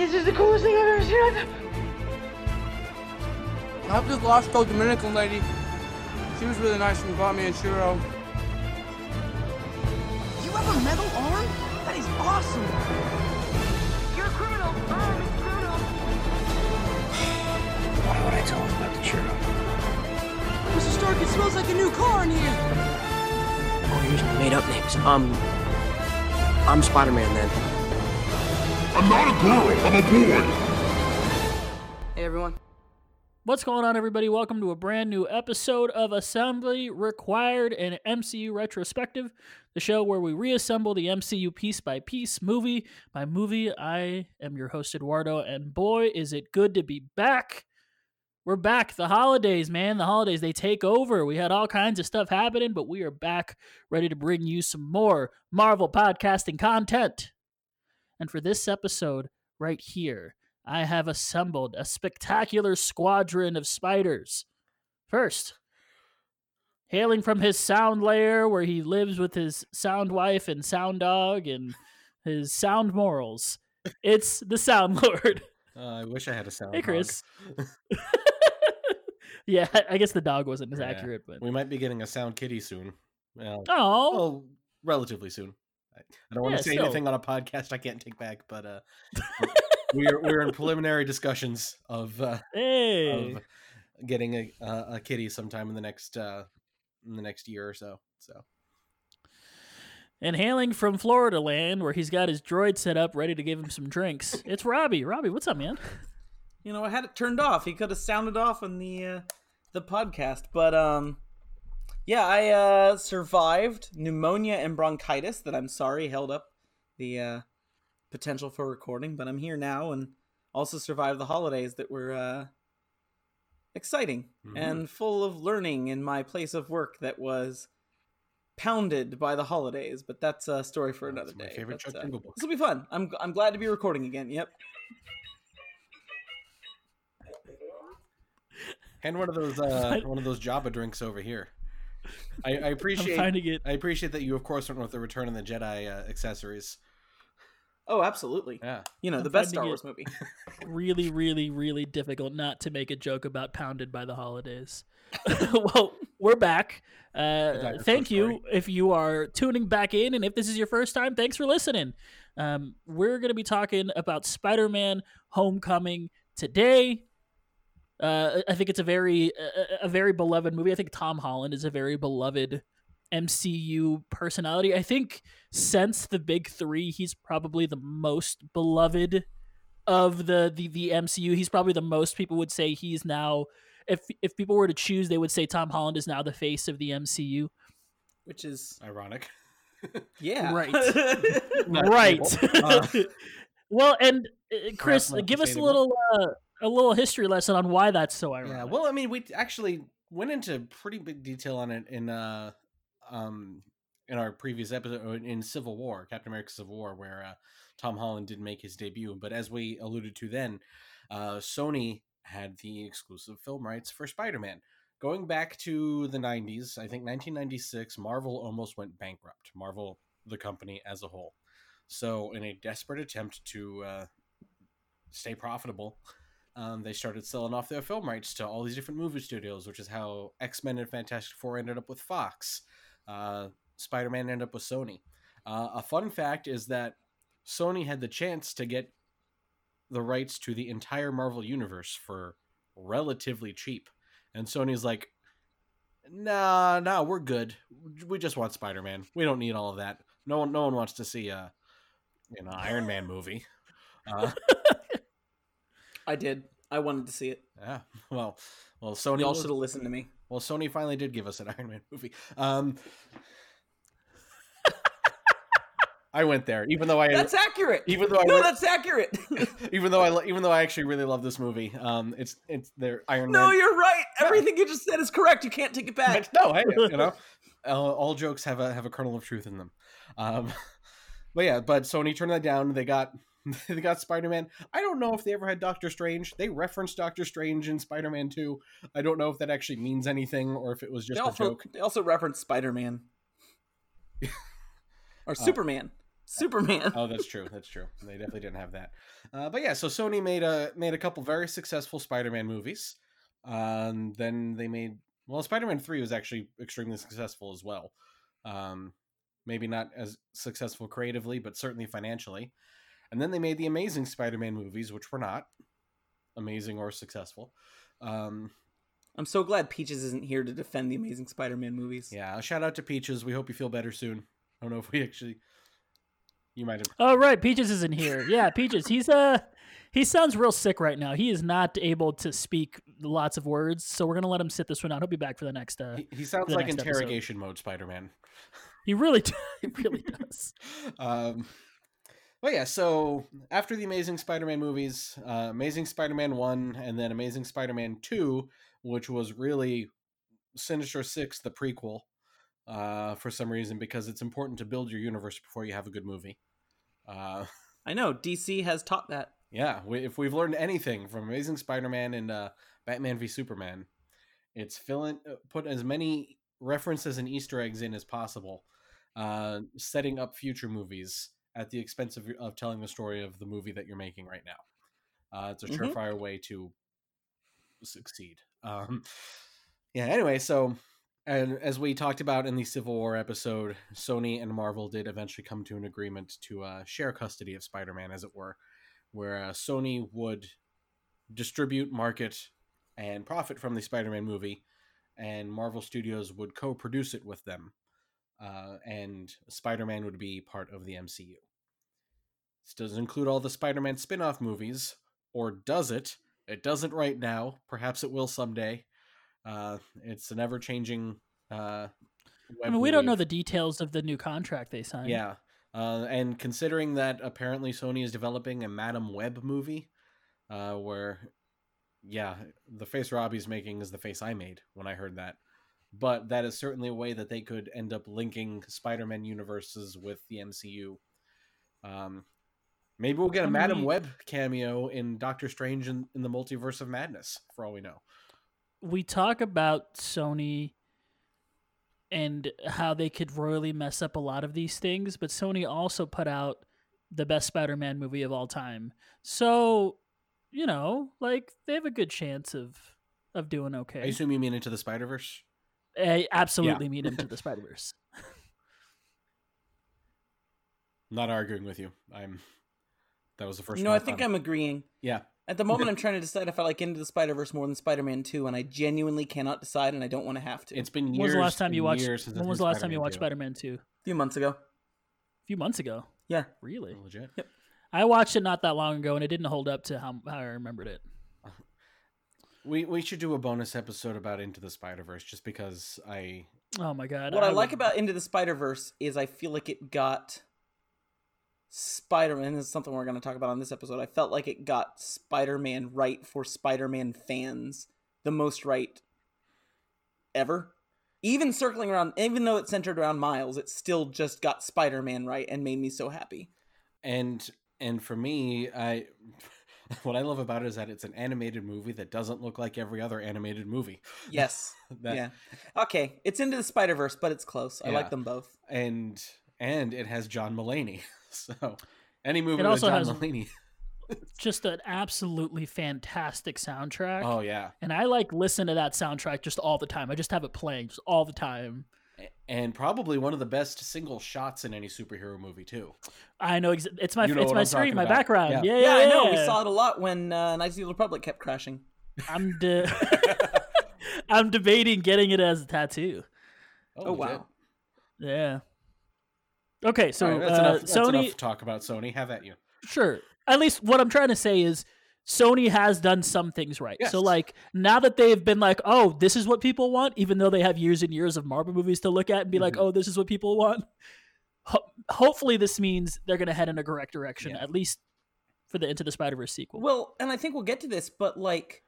This is the coolest thing I've ever seen. I hope this lost old Dominican lady. She was really nice and bought me a churro. You have a metal arm? That is awesome! You're a criminal. I'm a criminal. Why would I tell him about the churro? Mr. Stark, it smells like a new car in here! Oh, you're using made up names. Um, I'm Spider Man then. I'm not a girl, I'm a boy. Hey everyone. What's going on, everybody? Welcome to a brand new episode of Assembly Required, an MCU retrospective, the show where we reassemble the MCU piece by piece, movie by movie. I am your host, Eduardo, and boy, is it good to be back. We're back. The holidays, man, the holidays, they take over. We had all kinds of stuff happening, but we are back ready to bring you some more Marvel podcasting content. And for this episode, right here, I have assembled a spectacular squadron of spiders. First, hailing from his sound lair where he lives with his sound wife and sound dog and his sound morals, it's the Sound Lord. Uh, I wish I had a sound. Hey. Chris. yeah, I guess the dog wasn't as Yeah. accurate, but We might be getting a sound kitty soon. Well, oh, well, relatively soon. I, I don't want to say still. anything on a podcast I can't take back, but uh, we're we're in preliminary discussions of uh, hey, of getting a uh, a kitty sometime in the next uh, in the next year or so. So and hailing from Florida land where he's got his droid set up ready to give him some drinks. It's Robbie. Robbie, what's up, man? You know, I had it turned off. He could have sounded off on the uh, the podcast, but um, yeah, I uh, survived pneumonia and bronchitis. That I'm sorry held up the uh, potential for recording, but I'm here now, and also survived the holidays that were uh, exciting Mhm. and full of learning in my place of work that was pounded by the holidays. But that's a story for another That's day. favorite But, Chuck uh. This will be fun. I'm I'm glad to be recording again. Yep. hand one of those uh, one of those Java drinks over here. I, I I'm appreciate finding it. I appreciate that you of course went with the Return of the Jedi uh, accessories. Oh, absolutely. Yeah. You know, I'm the best finding Star Wars movie. really, really, really difficult not to make a joke about pounded by the holidays. well, we're back. Uh, thank you story. if you are tuning back in, and if this is your first time, thanks for listening. Um, we're going to be talking about Spider-Man: Homecoming today. Uh, I think it's a very, a, a very beloved movie. I think Tom Holland is a very beloved MCU personality. I think since the big three, he's probably the most beloved of the, the the MCU. He's probably the most people would say he's now. If if people were to choose, they would say Tom Holland is now the face of the MCU. Which is Ironic. yeah. Right. Right. Uh, well, and uh, Chris, give us a little uh, a little history lesson on why that's so ironic. Yeah, well, I mean, we actually went into pretty big detail on it in uh, um, in our previous episode uh, in Civil War, Captain America: Civil War, where uh, Tom Holland did make his debut. But as we alluded to then, uh, Sony had the exclusive film rights for Spider-Man. Going back to the 90s, I think 1996, Marvel almost went bankrupt. Marvel, the company as a whole. So, in a desperate attempt to uh, stay profitable, um, they started selling off their film rights to all these different movie studios, which is how X Men and Fantastic Four ended up with Fox. Uh, Spider Man ended up with Sony. Uh, a fun fact is that Sony had the chance to get the rights to the entire Marvel universe for relatively cheap, and Sony's like, "Nah, nah, we're good. We just want Spider Man. We don't need all of that. No one, no one wants to see a, know, Iron Man movie." Uh, I did. I wanted to see it. Yeah. Well, well, Sony. Y'all should have listened to me. Well, Sony finally did give us an Iron Man movie. Um, I went there, even though I, That's accurate. even though I, no, re- that's accurate. even though I, even though I actually really love this movie. Um, it's it's their Iron no, Man. No, you're right. Everything you just said is correct. You can't take it back. But no, hey, you know, uh, all jokes have a have a kernel of truth in them. Um, but yeah, but Sony turned that down. They got they got Spider Man. I don't know if they ever had Doctor Strange. They referenced Doctor Strange in Spider Man Two. I don't know if that actually means anything or if it was They just a also joke. they also referenced Spider Man or Superman. Superman. oh, that's true. That's true. They definitely didn't have that. Uh, but yeah, so Sony made a made a couple very successful Spider-Man movies. Um, then they made well, Spider-Man Three was actually extremely successful as well. Um, maybe not as successful creatively, but certainly financially. And then they made the Amazing Spider-Man movies, which were not amazing or successful. Um, I'm so glad Peaches isn't here to defend the Amazing Spider-Man movies. yeah, shout out to Peaches. We hope you feel better soon. I don't know if we actually. You might have. Oh right, Peaches isn't here. Yeah, Peaches. He's uh he sounds real sick right now. He is not able to speak lots of words, so we're gonna let him sit this one out. He'll be back for the next. Uh, He, he sounds like next episode. interrogation mode Spider-Man. he really, he really does. um, but yeah, so after the Amazing Spider-Man movies, uh, Amazing Spider-Man one, and then Amazing Spider-Man two, which was really Sinister Six, the prequel, uh, for some reason because it's important to build your universe before you have a good movie. Uh, I know DC has taught that. yeah, we, if we've learned anything from Amazing Spider-Man and uh, Batman v Superman, it's fill in, uh, put as many references and Easter eggs in as possible, uh, setting up future movies at the expense of, of telling the story of the movie that you're making right now. Uh, it's a Mhm. surefire way to succeed. Um, yeah. Anyway, so and as we talked about in the Civil War episode, Sony and Marvel did eventually come to an agreement to uh, share custody of Spider-Man, as it were, where uh, Sony would distribute, market, and profit from the Spider-Man movie, and Marvel Studios would co-produce it with them, uh, and Spider-Man would be part of the MCU. This doesn't include all the Spider-Man spin-off movies, or does it? It doesn't right now. Perhaps it will someday. Uh, it's an ever-changing. Uh, I mean, we don't know the details of the new contract they signed. yeah. Uh, and considering that apparently Sony is developing a Madam Web movie, uh, where, yeah, the face Robbie's making is the face I made when I heard that. But that is certainly a way that they could end up linking Spider Man universes with the MCU. Um, maybe we'll get a I mean, Madam Web cameo in Doctor Strange in, in the Multiverse of Madness, for all we know. we talk about Sony and how they could royally mess up a lot of these things, but Sony also put out the best Spider-Man movie of all time. So, you know, like they have a good chance of of doing okay. I assume you mean Into the Spider Verse? I absolutely meet him to the Spider-Verse. Not arguing with you. I'm. That was the first. You know, one I think. I'm agreeing. Yeah. At the moment, I'm trying to decide if I like Into the Spider Verse more than Spider Man Two, and I genuinely cannot decide, and I don't want to have to. It's been years. When was the last time you watched? years since When was the last time you watched Spider-Man Two? a few months ago. A few months ago. Yeah. Really? Legit. Yep. I watched it not that long ago, and it didn't hold up to how, how I remembered it. We we should do a bonus episode about Into the Spider Verse just because I Oh my god! What I, like would- about Into the Spider Verse is I feel like it got Spider Man. This is something we're going to talk about on this episode. I felt like it got Spider Man right for Spider Man fans, the most right ever. Even circling around, even though it's centered around Miles, it still just got Spider Man right and made me so happy. and and for me I what I love about it is that it's an animated movie that doesn't look like every other animated movie. Yes. That, yeah. Okay. It's into the Spider Verse, but it's close. I Yeah. like them both. And and it has John Mulaney. So any movie It with also John has- Mulaney. just an absolutely fantastic soundtrack. Oh yeah. And I like listen to that soundtrack just all the time. I just have it playing just all the time. And probably one of the best single shots in any superhero movie too. I know ex- it's my You know it's my I'm screen, my about. background. Yeah. Yeah, Yeah, yeah, I know. We saw it a lot when uh, Knights of the Republic kept crashing. I'm de- I'm debating getting it as a tattoo. Oh, legit. wow. Yeah. Okay, so All right, that's, uh, enough, that's Sony enough talk about Sony. Have at you. Sure. At least what I'm trying to say is Sony has done some things right. Yes. So like now that they've been like, "Oh, this is what people want," even though they have years and years of Marvel movies to look at and be like, Mhm. "Oh, this is what people want." Ho- hopefully this means they're going to head in a correct direction Yeah. at least for the Into the Spider-Verse sequel. Well, and I think we'll get to this, but like,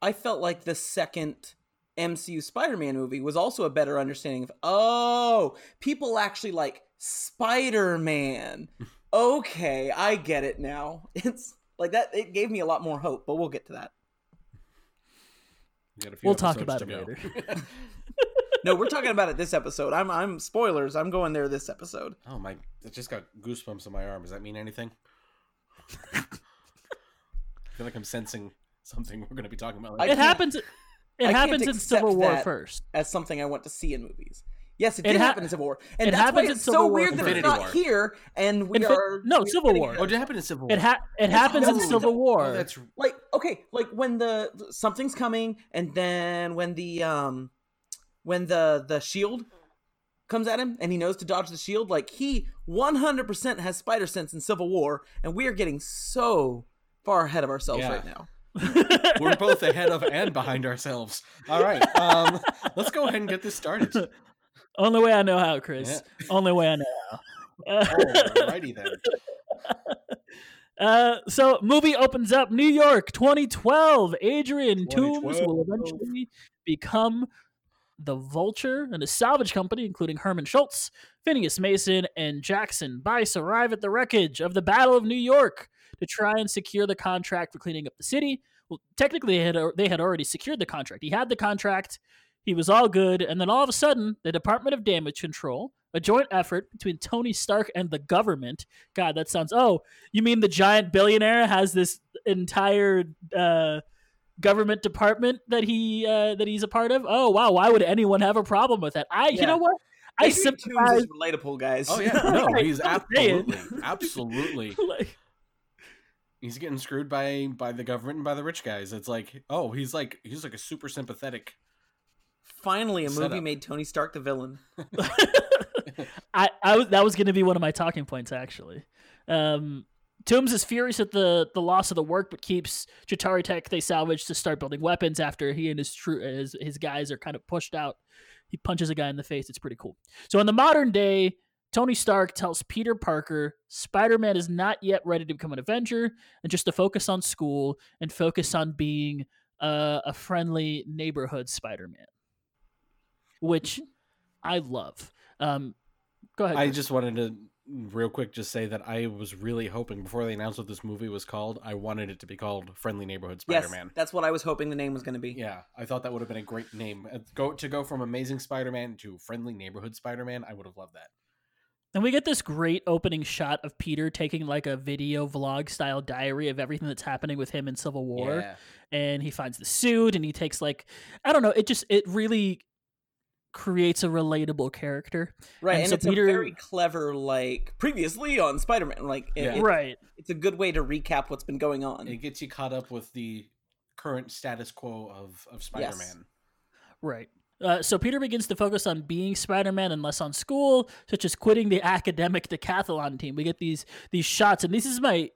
I felt like the second MCU Spider-Man movie was also a better understanding of oh, people actually like Spider-Man. okay, I get it now. It's like that. It gave me a lot more hope, but we'll get to that. We got a few We'll talk about it go. no, we're talking about it this episode. I'm I'm spoilers. I'm going there this episode. Oh my! It just got goosebumps on my arm. Does that mean anything? I feel like I'm sensing something we're going to be talking about. I it happens. It I happens in Civil War first. as something I want to see in movies. Yes, it It did ha- happen in Civil War, and it that's why happens in it's so Civil War weird that Infinity it's not War. here. And we Infi- are no, Civil getting War. oh, did it happen in Civil It War? ha- it happens in Civil does. War. Oh, that's like okay like when the something's coming and then when the um when the the shield comes at him and he knows to dodge the shield like he 100% has spider sense in civil war and we are getting so far ahead of ourselves Yeah. right now We're both ahead of and behind ourselves. All right, um, let's go ahead and get this started. Only way I know how, Chris. Only way I know how. Uh, Alrighty then. Uh, so movie opens up New York 2012. Adrian Toombs will eventually become the Vulture and a salvage company, including Herman Schultz, Phineas Mason, and Jackson Brice, arrive at the wreckage of the Battle of New York to try and secure the contract for cleaning up the city. Well, technically, they had they had already secured the contract. He had the contract. He was all good, and then all of a sudden, the Department of Damage Control, a joint effort between Tony Stark and the government. God, that sounds. Oh, you mean the giant billionaire has this entire uh, government department that he uh, that he's a part of? Oh wow, why would anyone have a problem with that? I, you know what? I Adrian Toombs sympathize. is relatable guys Oh yeah, no, he's absolutely, absolutely. like, He's getting screwed by by the government and by the rich guys. It's like, oh, he's like he's like a super sympathetic. Finally a movie Setup. made tony stark the villain I, I was that was going to be one of my talking points actually. Um, Toombs is furious at the the loss of the work, but keeps Chitauri Tech they salvage to start building weapons after he and his true his, his guys are kind of pushed out. He punches a guy in the face. It's pretty cool. So in the modern day, Tony Stark tells Peter Parker Spider-Man is not yet ready to become an Avenger, and just to focus on school and focus on being uh, a friendly neighborhood Spider-Man, which I love. Um, go ahead. I Chris. just wanted to real quick just say that I was really hoping before they announced what this movie was called, I wanted it to be called Friendly Neighborhood Spider-Man. Yes, that's what i was hoping the name was going to be Yeah, I thought that would have been a great name. Uh, Go to go from Amazing Spider-Man to Friendly Neighborhood Spider-Man. I would have loved that. And we get this great opening shot of Peter taking like a video vlog style diary of everything that's happening with him in Civil War. Yeah. And he finds the suit and he takes like I don't know, it just it really creates a relatable character. right And and, so it's Peter- a very clever like previously on spider-man like it- Yeah. it- right. it's a good way to recap what's been going on It gets you caught up with the current status quo of of Spider-Man. Right. Uh, so Peter begins to focus on being Spider-Man and less on school, such as quitting the academic decathlon team. We get these these shots, and this is my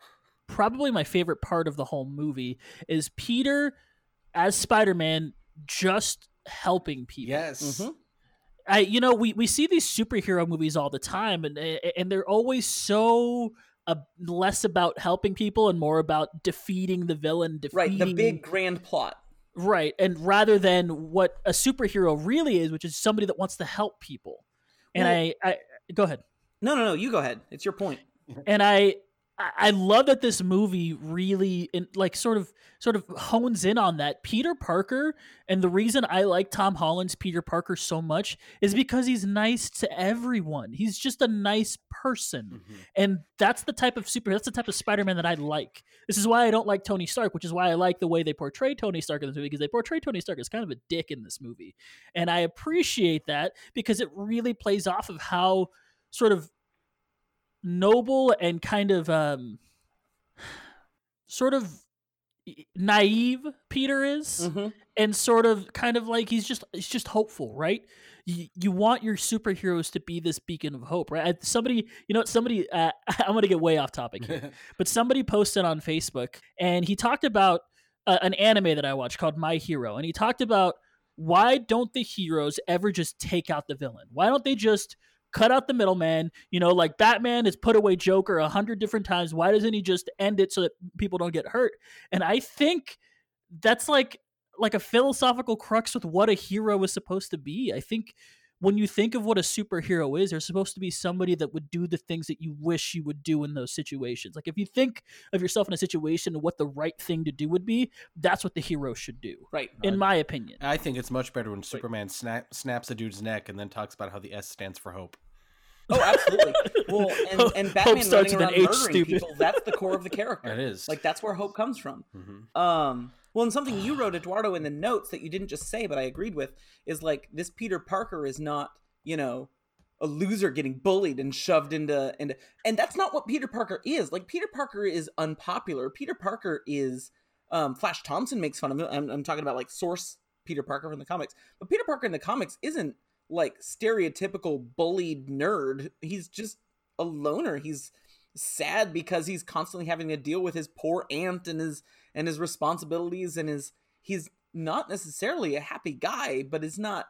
probably my favorite part of the whole movie is Peter as Spider-Man just helping people. Yes. Mhm. I you know we we see these superhero movies all the time, and and they're always so. Uh, less about helping people and more about defeating the villain. Defeating, right the big grand plot Right. And rather than what a superhero really is, which is somebody that wants to help people. And Well- I, I go ahead. no no no you go ahead it's your point And I I I love that this movie really in, like sort of sort of hones in on that. Peter Parker and the reason I like Tom Holland's Peter Parker so much is because he's nice to everyone. He's just a nice person. Mhm. And that's the type of super that's the type of Spider-Man that I like. This is why I don't like Tony Stark, which is why I like the way they portray Tony Stark in this movie because they portray Tony Stark as kind of a dick in this movie. And I appreciate that because it really plays off of how sort of noble and kind of um sort of naive Peter is mm-hmm. and sort of kind of like he's just he's just hopeful, right? You, you want your superheroes to be this beacon of hope, right? Somebody, you know, somebody. Uh, I'm gonna get way off topic here, but somebody posted on Facebook and he talked about uh, an anime that I watched called My Hero, and he talked about why don't the heroes ever just take out the villain? Why don't they just cut out the middleman? You know, like Batman has put away Joker a hundred different times. Why doesn't he just end it so that people don't get hurt? And I think that's like like a philosophical crux with what a hero is supposed to be. I think when you think of what a superhero is, they're supposed to be somebody that would do the things that you wish you would do in those situations. Like if you think of yourself in a situation and what the right thing to do would be, that's what the hero should do. Right. In my opinion. I think it's much better when Superman snap, snaps a dude's neck and then talks about how the S stands for hope. Oh, absolutely. Well, and, Hope- and hope Batman running around an H, murdering stupid. people, that's the core of the character. It is. Like, that's where hope comes from. Mhm. Um, well, and something you wrote, Eduardo, in the notes that you didn't just say, but I agreed with, is like, this Peter Parker is not, you know, a loser getting bullied and shoved into, into and that's not what Peter Parker is. Like, Peter Parker is unpopular. Peter Parker is, um, Flash Thompson makes fun of him. I'm, I'm talking about, like, source Peter Parker from the comics. But Peter Parker in the comics isn't like stereotypical bullied nerd. He's just a loner. He's sad because he's constantly having to deal with his poor aunt and his and his responsibilities and his he's not necessarily a happy guy, but it's not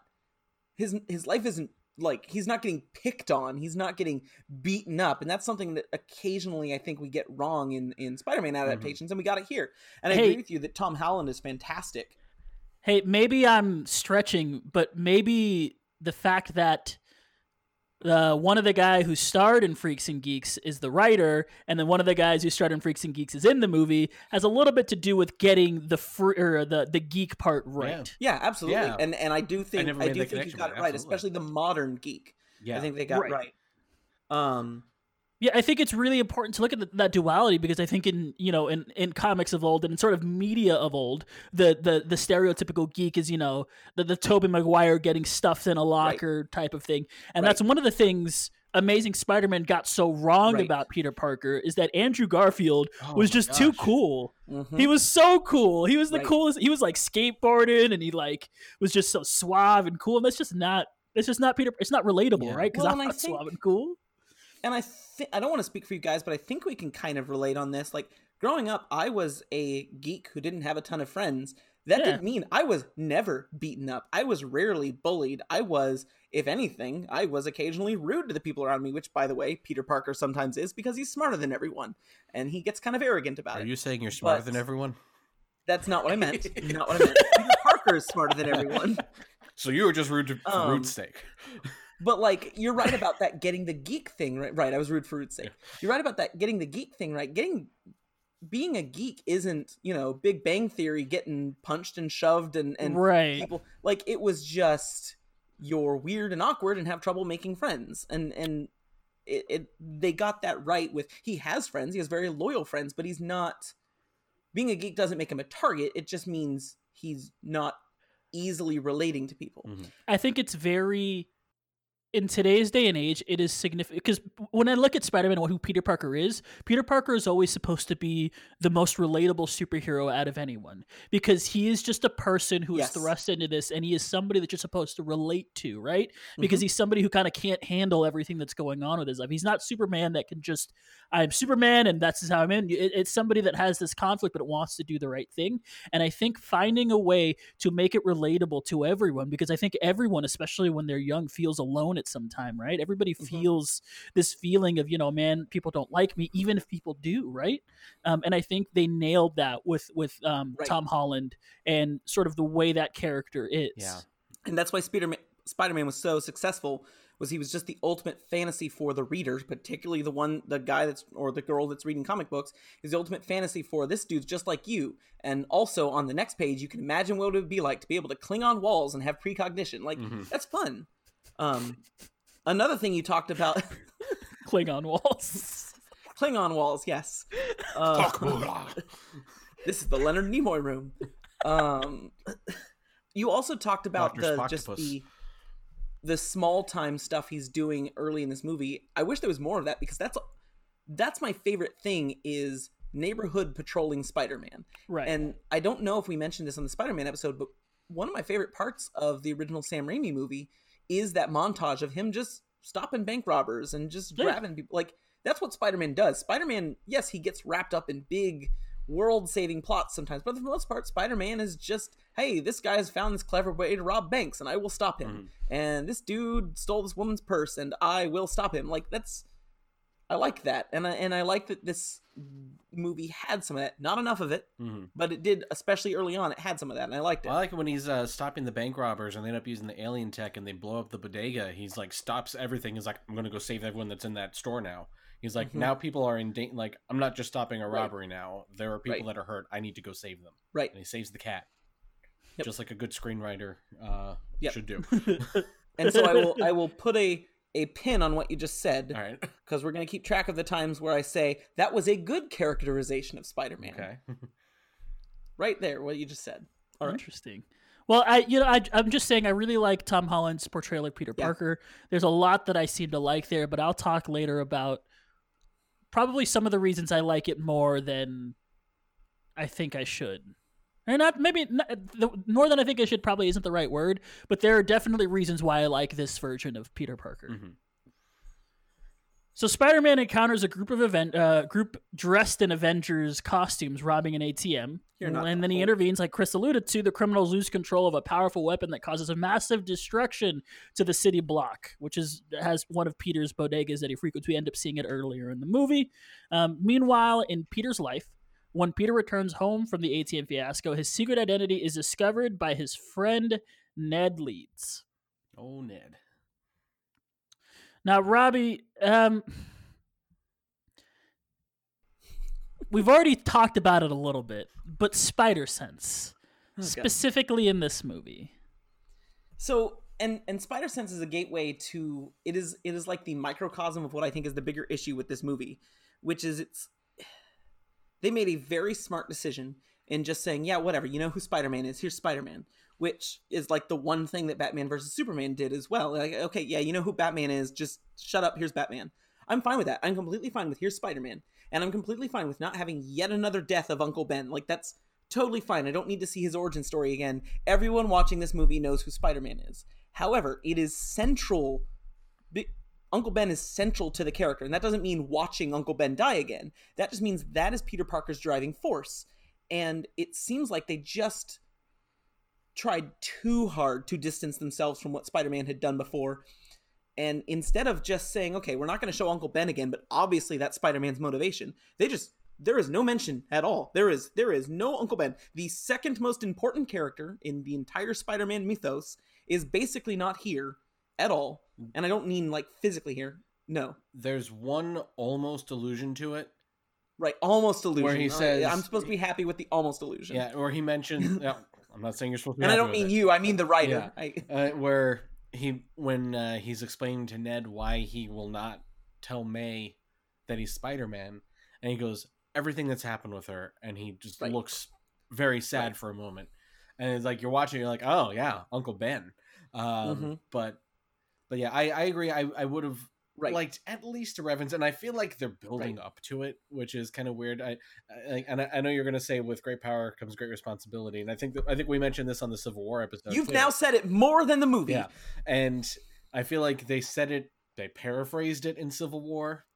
his his life isn't like he's not getting picked on, he's not getting beaten up, and that's something that occasionally I think we get wrong in in Spider-Man mm-hmm. adaptations, and we got it here. And I Hey. agree with you that Tom Holland is fantastic. Hey, maybe I'm stretching, but maybe the fact that uh, one of the guy who starred in Freaks and Geeks is the writer, and then one of the guys who starred in Freaks and Geeks is in the movie, has a little bit to do with getting the fr- or the the geek part right. Yeah, absolutely. Yeah. And and I do think never I, do think you connection, got it right, absolutely. especially the modern geek. Yeah. I think they got Right. right. Um Yeah, I think it's really important to look at the, that duality because I think in you know in, in comics of old and in sort of media of old, the the the stereotypical geek is you know the the Tobey Maguire getting stuffed in a locker type of thing, and Right. that's one of the things Amazing Spider-Man got so wrong Right. about Peter Parker is that Andrew Garfield Oh was just too gosh. cool. mhm. He was so cool. He was the Right. coolest. He was like skateboarding and he like was just so suave and cool. And that's just not. It's just not Peter. It's not relatable, Yeah. right? Because Well, I'm not think- suave and cool. and I think I don't want to speak for you guys, but I think we can kind of relate on this. Like growing up, I was a geek who didn't have a ton of friends. That Yeah. didn't mean I was never beaten up. I was rarely bullied. I was, if anything, I was occasionally rude to the people around me, which by the way, Peter Parker sometimes is because he's smarter than everyone. And he gets kind of arrogant about Are it. Are you saying you're smarter But- than everyone? That's not what I meant. not what I meant. Peter Parker is smarter than everyone. So you were just rude to, for Um, rude's sake. But like you're right about that getting the geek thing right. Right, I was rude for root's sake. You're right about that getting the geek thing right. Getting being a geek isn't you know Big Bang Theory getting punched and shoved and and right. people like it was just you're weird and awkward and have trouble making friends and and it, it they got that right with he has friends he has very loyal friends but he's not being a geek doesn't make him a target it just means he's not easily relating to people Mhm. I think it's very in today's day and age, it is significant because when I look at Spider-Man and who Peter Parker is, Peter Parker is always supposed to be the most relatable superhero out of anyone because he is just a person who is Yes. thrust into this, and he is somebody that you're supposed to relate to, right? Mm-hmm. Because he's somebody who kind of can't handle everything that's going on with his life. He's not Superman that can just I'm Superman and that's how I'm in. It- it's somebody that has this conflict but wants to do the right thing, and I think finding a way to make it relatable to everyone because I think everyone, especially when they're young, feels alone at some time, right? Everybody Mhm. feels this feeling of, you know, man, people don't like me, even if people do, right? Um, and I think they nailed that with with um, Right. Tom Holland and sort of the way that character is. Yeah. and that's why Spider-Man Spider-Man was so successful was he was just the ultimate fantasy for the readers, particularly the one the guy that's or the girl that's reading comic books is the ultimate fantasy for this dude's just like you. And also on the next page you can imagine what it would be like to be able to cling on walls and have precognition. Like Mhm. that's fun. Um another thing you talked about Klingon walls. Klingon walls, yes. Uh, this is the Leonard Nimoy room. Um, you also talked about Dr. the just the the small time stuff he's doing early in this movie. I wish there was more of that because that's that's my favorite thing is neighborhood patrolling Spider-Man. right. And I don't know if we mentioned this on the Spider-Man episode, but one of my favorite parts of the original Sam Raimi movie is that montage of him just stopping bank robbers and just Yeah. grabbing people. Like that's what Spider-Man does. Spider-Man, yes, he gets wrapped up in big world-saving plots sometimes, but for the most part, Spider-Man is just, hey, this guy has found this clever way to rob banks, and I will stop him. Mm-hmm. And this dude stole this woman's purse, and I will stop him. Like that's. I like that, and I and I like that this movie had some of that. Not enough of it, Mhm. but it did, especially early on. It had some of that, and I liked it. I like it when he's uh, stopping the bank robbers and they end up using the alien tech and they blow up the bodega. He's like stops everything. He's like, I'm gonna go save everyone that's in that store now. He's like, Mhm. now people are in danger. Like, I'm not just stopping a Right. robbery now. There are people Right. that are hurt. I need to go save them. Right. And he saves the cat, Yep. just like a good screenwriter uh, Yep. should do. and so I will I will put a a pin on what you just said All right. because we're going to keep track of the times where I say that was a good characterization of Spider-Man. Okay. Right there, what you just said. All right. Interesting. Well, I you know I, I'm just saying I really like Tom Holland's portrayal of Peter Yeah. Parker. There's a lot that I seem to like there, but I'll talk later about probably some of the reasons I like it more than I think I should. Or not maybe not, the, more than I think I should probably isn't the right word, but there are definitely reasons why I like this version of Peter Parker. Mhm. So Spider-Man encounters a group of event uh, group dressed in Avengers costumes robbing an ATM, and then he intervenes. Like Chris alluded to, the criminals lose control of a powerful weapon that causes a massive destruction to the city block, which is has one of Peter's bodegas that he frequents. We end up seeing it earlier in the movie. Um, meanwhile, in Peter's life, when Peter returns home from the ATM fiasco, his secret identity is discovered by his friend Ned Leeds. Oh, Ned. Now, Robbie, um, we've already talked about it a little bit, but Spider Sense, God. specifically in this movie. So and and Spider Sense is a gateway to it is it is like the microcosm of what I think is the bigger issue with this movie, which is it's they made a very smart decision in just saying, yeah, whatever, you know who Spider Man is, here's Spider Man, which is like the one thing that Batman versus Superman did as well. Like, okay, yeah, you know who Batman is, just shut up, here's Batman. I'm fine with that. I'm completely fine with here's Spider Man. And I'm completely fine with not having yet another death of Uncle Ben. Like that's totally fine. I don't need to see his origin story again. Everyone watching this movie knows who Spider Man is. However, it is central. Uncle Ben is central to the character, and that doesn't mean watching Uncle Ben die again. That just means that is Peter Parker's driving force. And it seems like they just tried too hard to distance themselves from what Spider Man had done before. And instead of just saying, okay, we're not going to show Uncle Ben again, but obviously that's Spider Man's motivation, they just there is no mention at all. There is there is no Uncle Ben. The second most important character in the entire Spider-Man mythos is basically not here at all. And I don't mean like physically here. No. There's one almost allusion to it. Right, almost illusion. Where he right, says- I'm supposed to be happy with the almost illusion. Yeah, or he mentioned. yeah, I'm not saying you're supposed to. Be And I don't mean it. you, I mean the writer. I, uh, where he when uh, he's explaining to Ned why he will not tell May that he's Spider Man, and he goes everything that's happened with her, and he just Right. looks very sad Right. for a moment, and it's like you're watching, you're like, oh yeah, Uncle Ben, um, Mhm. but but yeah, I I agree, I I would have. right. Liked at least a reference, and I feel like they're building up to it, which is kind of weird. I, I and I, I know you're going to say with great power comes great responsibility, and I think that, I think we mentioned this on the Civil War episode. You've too. now said it more than the movie. Yeah. And I feel like they said it, they paraphrased it in Civil War.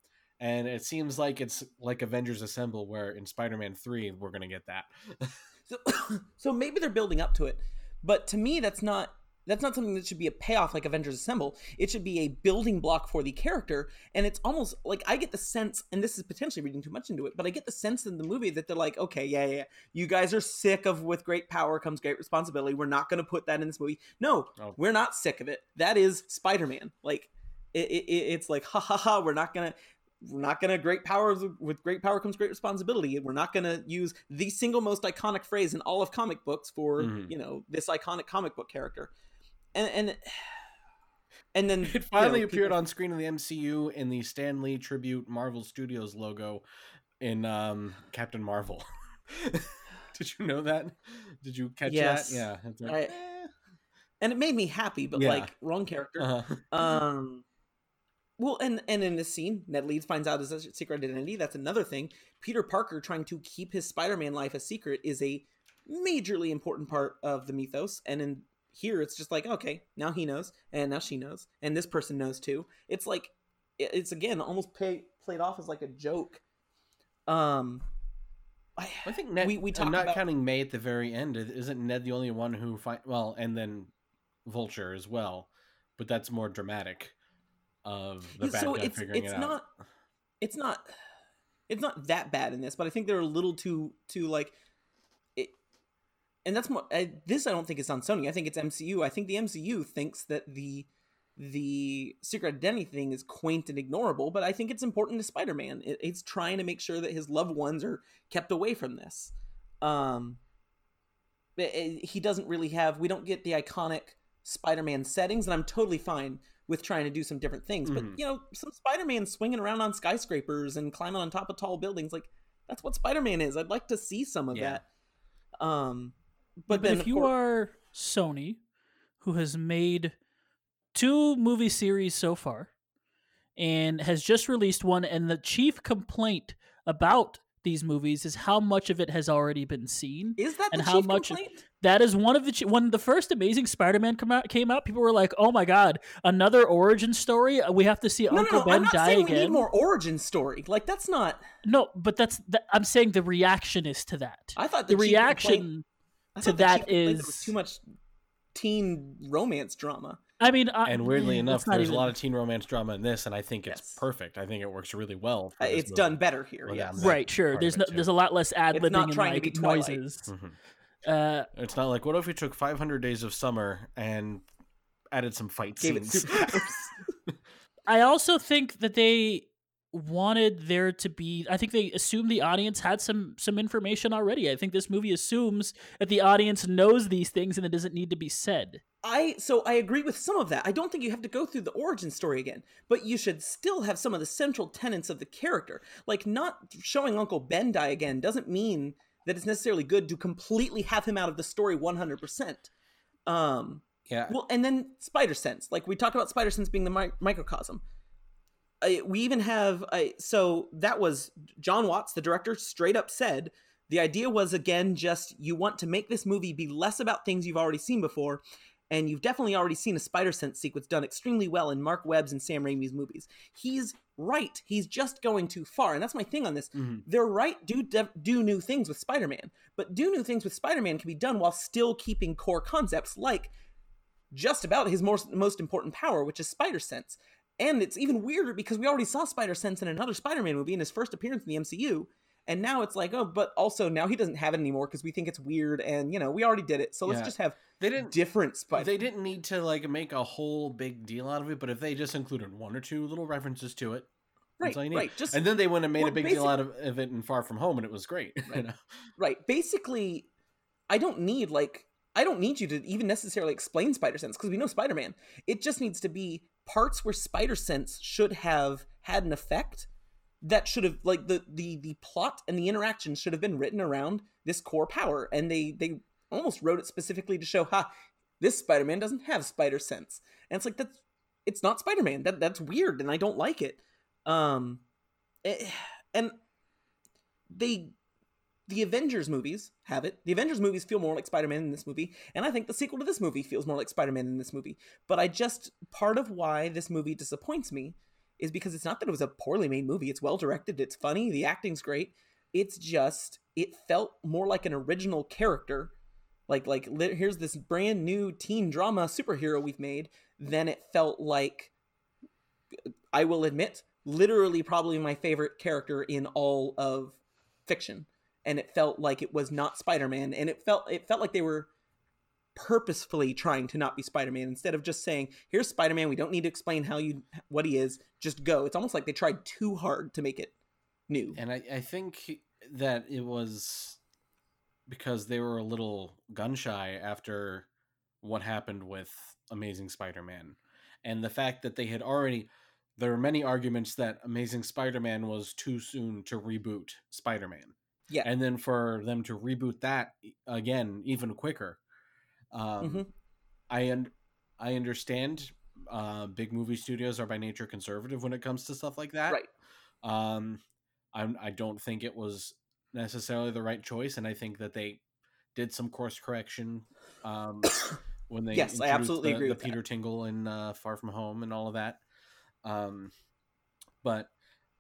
And it seems like it's like Avengers Assemble, where in Spider Man 3, we're going to get that. So, so maybe they're building up to it, but to me, that's not that's not something that should be a payoff like Avengers Assemble. It should be a building block for the character, and it's almost like I get the sense, and this is potentially reading too much into it, but I get the sense in the movie that they're like, okay, yeah, yeah, yeah. you guys are sick of with great power comes great responsibility. We're not going to put that in this movie. No, Oh. we're not sick of it. That is Spider Man. Like it, it, it's like ha ha ha. We're not gonna we're not gonna great powers with great power comes great responsibility. We're not gonna use the single most iconic phrase in all of comic books for Mhm. you know this iconic comic book character, and and and then It finally you know, appeared people- on screen in the MCU in the Stan Lee tribute Marvel Studios logo in um, Captain Marvel. Did you know that? Did you catch Yes. that? Yeah. Like, I- eh. and it made me happy, but Yeah. like wrong character. Uh-huh. Um, well, and and in this scene, Ned Leeds finds out his secret identity. That's another thing. Peter Parker trying to keep his Spider-Man life a secret is a majorly important part of the mythos. And in here, it's just like, okay, now he knows, and now she knows, and this person knows too. It's like, it's again almost pay, played off as like a joke. Um, I, I think Ned. We- we I'm talk not about- counting May at the very end. Isn't Ned the only one who find well, and then Vulture as well, but that's more dramatic. Of the bad so guy it's figuring it's it out. not it's not it's not that bad in this, but I think they're a little too too like. And that's more. I, this I don't think it's on Sony. I think it's MCU. I think the MCU thinks that the the secret identity thing is quaint and ignorable, but I think it's important to Spider-Man. It, it's trying to make sure that his loved ones are kept away from this. Um, it- it- he doesn't really have. We don't get the iconic Spider-Man settings, and I'm totally fine with trying to do some different things. But Mhm. you know, some Spider-Man swinging around on skyscrapers and climbing on top of tall buildings, like that's what Spider-Man is. I'd like to see some of Yeah. that. Um, But, but if you course- are Sony, who has made two movie series so far, and has just released one, and the chief complaint about these movies is how much of it has already been seen. is that and the how chief much- complaint? That is one of the when the first Amazing Spider-Man come out came out. People were like, "Oh my god, another origin story! We have to see No, no, Uncle no. Ben I'm not die saying we again." need more origin story. Like that's not. No, but that's th- I'm saying the reaction is to that. I thought the the, chief complaint- reaction I to thought the that chief complaint there was too much teen romance drama. I mean, I, And weirdly enough, there's even- a lot of teen romance drama in this, and I think it's Yes. perfect. I think it works really well. Uh, it's movie. done better here. Well, yes. right. Sure, there's no, there's a lot less ad libbing and trying to like be Twilight. noises. Mhm. Uh, It's not like what if we took 500 Days of Summer and added some fight scenes? I also think that they wanted there to be I think they assumed the audience had some some information already. I think this movie assumes that the audience knows these things and it doesn't need to be said. I so I agree with some of that. I don't think you have to go through the origin story again, but you should still have some of the central tenets of the character. Like not showing Uncle Ben die again doesn't mean that it's necessarily good to completely have him out of the story 100%. Um yeah. well, and then Spider Sense. Like we talked about Spider Sense being the mi- microcosm. I, we even have I, so that was Jon Watts, the director, straight up said the idea was again just you want to make this movie be less about things you've already seen before, and you've definitely already seen a Spider Sense sequence done extremely well in Marc Webb's and Sam Raimi's movies. He's right. He's just going too far, and that's my thing on this. Mhm. They're right. Do do new things with Spider Man, but do new things with Spider Man can be done while still keeping core concepts like just about his most most important power, which is Spider Sense. And it's even weirder because we already saw Spider Sense in another Spider-Man movie in his first appearance in the MCU, and now it's like, oh, but also now he doesn't have it anymore because we think it's weird, and you know we already did it, so let's Yeah. just have They didn't. different Spider. They didn't need to like make a whole big deal out of it, but if they just included one or two little references to it, right, that's all you need. right, just and then they went and made well, a big deal out of, of it in Far From Home, and it was great. you Right. know? right. Basically, I don't need like I don't need you to even necessarily explain Spider Sense because we know Spider Man. It just needs to be parts where Spider Sense should have had an effect that should have like the the the plot and the interaction should have been written around this core power, and they they almost wrote it specifically to show, ha, this Spider Man doesn't have Spider Sense, and it's like that's it's not Spider Man. That that's weird, and I don't like it. Um, eh, and they the Avengers movies have it. The Avengers movies feel more like Spider Man in this movie, and I think the sequel to this movie feels more like Spider Man in this movie. But I just part of why this movie disappoints me is because it's not that it was a poorly made movie. It's well directed, it's funny, the acting's great. It's just it felt more like an original character. Like like here's this brand new teen drama superhero we've made than it felt like I will admit literally probably my favorite character in all of fiction and it felt like it was not Spider-Man and it felt it felt like they were purposefully trying to not be Spider-Man instead of just saying here's Spider-Man we don't need to explain how you what he is just go it's almost like they tried too hard to make it new And I, I think that it was because they were a little gun shy after what happened with Amazing Spider Man. And the fact that they had already. There were many arguments that Amazing Spider Man was too soon to reboot Spider Man. Yeah And then for them to reboot that again, even quicker. Um, Mhm. I, un- I understand uh, big movie studios are by nature conservative when it comes to stuff like that. right Um, I'm, I don't think it was necessarily the right choice, and I think that they did some course correction um, when they Yes, I absolutely the, agree the with that. Peter Tingle in uh, Far From Home and all of that. Um, but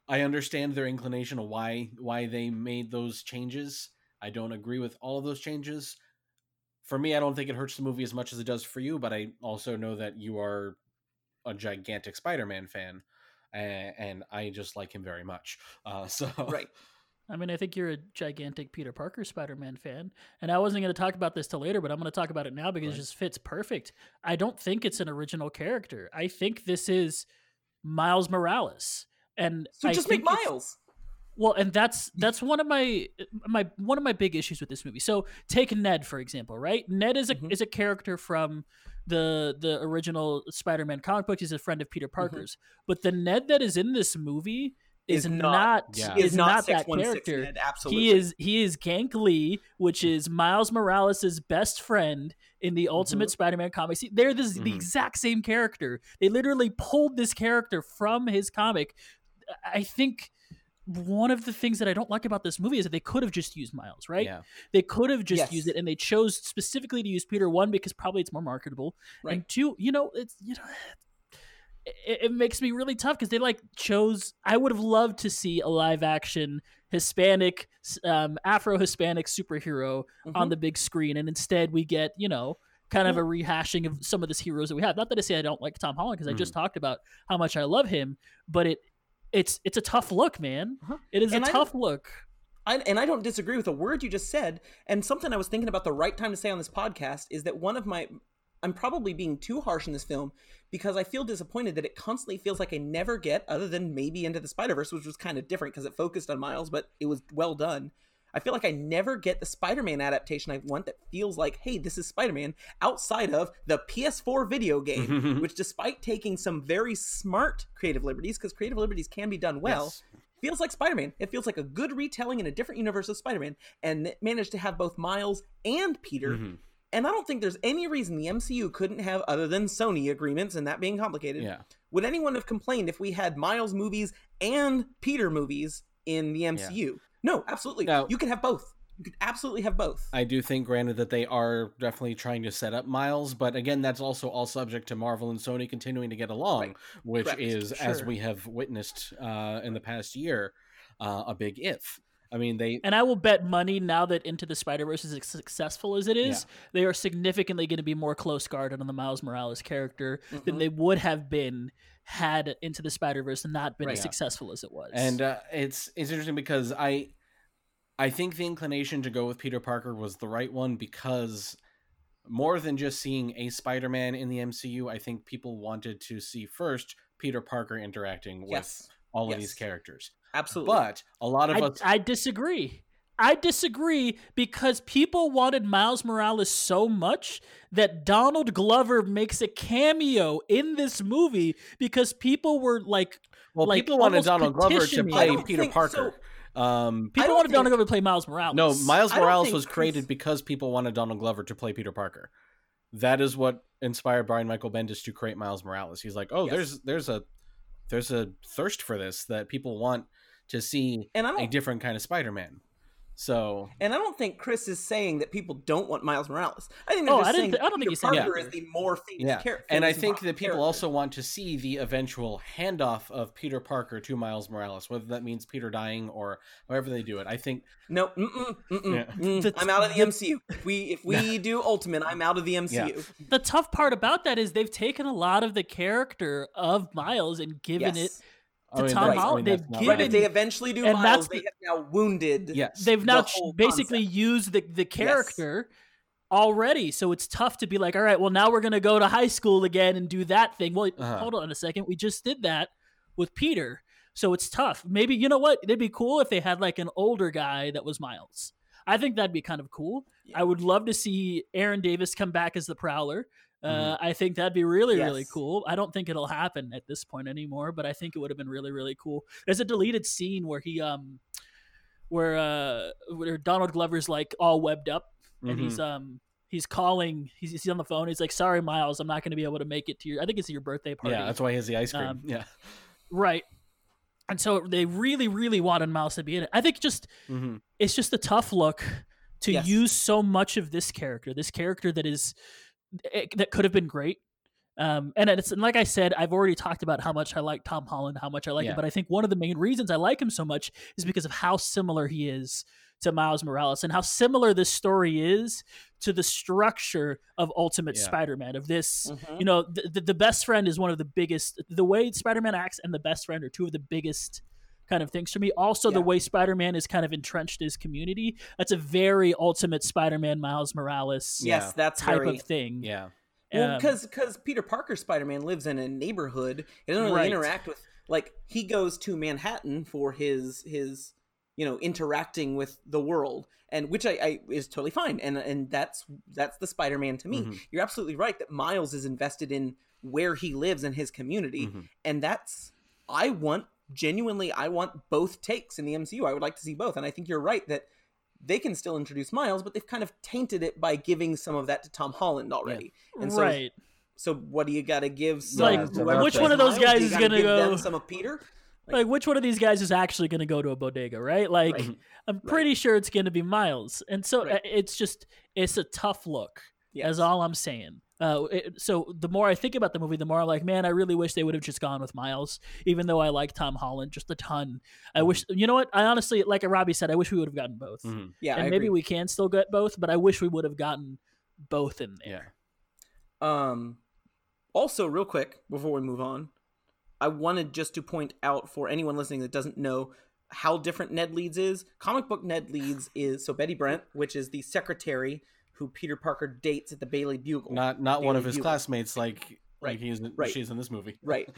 I understand their inclination of why why they made those changes. I don't agree with all of those changes. For me, I don't think it hurts the movie as much as it does for you, but I also know that you are a gigantic Spider-Man fan. and, and I just like him very much. Uh, so Right. I mean, I think you're a gigantic Peter Parker Spider Man fan. And I wasn't going to talk about this till later, but I'm going to talk about it now because it just fits perfect. I don't think it's an original character. I think this is Miles Morales. And So I just make Miles. Well, and that's that's one of my my one of my big issues with this movie. So take Ned for example, right? Ned is a Mhm. is a character from the the original Spider-Man comic book. He's a friend of Peter mm-hmm. Parker's, but the Ned that is in this movie is, Is not, not- Yeah. is, Is not, not that character. Ned, absolutely. He is he is Ganke Lee, which mm-hmm. is Miles Morales' best friend in the mm-hmm. Ultimate Spider-Man comics. See, They're this, the exact same character. They literally pulled this character from his comic. I think one of the things that I don't like about this movie is that they could have just used Miles, right? yeah, They could have just Yes. used it, and they chose specifically to use Peter. One because probably it's more marketable, Right. and two, you know, it's you know, it, it makes me really tough because they like chose. I would have loved to see a live action Hispanic, um, Afro Hispanic superhero on Mhm. the big screen, and instead we get you know kind of a rehashing of some of the heroes that we have. Not that I say I don't like Tom Holland because I just Mm-hmm. talked about how much I love him, but it it's it's a tough look, man. Uh-huh. It is And a I tough look. I, and I don't disagree with a word you just said. And something I was thinking about the right time to say on this podcast is that one of my, I'm probably being too harsh in this film because I feel disappointed that it constantly feels like I never get, other than maybe Into the Spider Verse, which was kind of different because it focused on Miles, but it was well done. I feel like I never get the Spider Man adaptation I want that feels like, hey, this is Spider Man outside of the PS4 video game, which, despite taking some very smart creative liberties, because creative liberties can be done well, Yes. feels like Spider-Man. It feels like a good retelling in a different universe of Spider-Man, and it managed to have both Miles and Peter. Mhm. And I don't think there's any reason the MCU couldn't have, other than Sony agreements and that being complicated. yeah. Would anyone have complained if we had Miles movies and Peter movies in the MCU? No, absolutely. Now- you can have both. You could absolutely have both. I do think, granted, that they are definitely trying to set up Miles, but again, that's also all subject to Marvel and Sony continuing to get along, Right. which Correct. is, as we have witnessed uh, in the past year, uh, a big if. I mean, they And I will bet money now that Into the Spider Verse is as successful as it is, they are significantly going to be more close guarded on the Miles Morales character than Mhm. they would have been had Into the Spider Verse and not been Right. as Yeah. successful as it was. and uh, it's it's interesting because I I think the inclination to go with Peter Parker was the right one because more than just seeing a Spider-Man in the MCU, I think people wanted to see first Peter Parker interacting with Yes. all of these characters. Absolutely. But a lot of I, us I disagree. I disagree because people wanted Miles Morales so much that Donald Glover makes a cameo in this movie because people were like, well, like, people wanted almost Donald Glover to petitioning. play Peter think Parker. um, people don't wanted Donald Glover to play Miles Morales. no, Miles Morales was created because people wanted Donald Glover to play Peter Parker. That is what inspired Brian Michael Bendis to create Miles Morales. He's like, oh, Yes. there's there's a there's a thirst for this that people want to see and I a don't different kind of Spider-Man. So And I don't think Chris is saying that people don't want Miles Morales. I think they're Oh, just I didn't saying th- I don't think Peter he's saying Parker that. is the more famous yeah, character. and I think that people also want to see the eventual handoff of Peter Parker to Miles Morales, whether that means Peter dying or however they do it. I think no. Mm-mm, mm-mm, Yeah. mm, I'm out of the the- MCU. If we if we do Ultimate, I'm out of the MCU. the tough part about that is they've taken a lot of the character of Miles and given it. Yes. I mean, Tom that's- I mean, they've not given- Right. If they eventually do and Miles, that's they have now wounded. yes, They've now the basically concept. used the, the character already, so it's tough to be like, all right, well now we're gonna go to high school again and do that thing. Well, Uh-huh. hold on a second, we just did that with Peter, so it's tough. Maybe you know what? It'd be cool if they had like an older guy that was Miles. I think that'd be kind of cool. Yeah. I would love to see Aaron Davis come back as the Prowler. Uh, Mhm. I think that'd be really, really cool. I don't think it'll happen at this point anymore, but I think it would have been really, really cool. There's a deleted scene where he, um, where uh, where Donald Glover's like all webbed up, and Mhm. he's um, he's calling, he's, he's on the phone. He's like, "Sorry, Miles, I'm not going to be able to make it to your. I think it's your birthday party." yeah, that's why he has the ice cream. Um, yeah, right. And so they really, really wanted Miles to be in it. I think just hmm it's just a tough look to Yes. use so much of this character, this character that is it, that could have been great. Um, and it's and like I said, I've already talked about how much I like Tom Holland, how much I like Yeah. him. But I think one of the main reasons I like him so much is because of how similar he is to Miles Morales and how similar this story is to the structure of Ultimate Yeah. Spider-Man of this Mhm. you know the, the, the best friend is one of the biggest the way Spider-Man acts and the best friend are two of the biggest kind of things for me also the way Spider-Man is kind of entrenched his community that's a very Ultimate Spider-Man Miles Morales Yeah. Yes, that's type very of thing Yeah. Well, Um, because because Peter Parker Spider Man lives in a neighborhood, he doesn't really Right. interact with like he goes to Manhattan for his his you know interacting with the world, and which I, I is totally fine, and and that's that's the Spider Man to me. Mhm. You're absolutely right that Miles is invested in where he lives and his community, Mhm. and that's I want genuinely I want both takes in the MCU. I would like to see both, and I think you're right that. They can still introduce Miles, but they've kind of tainted it by giving some of that to Tom Holland already. And so right so what do you got to give? Like, whoever which one of those Miles, guys is gonna give go- them some of Peter? like which one of these guys is actually going to go to a bodega right like Right. i'm pretty sure it's going to be miles and so Right. uh, it's just it's a tough look Yes. is all i'm saying uh, it, so the more i think about the movie the more i'm like man i really wish they would have just gone with miles even though i like tom holland just a ton i wish you know what i honestly like robbie said i wish we would have gotten both Mhm. Yeah, and I maybe agree. we can still get both but i wish we would have gotten both in there Um, also, real quick before we move on, I wanted just to point out for anyone listening that doesn't know how different Ned Leeds is. Comic book Ned Leeds is so Betty Brent, which is the secretary who Peter Parker dates at the Daily Bugle. Not not one of his Bugle. classmates like Right. like he's in, Right. she's in this movie. Right.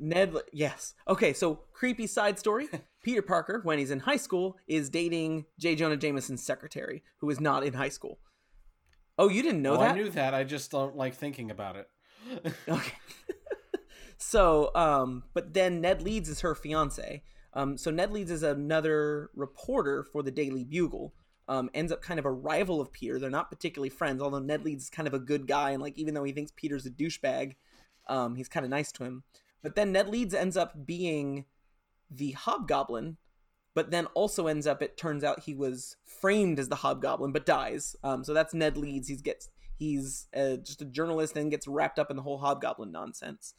Ned, yes. Okay, so creepy side story. Peter Parker, when he's in high school, is dating J. Jonah Jameson's secretary, who is not in high school. Oh, you didn't know oh, that? I knew that. I just don't like thinking about it. Okay. so, um, but then Ned Leeds is her fiance. Um, so Ned Leeds is another reporter for the Daily Bugle. Um, ends up kind of a rival of Peter. They're not particularly friends, although Ned Leeds is kind of a good guy, and like even though he thinks Peter's a douchebag, um, he's kind of nice to him. But then Ned Leeds ends up being the Hobgoblin, but then also ends up. It turns out he was framed as the Hobgoblin, but dies. Um, so that's Ned Leeds. He's gets he's uh, just a journalist and gets wrapped up in the whole Hobgoblin nonsense.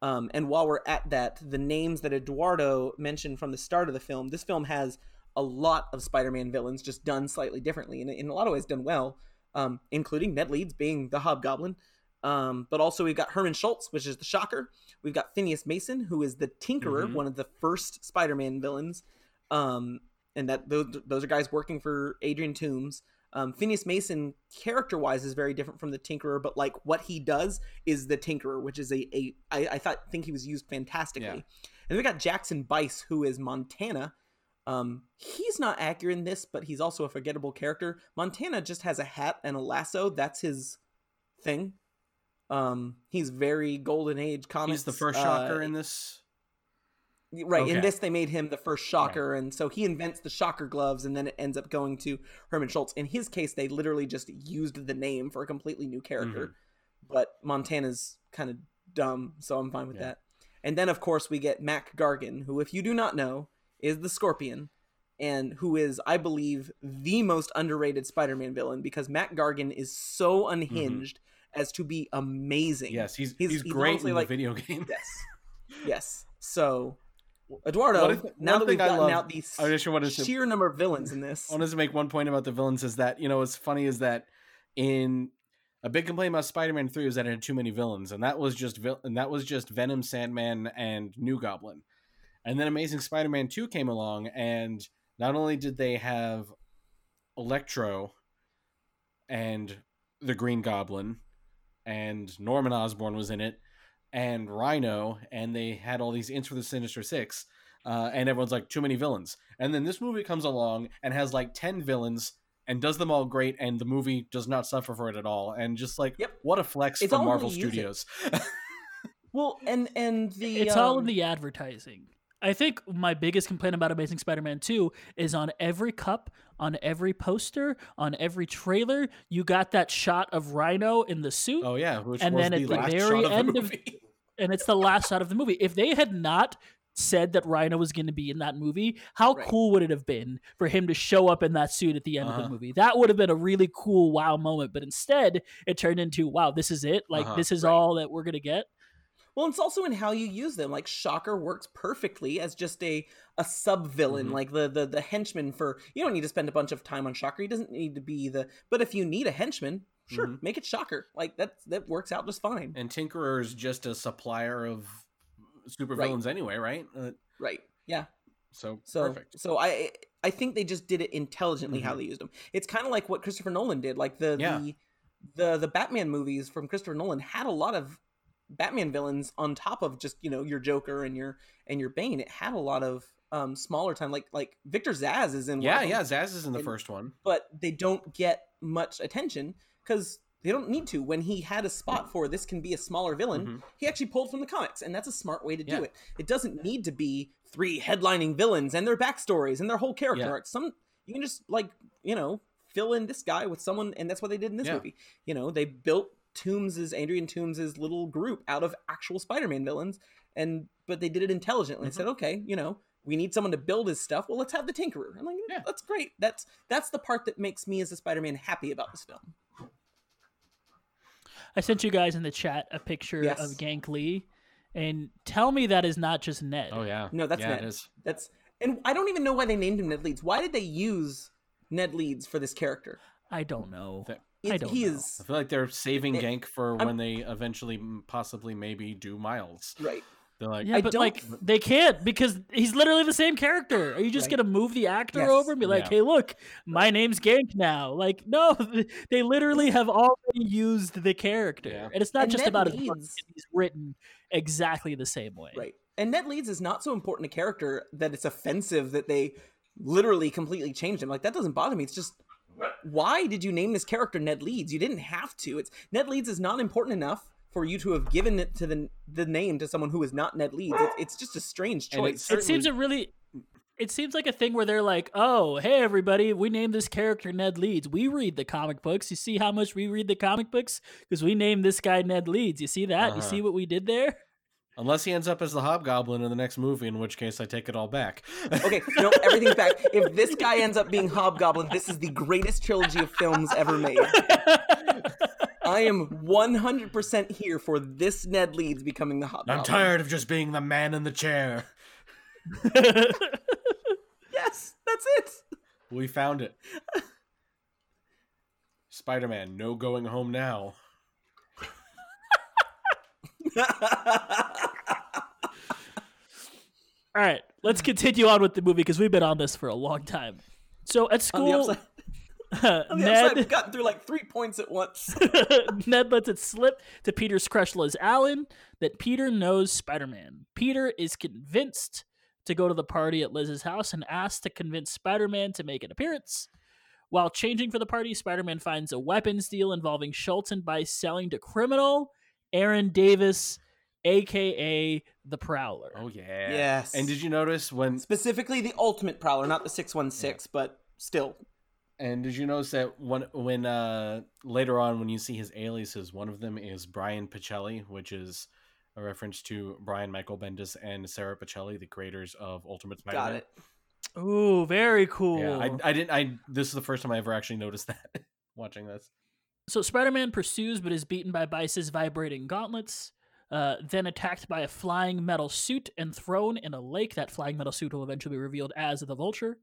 Um, and while we're at that, the names that Eduardo mentioned from the start of the film, this film has a lot of Spider-Man villains, just done slightly differently, and in a lot of ways done well, um, including Ned Leeds being the Hobgoblin. Um, but also we've got Herman Schultz, which is the Shocker. We've got Phineas Mason, who is the Tinkerer, Mhm. one of the first Spider-Man villains. Um, and that those, those are guys working for Adrian Toomes. Um, Phineas Mason, character-wise, is very different from the Tinkerer, but like what he does is the Tinkerer, which is a, a I, I thought think he was used fantastically. Yeah. And then we got Jackson Brice, who is Montana. Um, he's not accurate in this, but he's also a forgettable character. Montana just has a hat and a lasso. That's his thing. Um, he's very golden age comics. He's the first uh, shocker in this. Right. In this, they made him the first shocker, and so he invents the shocker gloves, and then it ends up going to Herman Schultz. In his case, they literally just used the name for a completely new character. Mm-hmm. But Montana's kind of dumb, so I'm fine with Yeah. that. And then, of course, we get Mac Gargan, who, if you do not know, is the Scorpion, and who is, I believe, the most underrated Spider-Man villain because Matt Gargan is so unhinged as to be amazing. Mm-hmm. Yes, he's He's- he's, he's great in like- the video game. Yes. Yes. So, Eduardo, if- now that we've gotten love- out these I just wanted to- sheer number of villains in this, I wanted to make one point about the villains is that you know what's funny is that in a big complaint about Spider-Man Three was that it had too many villains, and that was just and that was just Venom, Sandman, and New Goblin. And then Amazing Spider-Man Two came along, and not only did they have Electro and the Green Goblin, and Norman Osborn was in it, and Rhino, and they had all these ints for the Sinister Six. Uh, and everyone's like, too many villains. And then this movie comes along and has like 10 villains and does them all great, and the movie does not suffer for it at all. And just like, Yep. what a flex It's from Marvel. Studios. well, and and the it's all in um, the advertising. I think my biggest complaint about Amazing Spider-Man 2 is on every cup, on every poster, on every trailer, you got that shot of Rhino in the suit, oh, yeah. Which And was then the at the very shot end of the of- and it's the last shot of the movie. If they had not said that Rhino was going to be in that movie, how Right. cool would it have been for him to show up in that suit at the end of Uh-huh. the movie? That would have been a really cool wow moment. But instead, it turned into wow, this is it. Like Uh-huh. this is Right. all that we're going to get. Well, it's also in how you use them. Like Shocker works perfectly as just a a sub villain, Mhm. like the the the henchman for. You don't need to spend a bunch of time on Shocker. He doesn't need to be the. But if you need a henchman, sure, Mhm. make it Shocker. Like that that works out just fine. And Tinkerer is just a supplier of supervillains anyway, right? Uh, Right? Yeah. so, So perfect. so I I think they just did it intelligently how they used them. It's kind of like what Christopher Nolan did. Like the Yeah. the the the Batman movies from Christopher Nolan had a lot of Batman villains on top of just you know your Joker and your and your Bane. It had a lot of um smaller time like like Victor Zsasz is in Yeah, yeah. Zsasz is in the And- first one. but they don't get much attention because they don't need to. When he had a spot for this can be a smaller villain, Mhm. he actually pulled from the comics, and that's a smart way to do it. It doesn't need to be three headlining villains and their backstories and their whole character Yeah. arcs. Some you can just like you know fill in this guy with someone, and that's what they did in this Yeah. movie. You know, they built Toomes's Adrian Toomes's little group out of actual Spider-Man villains, and but they did it intelligently. Mhm. They said, okay, you know. We need someone to build his stuff. Well, let's have the Tinkerer. I'm like, Yeah. that's great. That's that's the part that makes me as a Spider-Man happy about this film. I sent you guys in the chat a picture Yes. of Ganke Lee, and tell me that is not just Ned. Oh yeah. No, that's yeah, Ned. it is. That's and I don't even know why they named him Ned Leeds. Why did they use Ned Leeds for this character? I don't know. That- I don't he know. is I feel like they're saving It- Ganke for I'm- when they eventually possibly maybe do Miles. right. They're like, Yeah, I but don't- like they can't because he's literally the same character. Are you just Right. gonna move the actor Yes. over and be like, Yeah. "Hey, look, my name's Ganke now"? Like, no, they literally have already used the character, Yeah. and it's not And just Ned about his Leeds- voice, He's written exactly the same way. Right. And Ned Leeds is not so important a character that it's offensive that they literally completely changed him. Like that doesn't bother me. It's just why did you name this character Ned Leeds? You didn't have to. It's Ned Leeds is not important enough for you to have given it to the the name to someone who is not Ned Leeds. It's, it's just a strange And choice. it's It seems a really. It seems like a thing where they're like, "Oh, hey everybody, we named this character Ned Leeds. We read the comic books. You see how much we read the comic books because we named this guy Ned Leeds. You see that? You Uh-huh. see what we did there?" Unless he ends up as the Hobgoblin in the next movie, in which case I take it all back. Okay, no, everything's back. If this guy ends up being Hobgoblin, this is the greatest trilogy of films ever made. I am 100% here for this Ned Leeds becoming the Hobgoblin. I'm tired of just being the man in the chair. Yes, that's it. We found it. Spider-Man, no going home now. All right, let's continue on with the movie because we've been on this for a long time. So at school, upside, uh, on the upside, Ned gotten through like three points at once. Ned lets it slip to Peter's crush Liz Allen that Peter knows Spider-Man. Peter is convinced to go to the party at Liz's house and asks to convince Spider-Man to make an appearance. While changing for the party, Spider-Man finds a weapons deal involving Schultz and by selling to criminal Aaron Davis, aka the Prowler. Oh yeah. Yes. And did you notice when Specifically, the Ultimate Prowler, not the 616, but still. and did you notice that when when uh later on when you see his aliases, one of them is Brian Pichelli, which is a reference to Brian Michael Bendis and Sara Pichelli, the creators of Ultimate Spider-Man. Got it. Ooh, very cool. Yeah, I, I didn't. I this is the first time I ever actually noticed that watching this. So Spider-Man pursues but is beaten by Brice's vibrating gauntlets. Uh, then attacked by a flying metal suit and thrown in a lake. That flying metal suit will eventually be revealed as the Vulture.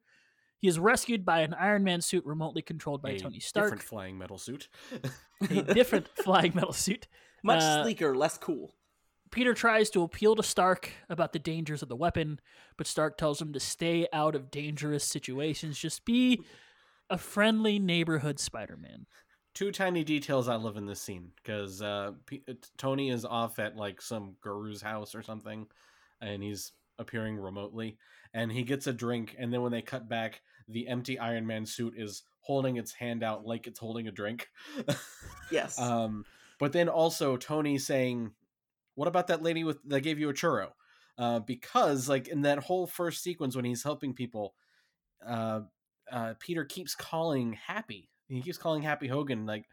He is rescued by an Iron Man suit remotely controlled by A Tony Stark. A different flying metal suit. a different flying metal suit. Much Uh, sleeker, less cool. Peter tries to appeal to Stark about the dangers of the weapon, but Stark tells him to stay out of dangerous situations. Just be a friendly neighborhood Spider-Man. Two tiny details I love in this scene because uh, P- uh, Tony is off at like some guru's house or something, and he's appearing remotely, and he gets a drink, and then when they cut back, the empty Iron Man suit is holding its hand out like it's holding a drink. Yes. Um, but then also Tony saying, "What about that lady with that gave you a churro?" Uh, because like in that whole first sequence when he's helping people, uh, uh, Peter keeps calling Happy. He keeps calling Happy Hogan, like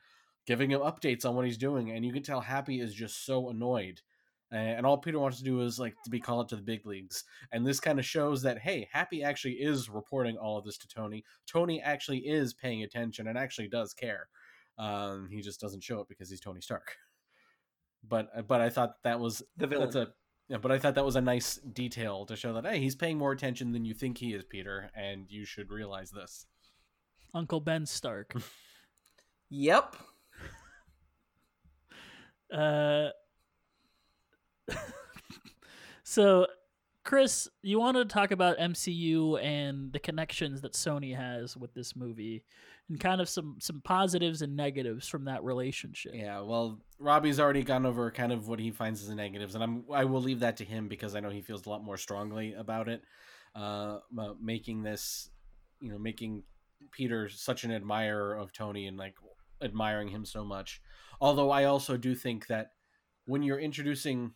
giving him updates on what he's doing, and you can tell Happy is just so annoyed. And all Peter wants to do is like to be called up to the big leagues, and this kind of shows that hey, Happy actually is reporting all of this to Tony. Tony actually is paying attention and actually does care. Um, he just doesn't show it because he's Tony Stark. but but I thought that was The villain. that's a yeah, but I thought that was a nice detail to show that hey, he's paying more attention than you think he is, Peter, and you should realize this. Uncle Ben Stark. Yep. Uh, so, Chris, you wanted to talk about MCU and the connections that Sony has with this movie, and kind of some some positives and negatives from that relationship. Yeah, well, Robbie's already gone over kind of what he finds as the negatives, and I'm I will leave that to him because I know he feels a lot more strongly about it. Uh, making this, you know, making Peter such an admirer of Tony and like admiring him so much. Although I also do think that when you're introducing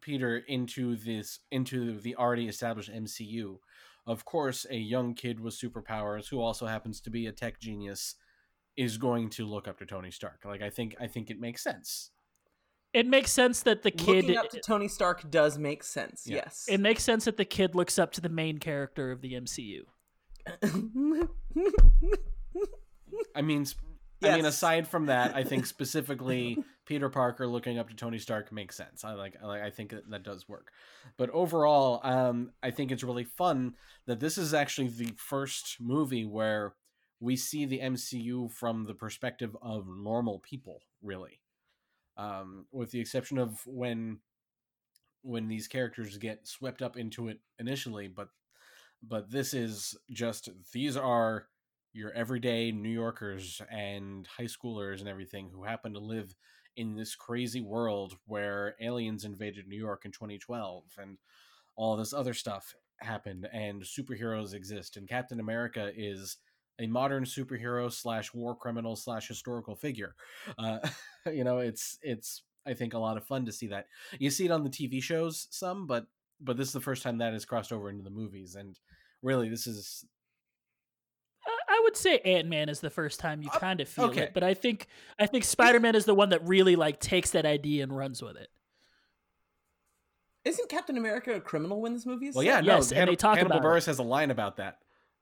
Peter into this into the already established MCU, of course, a young kid with superpowers who also happens to be a tech genius is going to look up to Tony Stark. Like I think I think it makes sense. It makes sense that the kid. Looking up to Tony Stark does make sense. Yeah. Yes. It makes sense that the kid looks up to the main character of the MCU. I mean, sp- I mean, aside from that, I think specifically Peter Parker looking up to Tony Stark makes sense. I like, I like, I think that, that does work. But overall, um, I think it's really fun that this is actually the first movie where we see the MCU from the perspective of normal people, really. Um, with the exception of when when these characters get swept up into it initially, but but this is just these are your everyday New Yorkers and high schoolers and everything who happen to live in this crazy world where aliens invaded New York in 2012 and all this other stuff happened and superheroes exist and Captain America is a modern superhero slash war criminal slash historical figure. Uh, you know, it's it's I think a lot of fun to see that. You see it on the TV shows some, but but this is the first time that has crossed over into the movies and really this is I- I would say Ant Man is the first time you Uh, kind of feel okay. it, but I think I think Spider Man is the one that really like takes that idea and runs with it. Isn't Captain America a criminal when this movie is Well, set? yeah, no. Yes, and they talk Hannibal about it. Buress has a line about that.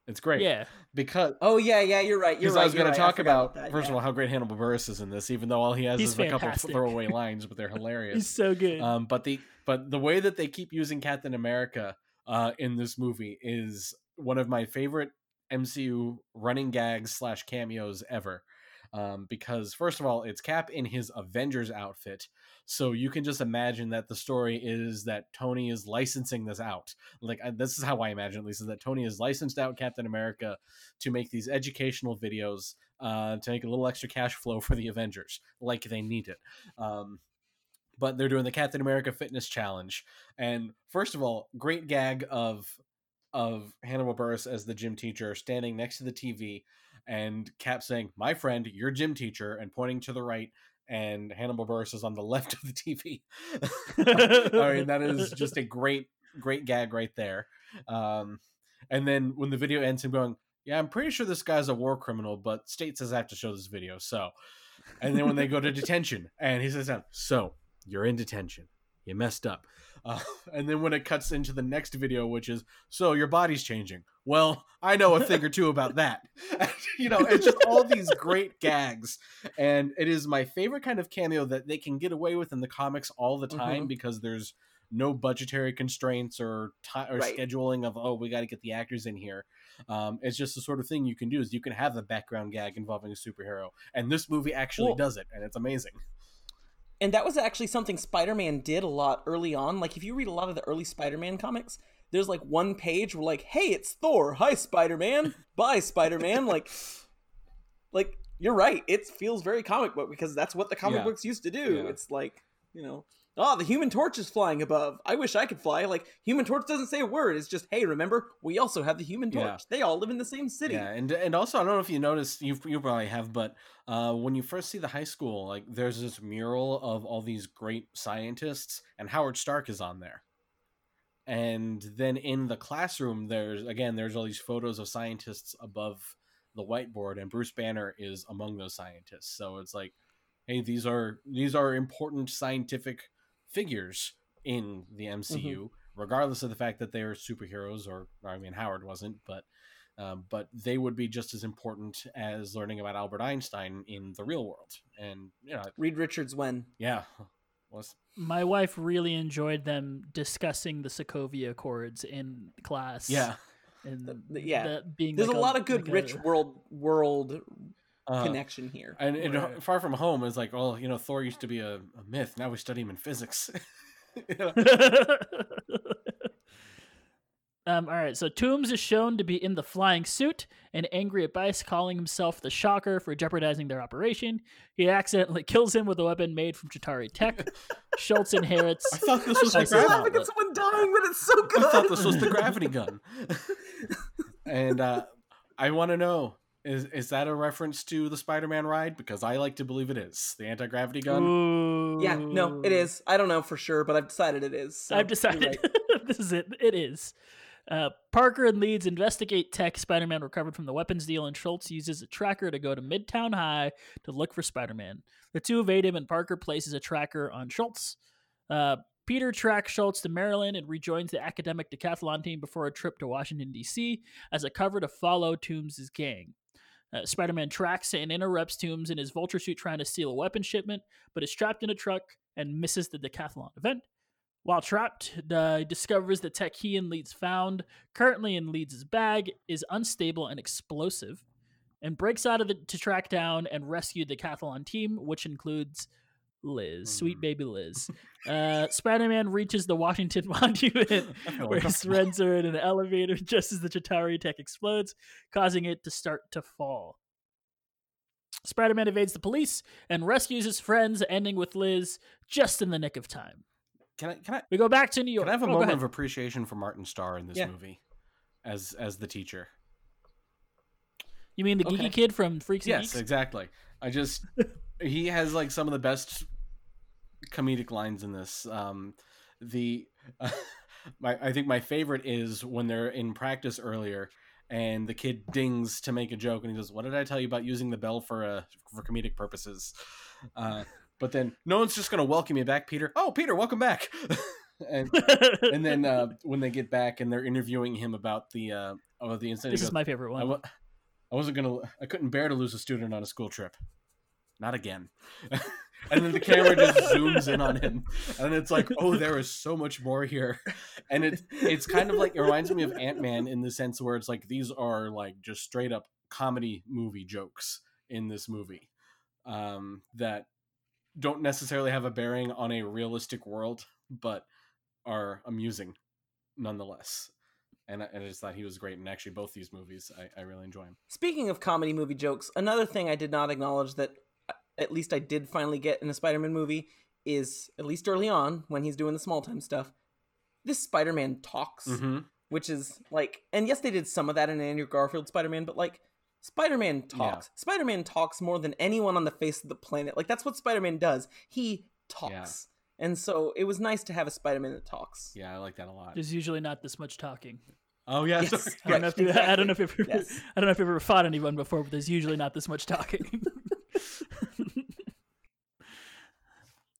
It's great. Yeah, because Oh yeah, yeah, you're right. You're because right. I was going to right, I talk forgot about, that, first yeah. of all how great Hannibal Buress is in this, even though all he has He's is a couple of throwaway lines, but they're hilarious. he's so good. um, but the but the way that they keep using Captain America uh, in this movie is one of my favorite MCU running gags slash cameos ever. Um, because first of all, it's Cap in his Avengers outfit, so you can just imagine that the story is that Tony is licensing this out. Like I- this is how I imagine, at least, is that Tony has licensed out Captain America to make these educational videos uh, to make a little extra cash flow for the Avengers, like they need it. Um, but they're doing the Captain America Fitness Challenge, and first of all, great gag of of Hannibal Buress as the gym teacher standing next to the TV, and Cap saying, "My friend, your gym teacher," and pointing to the right, and Hannibal Buress is on the left of the TV. I mean, that is just a great, great gag right there. Um, and then when the video ends, him going, "Yeah, I'm pretty sure this guy's a war criminal, but state says I have to show this video." So, and then when they go to detention, and he says, "So you're in detention. You messed up." Uh, and then when it cuts into the next video, which is, "So your body's changing." Well, I know a thing or two about that. you know, it's just all these great gags, and it is my favorite kind of cameo that they can get away with in the comics all the time Mhm. because there's no budgetary constraints or time or Right. scheduling of oh we got to get the actors in here. Um, it's just the sort of thing you can do is you can have a background gag involving a superhero, and this movie actually Well- does it, and it's amazing. And that was actually something Spider-Man did a lot early on. Like if you read a lot of the early Spider-Man comics, there's like one page where like, "Hey, it's Thor. Hi, Spider-Man. Bye, Spider-Man." like, like you're right. It feels very comic book because that's what the comic Yeah. books used to do. Yeah. It's like, you know, oh, the Human Torch is flying above. I wish I could fly. Like Human Torch doesn't say a word. It's just, "Hey, remember, we also have the Human Torch. Yeah. They all live in the same city." Yeah, and and also I don't know if you noticed, you you probably have, but uh, when you first see the high school, like there's this mural of all these great scientists, and Howard Stark is on there. And then in the classroom, there's again there's all these photos of scientists above the whiteboard, and Bruce Banner is among those scientists. So it's like, hey, these are these are important scientific figures in the MCU, regardless of the fact that they are superheroes, or, or I mean Howard wasn't, but um, but they would be just as important as learning about Albert Einstein in the real world. And you know, Reed Richards when yeah, Was My wife really enjoyed them discussing the Sokovia Accords in class. yeah. and The- yeah. that being There's like a lot of good like rich a- world world Uh, connection here. And, and Right. Far From Home is like, oh, you know, Thor used to be a, a myth. Now we study him in physics. You know? um, all right, so Toomes is shown to be in the flying suit and angry at Brice, calling himself the Shocker for jeopardizing their operation. He accidentally kills him with a weapon made from Chitauri tech. Schultz inherits. I thought this was the I see I'm that. gravity. laughing at someone dying, but it's so good. I thought this was the gravity gun. and uh, I want to know is is that a reference to the Spider-Man ride? Because I like to believe it is the anti-gravity gun. Ooh. Yeah, no, it is. I don't know for sure, but I've decided it is. so I've decided right. this is it. It is. Uh, Parker and Leeds investigate tech Spider Man recovered from the weapons deal, and Schultz uses a tracker to go to Midtown High to look for Spider Man. The two evade him, and Parker places a tracker on Schultz. Uh, Peter tracks Schultz to Maryland and rejoins the academic decathlon team before a trip to Washington, D.C., as a cover to follow Toomes' gang. Uh, Spider Man tracks and interrupts Toomes in his vulture suit trying to steal a weapon shipment, but is trapped in a truck and misses the decathlon event. While trapped, uh, he discovers the tech he and Leeds found, currently in Leeds' bag, is unstable and explosive, and breaks out of it to track down and rescue the Decathlon team, which includes Liz, sweet Mhm. baby Liz. Uh, Spider Man reaches the Washington Monument, where his friends are in an elevator just as the Chitauri tech explodes, causing it to start to fall. Spider Man evades the police and rescues his friends, ending with Liz just in the nick of time. Can I can I We go back to New York. can I have a Oh, moment of appreciation for Martin Starr in this Yeah. movie as as the teacher? You mean the geeky kid from Freaks and Yes, Geeks? exactly. I just he has like some of the best comedic lines in this. Um, the my I think my favorite is when they're in practice earlier and the kid dings to make a joke and he goes, "What did I tell you about using the bell for uh, for comedic purposes?" Uh, but then no one's just gonna welcome you back, Peter. Oh, Peter, welcome back. and and then uh, when they get back and they're interviewing him about the uh, about the incident, he this is my favorite one. w- I wasn't gonna. I couldn't bear to lose a student on a school trip. Not again. and then the camera just zooms in on him, and it's like, oh, there is so much more here. And it's it's kind of like it reminds me of Ant Man in the sense where it's like these are like just straight up comedy movie jokes in this movie um, that don't necessarily have a bearing on a realistic world, but are amusing nonetheless. And I, and I just thought he was great. And actually, both these movies, I, I really enjoy him. Speaking of comedy movie jokes, another thing I did not acknowledge that uh, at least I did finally get in a Spider-Man movie is at least early on when he's doing the small time stuff. This Spider-Man talks, Mm-hmm. which is like, and yes, they did some of that in Andrew Garfield Spider-Man, but like, Spider-Man talks. Spider-Man talks more than anyone on the face of the planet. Like that's what Spider-Man does. He talks, and so it was nice to have a Spider-Man that talks. Yeah, I like that a lot. There's usually not this much talking. Oh yeah, Yes. sorry. I don't know if you, I don't know if you've ever, Yes. I don't know if you've ever fought anyone before, but there's usually not this much talking.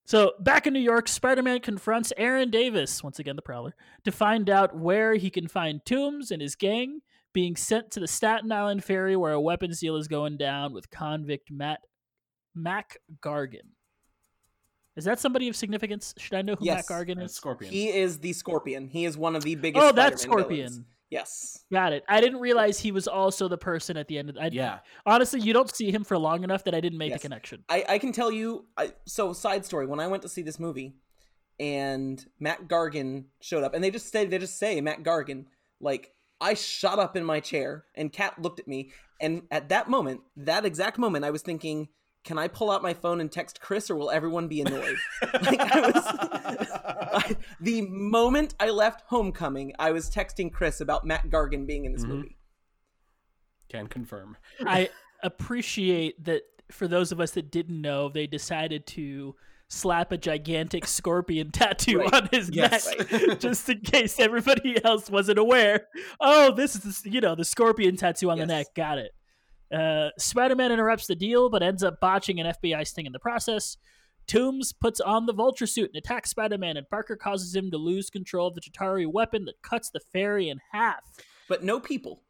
so back in New York, Spider-Man confronts Aaron Davis, once again the Prowler, to find out where he can find Toomes and his gang, being sent to the Staten Island ferry where a weapons deal is going down with convict Matt Mac Gargan. Is that somebody of significance? Should I know who Yes. Mac Gargan It's is? Scorpion. He is the Scorpion. He is one of the biggest. Oh, that's Spider-Man Scorpion. villains. Yes. Got it. I didn't realize he was also the person at the end of. I, yeah, Honestly, you don't see him for long enough that I didn't make Yes. the connection. I, I can tell you. I, so, side story: when I went to see this movie, and Matt Gargan showed up, and they just say they just say Matt Gargan. Like I shot up in my chair, and Kat looked at me, and at that moment, that exact moment, I was thinking, "Can I pull out my phone and text Chris, or will everyone be annoyed?" like I was. I, the moment I left Homecoming, I was texting Chris about Matt Gargan being in this Mhm. movie. can confirm. I appreciate that for those of us that didn't know, they decided to slap a gigantic scorpion tattoo Right. on his Yes. neck just in case everybody else wasn't aware. Oh, this is the, you know the scorpion tattoo on the neck. Got it. Uh, Spider-Man interrupts the deal, but ends up botching an FBI sting in the process. Toomes puts on the vulture suit and attacks Spider-Man, and Parker causes him to lose control of the Chitauri weapon that cuts the ferry in half. But no people.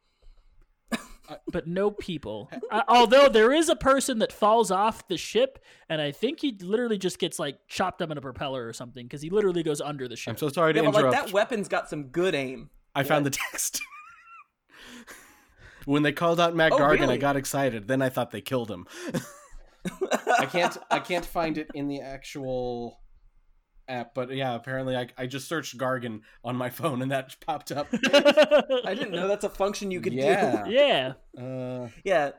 But no people. Uh, although there is a person that falls off the ship, and I think he literally just gets like chopped up in a propeller or something because he literally goes under the ship. I'm so sorry to Yeah, but like that weapon's got some good aim. I found the text. when they called out Matt Oh, Gargan, I got excited. Then I thought they killed him. I can't. I can't find it in the actual app, but yeah, apparently I, I just searched Gargan on my phone and that popped up. I didn't know that's a function you could Yeah. do. yeah. Uh, Yeah.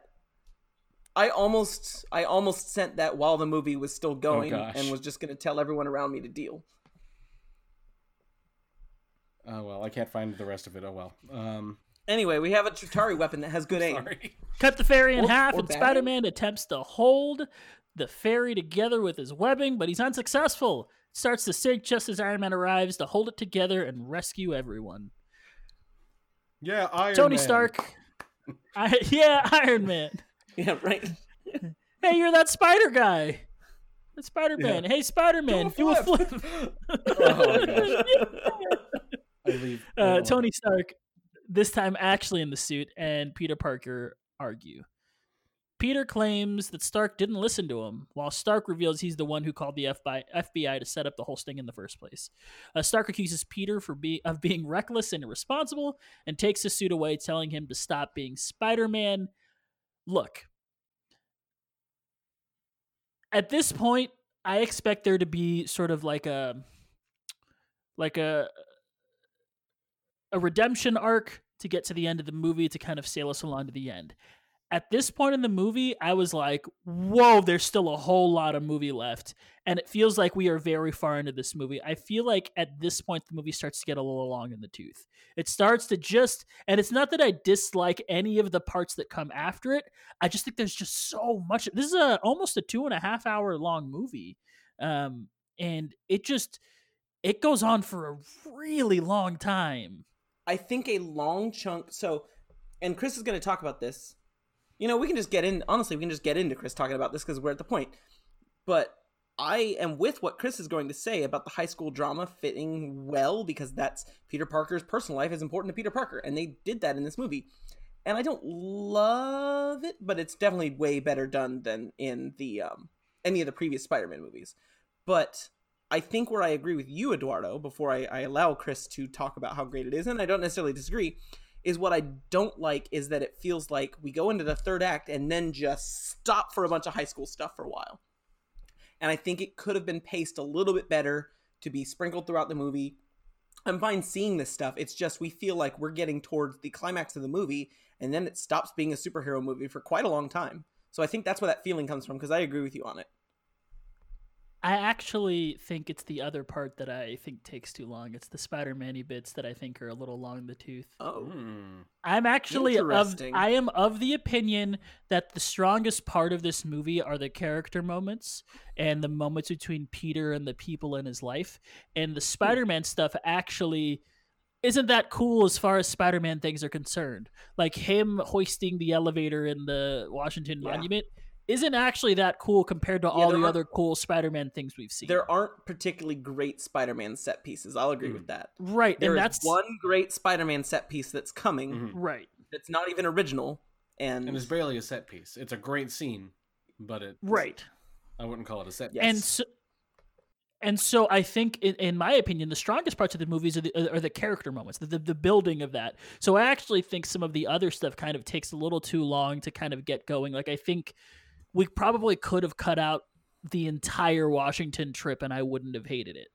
I almost I almost sent that while the movie was still going gosh. and was just going to tell everyone around me to deal. oh well, I can't find the rest of it. Oh well. Um, Anyway, we have a Chitauri weapon that has good aim. sorry. Cut the ferry in Or- half, or and. Spider Man attempts to hold the ferry together with his webbing, but he's unsuccessful. Starts to sink just as Iron Man arrives to hold it together and rescue everyone. Yeah, Iron Tony Man. Stark. I, yeah, Iron Man. Yeah, right. Hey, you're that spider guy. That's Spider Man. Hey, Spider Man, do a flip. Oh. I leave. Uh, Tony Stark, this time actually in the suit, and Peter Parker argue. Peter claims that Stark didn't listen to him, while Stark reveals he's the one who called the FBI, to set up the whole sting in the first place. Uh, Stark accuses Peter for be- of being reckless and irresponsible and takes the suit away, telling him to stop being Spider Man. Look, at this point, I expect there to be sort of like a like a a redemption arc to get to the end of the movie to kind of sail us along to the end. At this point in the movie, I was like, whoa, there's still a whole lot of movie left. And it feels like we are very far into this movie. I feel like at this point, the movie starts to get a little long in the tooth. It starts to just, and it's not that I dislike any of the parts that come after it. I just think there's just so much. This is a almost a two and a half hour long movie. Um, and it just, it goes on for a really long time. I think a long chunk. So, and Chris is going to talk about this. You know, we can just get in. Honestly, we can just get into Chris talking about this because we're at the point. But I am with what Chris is going to say about the high school drama fitting well because that's Peter Parker's personal life is important to Peter Parker, and they did that in this movie. And I don't love it, but it's definitely way better done than in the um, any of the previous Spider-Man movies. But I think where I agree with you, Eduardo, before I, I allow Chris to talk about how great it is, and I don't necessarily disagree, is what I don't like is that it feels like we go into the third act and then just stop for a bunch of high school stuff for a while. And I think it could have been paced a little bit better to be sprinkled throughout the movie. I'm fine seeing this stuff. It's just we feel like we're getting towards the climax of the movie, and then it stops being a superhero movie for quite a long time. So I think that's where that feeling comes from because I agree with you on it. I actually think it's the other part that I think takes too long. It's the Spider-Man bits that I think are a little long in the tooth. Oh, Hmm. I'm actually of I am of the opinion that the strongest part of this movie are the character moments and the moments between Peter and the people in his life. And the Spider-Man stuff actually isn't that cool as far as Spider-Man things are concerned. Like him hoisting the elevator in the Washington Yeah. Monument isn't actually that cool compared to all the other cool Spider-Man things we've seen. there aren't particularly great Spider-Man set pieces. I'll agree with that. right, There and is that's one great Spider-Man set piece that's coming Mhm. right. that's not even original, and, And it's barely a set piece. It's a great scene, but it Right. I wouldn't call it a set. Yes. and so, and so I think, in, in my opinion, the strongest parts of the movies are the, are the character moments, the, the the building of that. So I actually think some of the other stuff kind of takes a little too long to kind of get going. Like I think we probably could have cut out the entire Washington trip, and I wouldn't have hated it.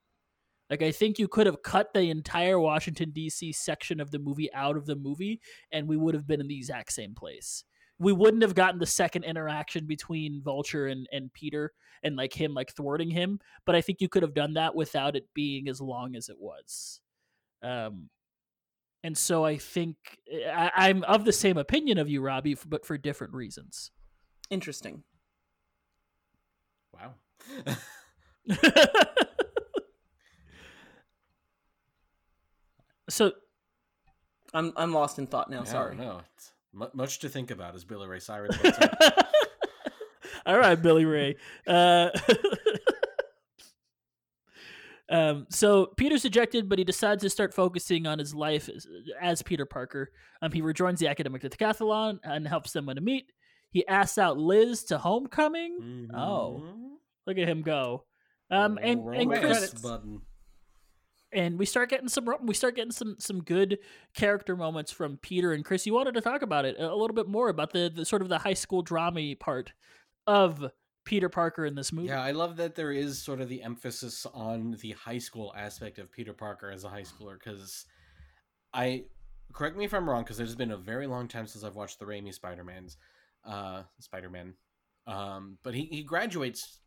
Like I think you could have cut the entire Washington D.C. section of the movie out of the movie, and we would have been in the exact same place. We wouldn't have gotten the second interaction between Vulture and, and Peter and like him like thwarting him, but I think you could have done that without it being as long as it was. Um, and so I think I, I'm of the same opinion of you, Robbie, but for different reasons. Interesting. Wow. so I'm I'm lost in thought now. Yeah, sorry. No, it's mu- much to think about, as Billy Ray Cyrus. All right, Billy Ray. Uh, Um, so Peter's ejected, but he decides to start focusing on his life as, as Peter Parker. Um, he rejoins the academic decathlon and helps them to meet. He asks out Liz to homecoming. Oh, Mhm. look at him go. Um, and Roll and credits. button. and we start getting some we start getting some some good character moments from Peter and Chris. You wanted to talk about it a little bit more about the, the sort of the high school drama part of Peter Parker in this movie. Yeah, I love that there is sort of the emphasis on the high school aspect of Peter Parker as a high schooler because I correct me if I'm wrong because it's been a very long time since I've watched the Raimi Spider-Man's uh Spider-Man. Um but he, he graduates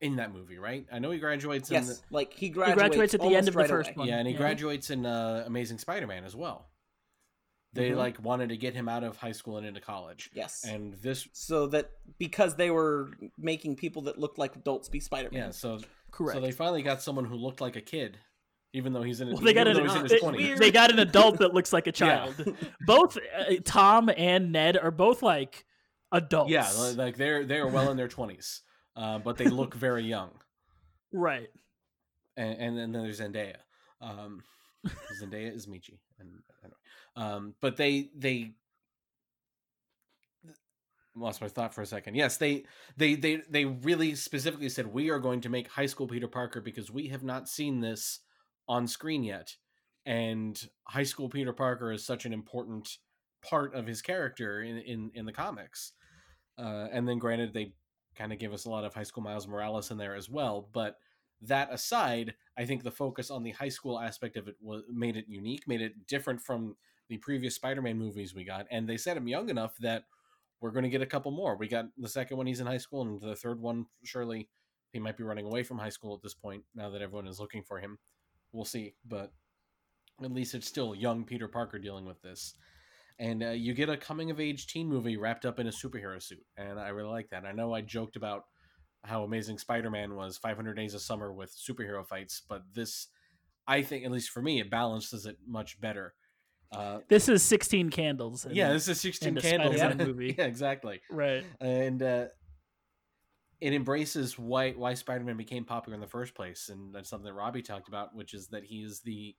in that movie, right? I know he graduates in Yes, the, like he he graduates, graduates at the end almost of the right first away. one. Yeah, and he graduates in uh, Amazing Spider-Man as well. They Mhm. like wanted to get him out of high school and into college. Yes, And this so that because they were making people that looked like adults be Spider-Man. yeah, so Correct. so they finally got someone who looked like a kid even though he's in well, they got an, though he's in they, his 20s. they got an adult that looks like a Yeah. child. Both uh, Tom and Ned are both like adults. Yeah, like they're they're well in their twenties, uh, but they look very young. right. And, and then there's Zendaya. Um, Zendaya is Michi, and anyway. um, but they they lost my thought for a second. Yes, they they they they really specifically said we are going to make high school Peter Parker because we have not seen this on screen yet, and high school Peter Parker is such an important part of his character in in, in the comics. Uh, and then, granted, they kind of give us a lot of high school Miles Morales in there as well. But that aside, I think the focus on the high school aspect of it was made it unique, made it different from the previous Spider-Man movies we got, and they set him young enough that we're going to get a couple more. We got the second one; he's in high school, and the third one, surely he might be running away from high school at this point. Now that everyone is looking for him, we'll see. But at least it's still young Peter Parker dealing with this and uh, you get a coming of age teen movie wrapped up in a superhero suit and i really like that i know i joked about how amazing spider-man was 500 days of summer with superhero fights but this i think at least for me it balances it much better uh, This is 16 candles. in- yeah this is 16 candles Spider-Man movie. yeah exactly Right. and uh, it embraces why why Spider-Man became popular in the first place, and that's something that Robbie talked about, which is that he is the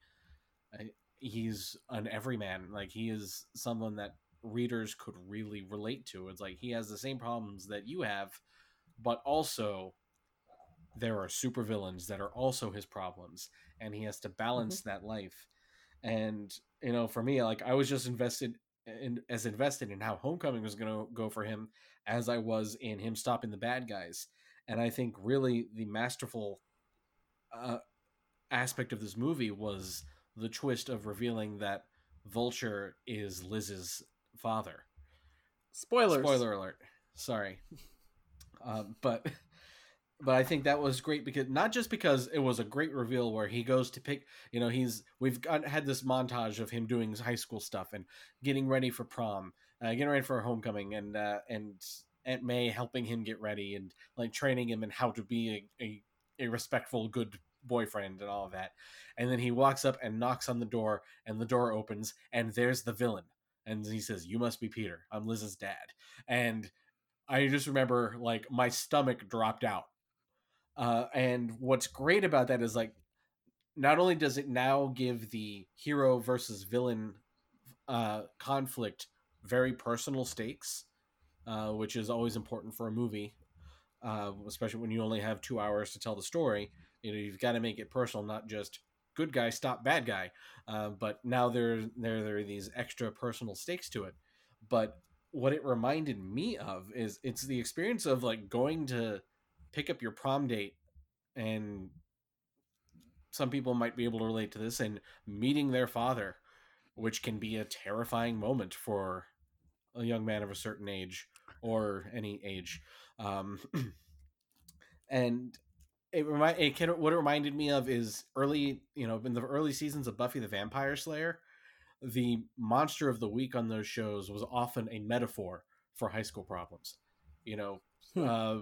he's an everyman. Like he is someone that readers could really relate to. It's like he has the same problems that you have, but also there are supervillains that are also his problems, and he has to balance that life. And you know, for me, like I was just invested in as invested in how Homecoming was going to go for him as I was in him stopping the bad guys. And I think really the masterful uh, aspect of this movie was the twist of revealing that Vulture is Liz's father. Spoilers. Spoiler alert. Sorry. Um, but but I think that was great because not just because it was a great reveal where he goes to pick, you know, he's we've got had this montage of him doing high school stuff and getting ready for prom, uh, getting ready for homecoming, and uh, and Aunt May helping him get ready and like training him in how to be a, a, a respectful, good boyfriend and all of that. And then he walks up and knocks on the door, and the door opens, and there's the villain. And he says, "You must be Peter. I'm Liz's dad." And I just remember like my stomach dropped out. Uh, and what's great about that is like, not only does it now give the hero versus villain uh, conflict very personal stakes, uh, which is always important for a movie, uh, especially when you only have two hours to tell the story. You know, you've got to make it personal, not just good guy stop bad guy. Uh, but now there, there, there are these extra personal stakes to it. But what it reminded me of is it's the experience of like going to pick up your prom date and some people might be able to relate to this and meeting their father which can be a terrifying moment for a young man of a certain age or any age um, and it remind it can what it reminded me of is early you know in the early seasons of buffy the vampire slayer the monster of the week on those shows was often a metaphor for high school problems. You know, Hmm. uh,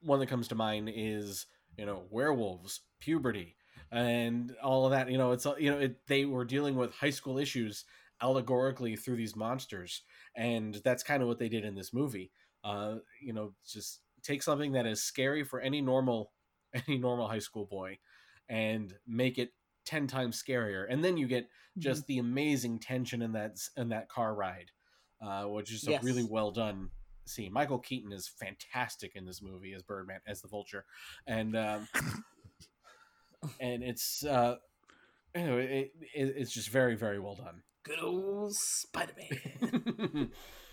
one that comes to mind is you know werewolves, puberty, and all of that. You know, it's you know it, they were dealing with high school issues allegorically through these monsters, and that's kind of what they did in this movie. Uh, you know, just take something that is scary for any normal any normal high school boy and make it 10 times scarier. And then you get just the amazing tension in that in that car ride uh, which is Yes. a really well done scene. Michael keaton is fantastic in this movie as birdman as the vulture. And um, and it's uh anyway, it, it, it's just very very well done. Good old Spider Man.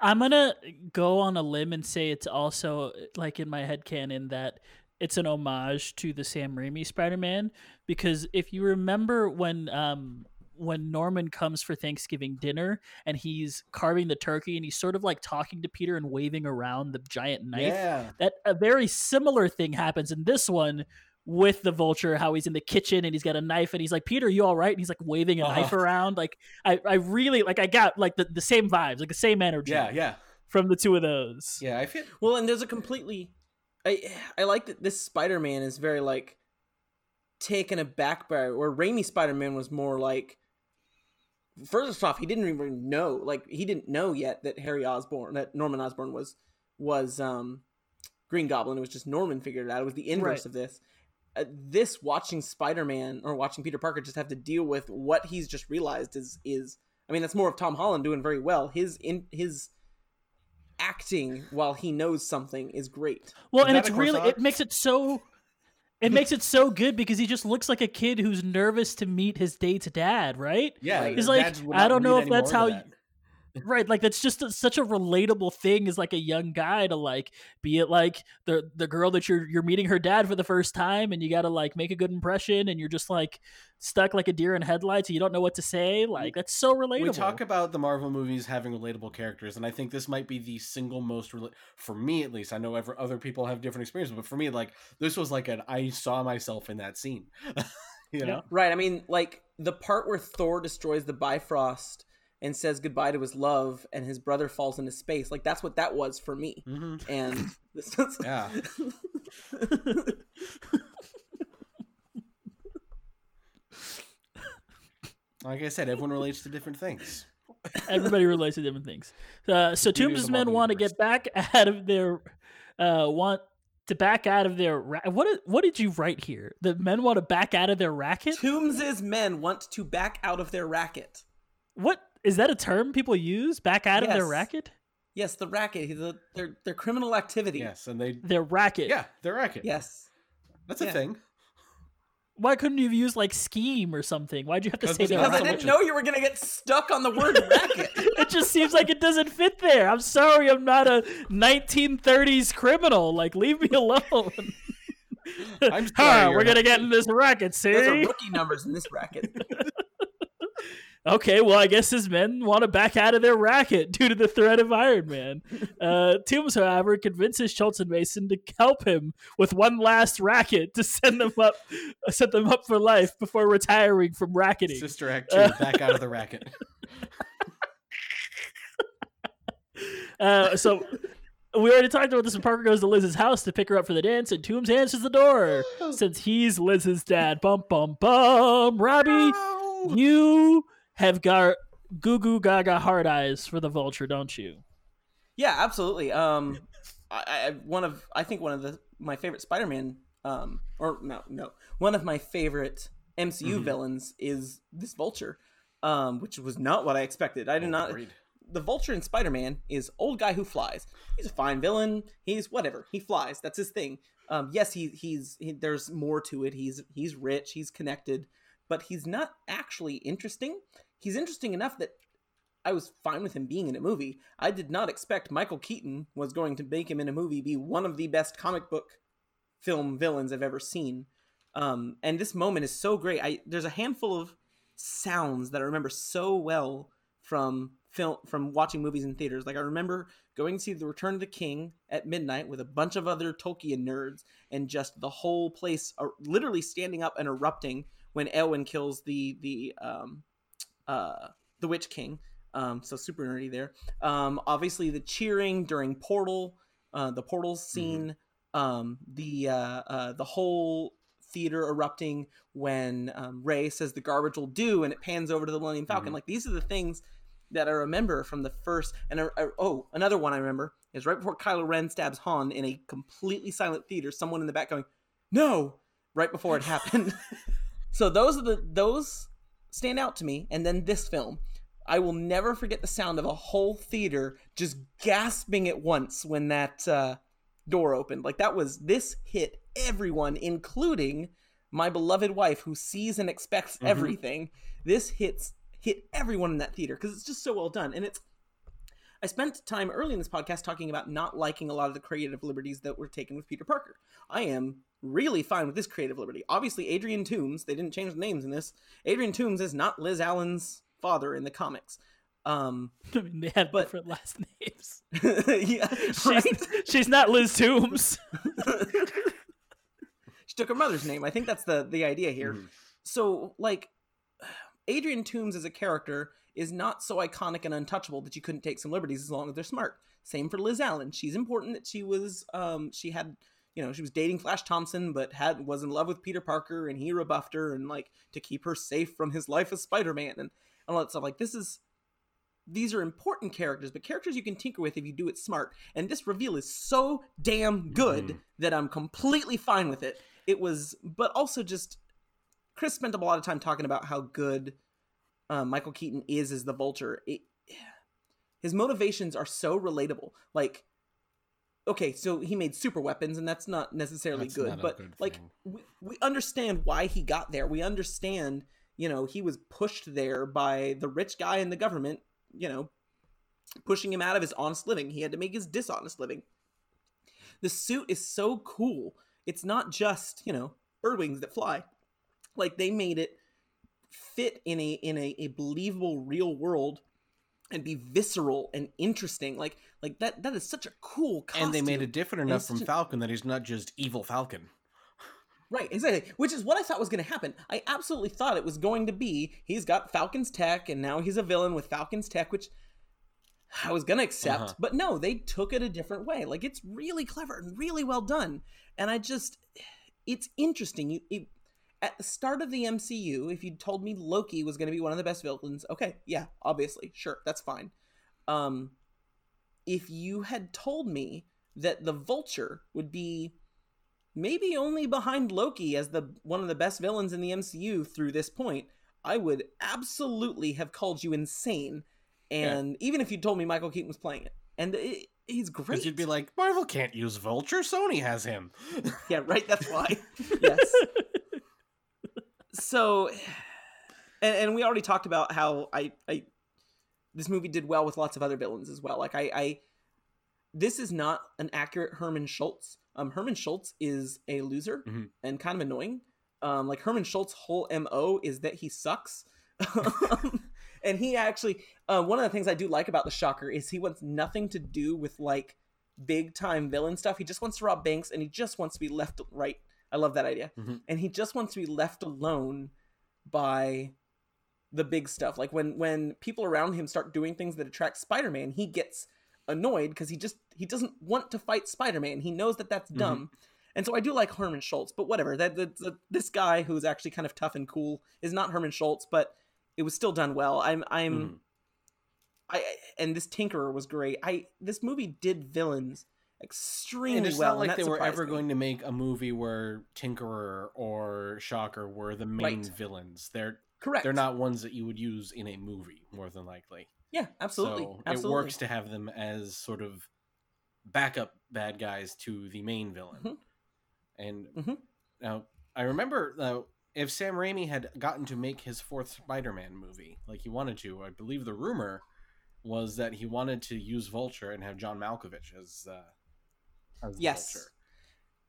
I'm gonna go on a limb and say it's also like in my head canon that it's an homage to the Sam Raimi Spider-Man because if you remember when um when Norman comes for Thanksgiving dinner and he's carving the turkey and he's sort of like talking to Peter and waving around the giant knife yeah. that a very similar thing happens in this one with the vulture how he's in the kitchen and he's got a knife and he's like peter you all right and he's like waving a knife Uh-huh. around like i i really like i got like the, the same vibes like the same energy yeah yeah from the two of those yeah i feel Well, and there's a completely, I I like that this Spider Man is very like taken aback by where Raimi Spider Man was more like. First off, he didn't even know, like he didn't know yet that Harry Osborn, that Norman Osborn was was um Green Goblin. It was just Norman figured it out. It was the inverse Right. of this. Uh, this watching Spider Man or watching Peter Parker just have to deal with what he's just realized is is. I mean, that's more of Tom Holland doing very well. His in his acting while he knows something is great. well Is and it's really it makes it so it makes it so good because he just looks like a kid who's nervous to meet his date's dad right yeah He's like, I don't know if that's how that. Right like that's just a, such a relatable thing as like a young guy to like be it like the the girl that you're you're meeting her dad for the first time and you got to like make a good impression and you're just like stuck like a deer in headlights and you don't know what to say like that's so relatable we talk about the Marvel movies having relatable characters, and I think this might be the single most rela- for me at least. I know ever other people have different experiences, but for me, like this was like an I saw myself in that scene. you know, Right. I mean, like the part where Thor destroys the Bifrost and says goodbye to his love, and his brother falls into space. Like that's what that was for me. Mhm. And this is Yeah. like I said, everyone relates to different things. everybody relates to different things uh, so beauty of Toombs' men want to get back out of their uh want to back out of their ra- what did, what did you write here the men want to back out of their racket Toombs' men want to back out of their racket. what is that a term people use back out of their racket Yes, the racket. The, their their criminal activity. Yes, and they their racket yeah, they're racket. Yes. that's a thing. Why couldn't you have used like scheme or something? Why'd you have to say it's their not Because I didn't know you were gonna get stuck on the word racket. It just seems like it doesn't fit there. I'm sorry, I'm not a 1930s criminal. Like, leave me alone. I'm sorry. Ha, you're we're gonna get in this racket, Those are see? rookie numbers in this racket. Okay, well, I guess his men want to back out of their racket due to the threat of Iron Man. Uh, Toombs, however, convinces Schultz and Mason to help him with one last racket to send them up, set them up for life before retiring from racketing. Sister Act two, back out of the racket. Uh, so we already talked about this when Parker goes to Liz's house to pick her up for the dance, and Toombs answers the door since he's Liz's dad. Bum bum bum. Robbie, you have got goo goo gaga hard eyes for the vulture, don't you? Yeah, absolutely. Um, I, I one of I think one of the my favorite Spider-Man, um, or no, no, one of my favorite MCU villains is this Vulture, um, which was not what I expected. I did not. Agreed. The Vulture in Spider-Man is old guy who flies. He's a fine villain. He's whatever. He flies. That's his thing. Um, yes, he he's he, there's more to it. He's he's rich. He's connected, but he's not actually interesting. He's interesting enough that I was fine with him being in a movie. I did not expect Michael Keaton was going to make him in a movie be one of the best comic book film villains I've ever seen. Um, and this moment is so great. I there's a handful of sounds that I remember so well from film from watching movies in theaters. Like I remember going to see The Return of the King at midnight with a bunch of other Tolkien nerds, and just the whole place are literally standing up and erupting when Éowyn kills the the um, uh, the Witch King. Um, so super nerdy there. Um, obviously the cheering during Portal, uh, the Portals scene, um, the uh, uh, the whole theater erupting when um, Rey says the garbage will do, and it pans over to the Millennium Falcon. Like these are the things that I remember from the first. And I, I- oh, another one I remember is right before Kylo Ren stabs Han in a completely silent theater. Someone in the back going, "No." right before it happened. so those are the those stand out to me. And then this film, I will never forget the sound of a whole theater just gasping at once when that uh, door opened. Like that was this hit everyone, including my beloved wife, who sees and expects Mhm. everything. This hits hit everyone in that theater because it's just so well done, and it's. I spent time early in this podcast talking about not liking a lot of the creative liberties that were taken with Peter Parker. I am really fine with this creative liberty. Obviously, Adrian Toomes, they didn't change the names in this. Adrian Toomes is not Liz Allen's father in the comics. Um, I mean, they had But- different last names. yeah, She's, right? she's not Liz Toombs. she took her mother's name. I think that's the the idea here. Mhm. So, like, Adrian Toomes as a character is not so iconic and untouchable that you couldn't take some liberties as long as they're smart. Same for Liz Allen. She's important that she was, um, she had, you know, she was dating Flash Thompson, but had was in love with Peter Parker, and he rebuffed her, and like to keep her safe from his life as Spider Man, and, and all that stuff. Like, this is. These are important characters, but characters you can tinker with if you do it smart. And this reveal is so damn good Mhm. that I'm completely fine with it. It was, but also just Chris spent a lot of time talking about how good uh, Michael Keaton is as the Vulture. It, his motivations are so relatable. Like, okay, so he made super weapons, and that's not necessarily That's good, not but good like we, we understand why he got there. We understand, you know, he was pushed there by the rich guy in the government, you know, pushing him out of his honest living. He had to make his dishonest living. The suit is so cool. It's not just, you know, bird wings that fly. Like they made it fit in a in a, a believable real world and be visceral and interesting. Like like that that is such a cool costume. And they made it different enough from a- Falcon that he's not just evil Falcon. Right, exactly. Which is what I thought was going to happen. I absolutely thought it was going to be he's got Falcon's tech and now he's a villain with Falcon's tech, which I was going to accept. Uh-huh. But no, they took it a different way. Like it's really clever and really well done. And I just, it's interesting. You, it, at the start of the MCU, if you'd told me Loki was going to be one of the best villains, okay, yeah, obviously, sure, that's fine. Um, if you had told me that the Vulture would be maybe only behind Loki as the one of the best villains in the MCU through this point, I would absolutely have called you insane. And even if you told me Michael Keaton was playing it, and it, he's great. You'd be like, Marvel can't use Vulture, Sony has him. yeah, right. That's why. yes. So, and, and we already talked about how I, I, this movie did well with lots of other villains as well. Like I, I, this is not an accurate Herman Schultz. Um, Herman Schultz is a loser Mhm. and kind of annoying. Um, like Herman schultz whole mo is that he sucks. And he actually, uh, one of the things I do like about the Shocker is he wants nothing to do with like big time villain stuff. He just wants to rob banks and he just wants to be left right. I love that idea. Mhm. And he just wants to be left alone by the big stuff. Like when when people around him start doing things that attract Spider-Man, he gets annoyed because he just he doesn't want to fight Spider-Man. He knows that that's dumb. And so I do like Herman Schultz, but whatever. That, that, that this guy who's actually kind of tough and cool is not Herman Schultz, but it was still done well. I'm I'm Mhm. I and this Tinkerer was great. I this movie did villains extremely And it's well. not like they were ever me. going to make a movie where Tinkerer or Shocker were the main Right. villains. They're correct. they're not ones that you would use in a movie, more than likely. Yeah, absolutely. So absolutely. it works to have them as sort of backup bad guys to the main villain. Mhm. And Mhm. now I remember uh, if Sam Raimi had gotten to make his fourth Spider-Man movie, like he wanted to, I believe the rumor was that he wanted to use Vulture and have John Malkovich as uh, Yes. Vulture.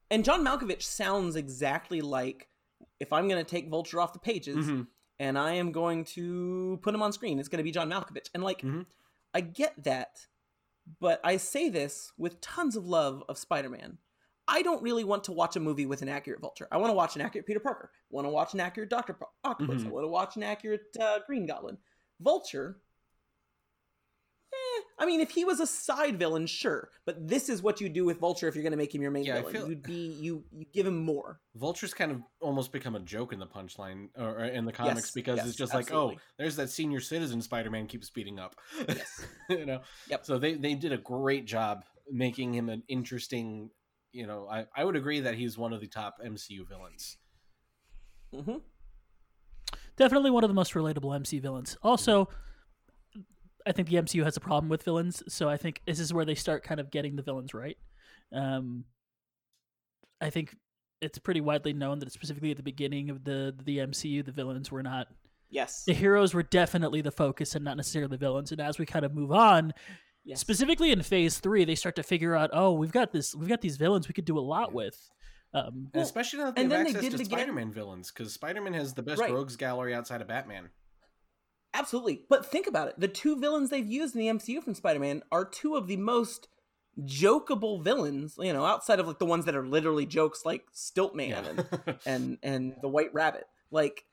And John Malkovich sounds exactly like if I'm going to take Vulture off the pages Mhm. and I am going to put him on screen, it's going to be John Malkovich. And like, Mhm. I get that, but I say this with tons of love of Spider Man. I don't really want to watch a movie with an accurate Vulture. I want to watch an accurate Peter Parker. I want to watch an accurate Doctor Octopus. I Mhm. want to watch an accurate uh, Green Goblin. Vulture. I mean, if he was a side villain, sure. But this is what you do with Vulture if you're going to make him your main Yeah, villain. feel- You'd be you you give him more. Vulture's kind of almost become a joke in the punchline or or in the comics Yes, because yes, it's just absolutely. like, oh, there's that senior citizen Spider-Man keeps speeding up. Yes. you know. Yep. So they they did a great job making him an interesting. You know, I I would agree that he's one of the top MCU villains. hmm Definitely one of the most relatable MC villains. Also, I think the MCU has a problem with villains, so I think this is where they start kind of getting the villains right. Um, I think it's pretty widely known that specifically at the beginning of the the MCU, the villains were not Yes. the heroes were definitely the focus and not necessarily the villains. And as we kind of move on, Yes. specifically in Phase Three, they start to figure out, oh, we've got this, we've got these villains we could do a lot with. Um, And especially now that they and have then they did to it again- Spider-Man villains, because Spider-Man has the best Right. rogues gallery outside of Batman. Absolutely. But think about it. The two villains they've used in the MCU from Spider-Man are two of the most jokeable villains, you know, outside of like the ones that are literally jokes like Stiltman and, and and the White Rabbit. Like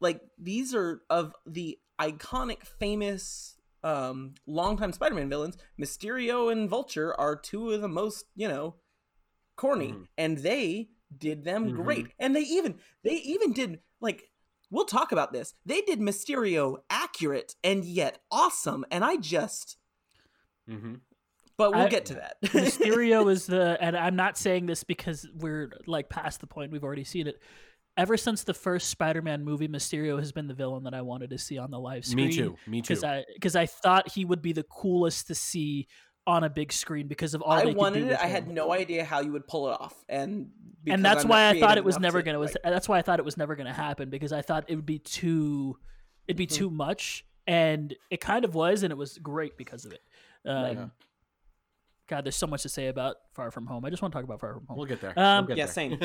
like these are of the iconic famous um longtime Spider-Man villains. Mysterio and Vulture are two of the most, you know, corny Mhm. and they did them Mhm. great. And they even they even did like we'll talk about this. They did Mysterio accurate and yet awesome and I just hmm but we'll I- get to that. Mysterio is the, and I'm not saying this because we're like past the point. We've already seen it. Ever since the first Spider-Man movie, Mysterio has been the villain that I wanted to see on the live screen. Me too. Me too. Because I because I thought he would be the coolest to see on a big screen because of all I they could wanted do it. I had no idea how you would pull it off, and and that's I'm why I thought it was enough never to- gonna was right. that's why I thought it was never gonna happen because I thought it would be too it'd be Mhm. too much and it kind of was and it was great because of it. Um, Right. God, there's so much to say about Far From Home. I just want to talk about Far From Home. We'll get there. Um, we'll get Yeah, there. same.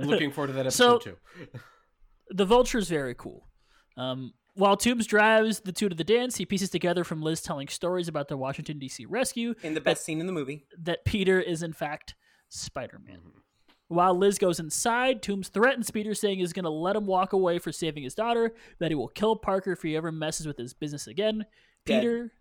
Looking forward to that So- episode too. the vulture's very cool. Um, while Toombs drives the two to the dance, he pieces together from Liz telling stories about the Washington D.C. rescue in the best scene in the movie. that Peter is in fact Spider-Man. Mhm. While Liz goes inside, Toombs threatens Peter, saying he's going to let him walk away for saving his daughter, that he will kill Parker if he ever messes with his business again. Dead. Peter,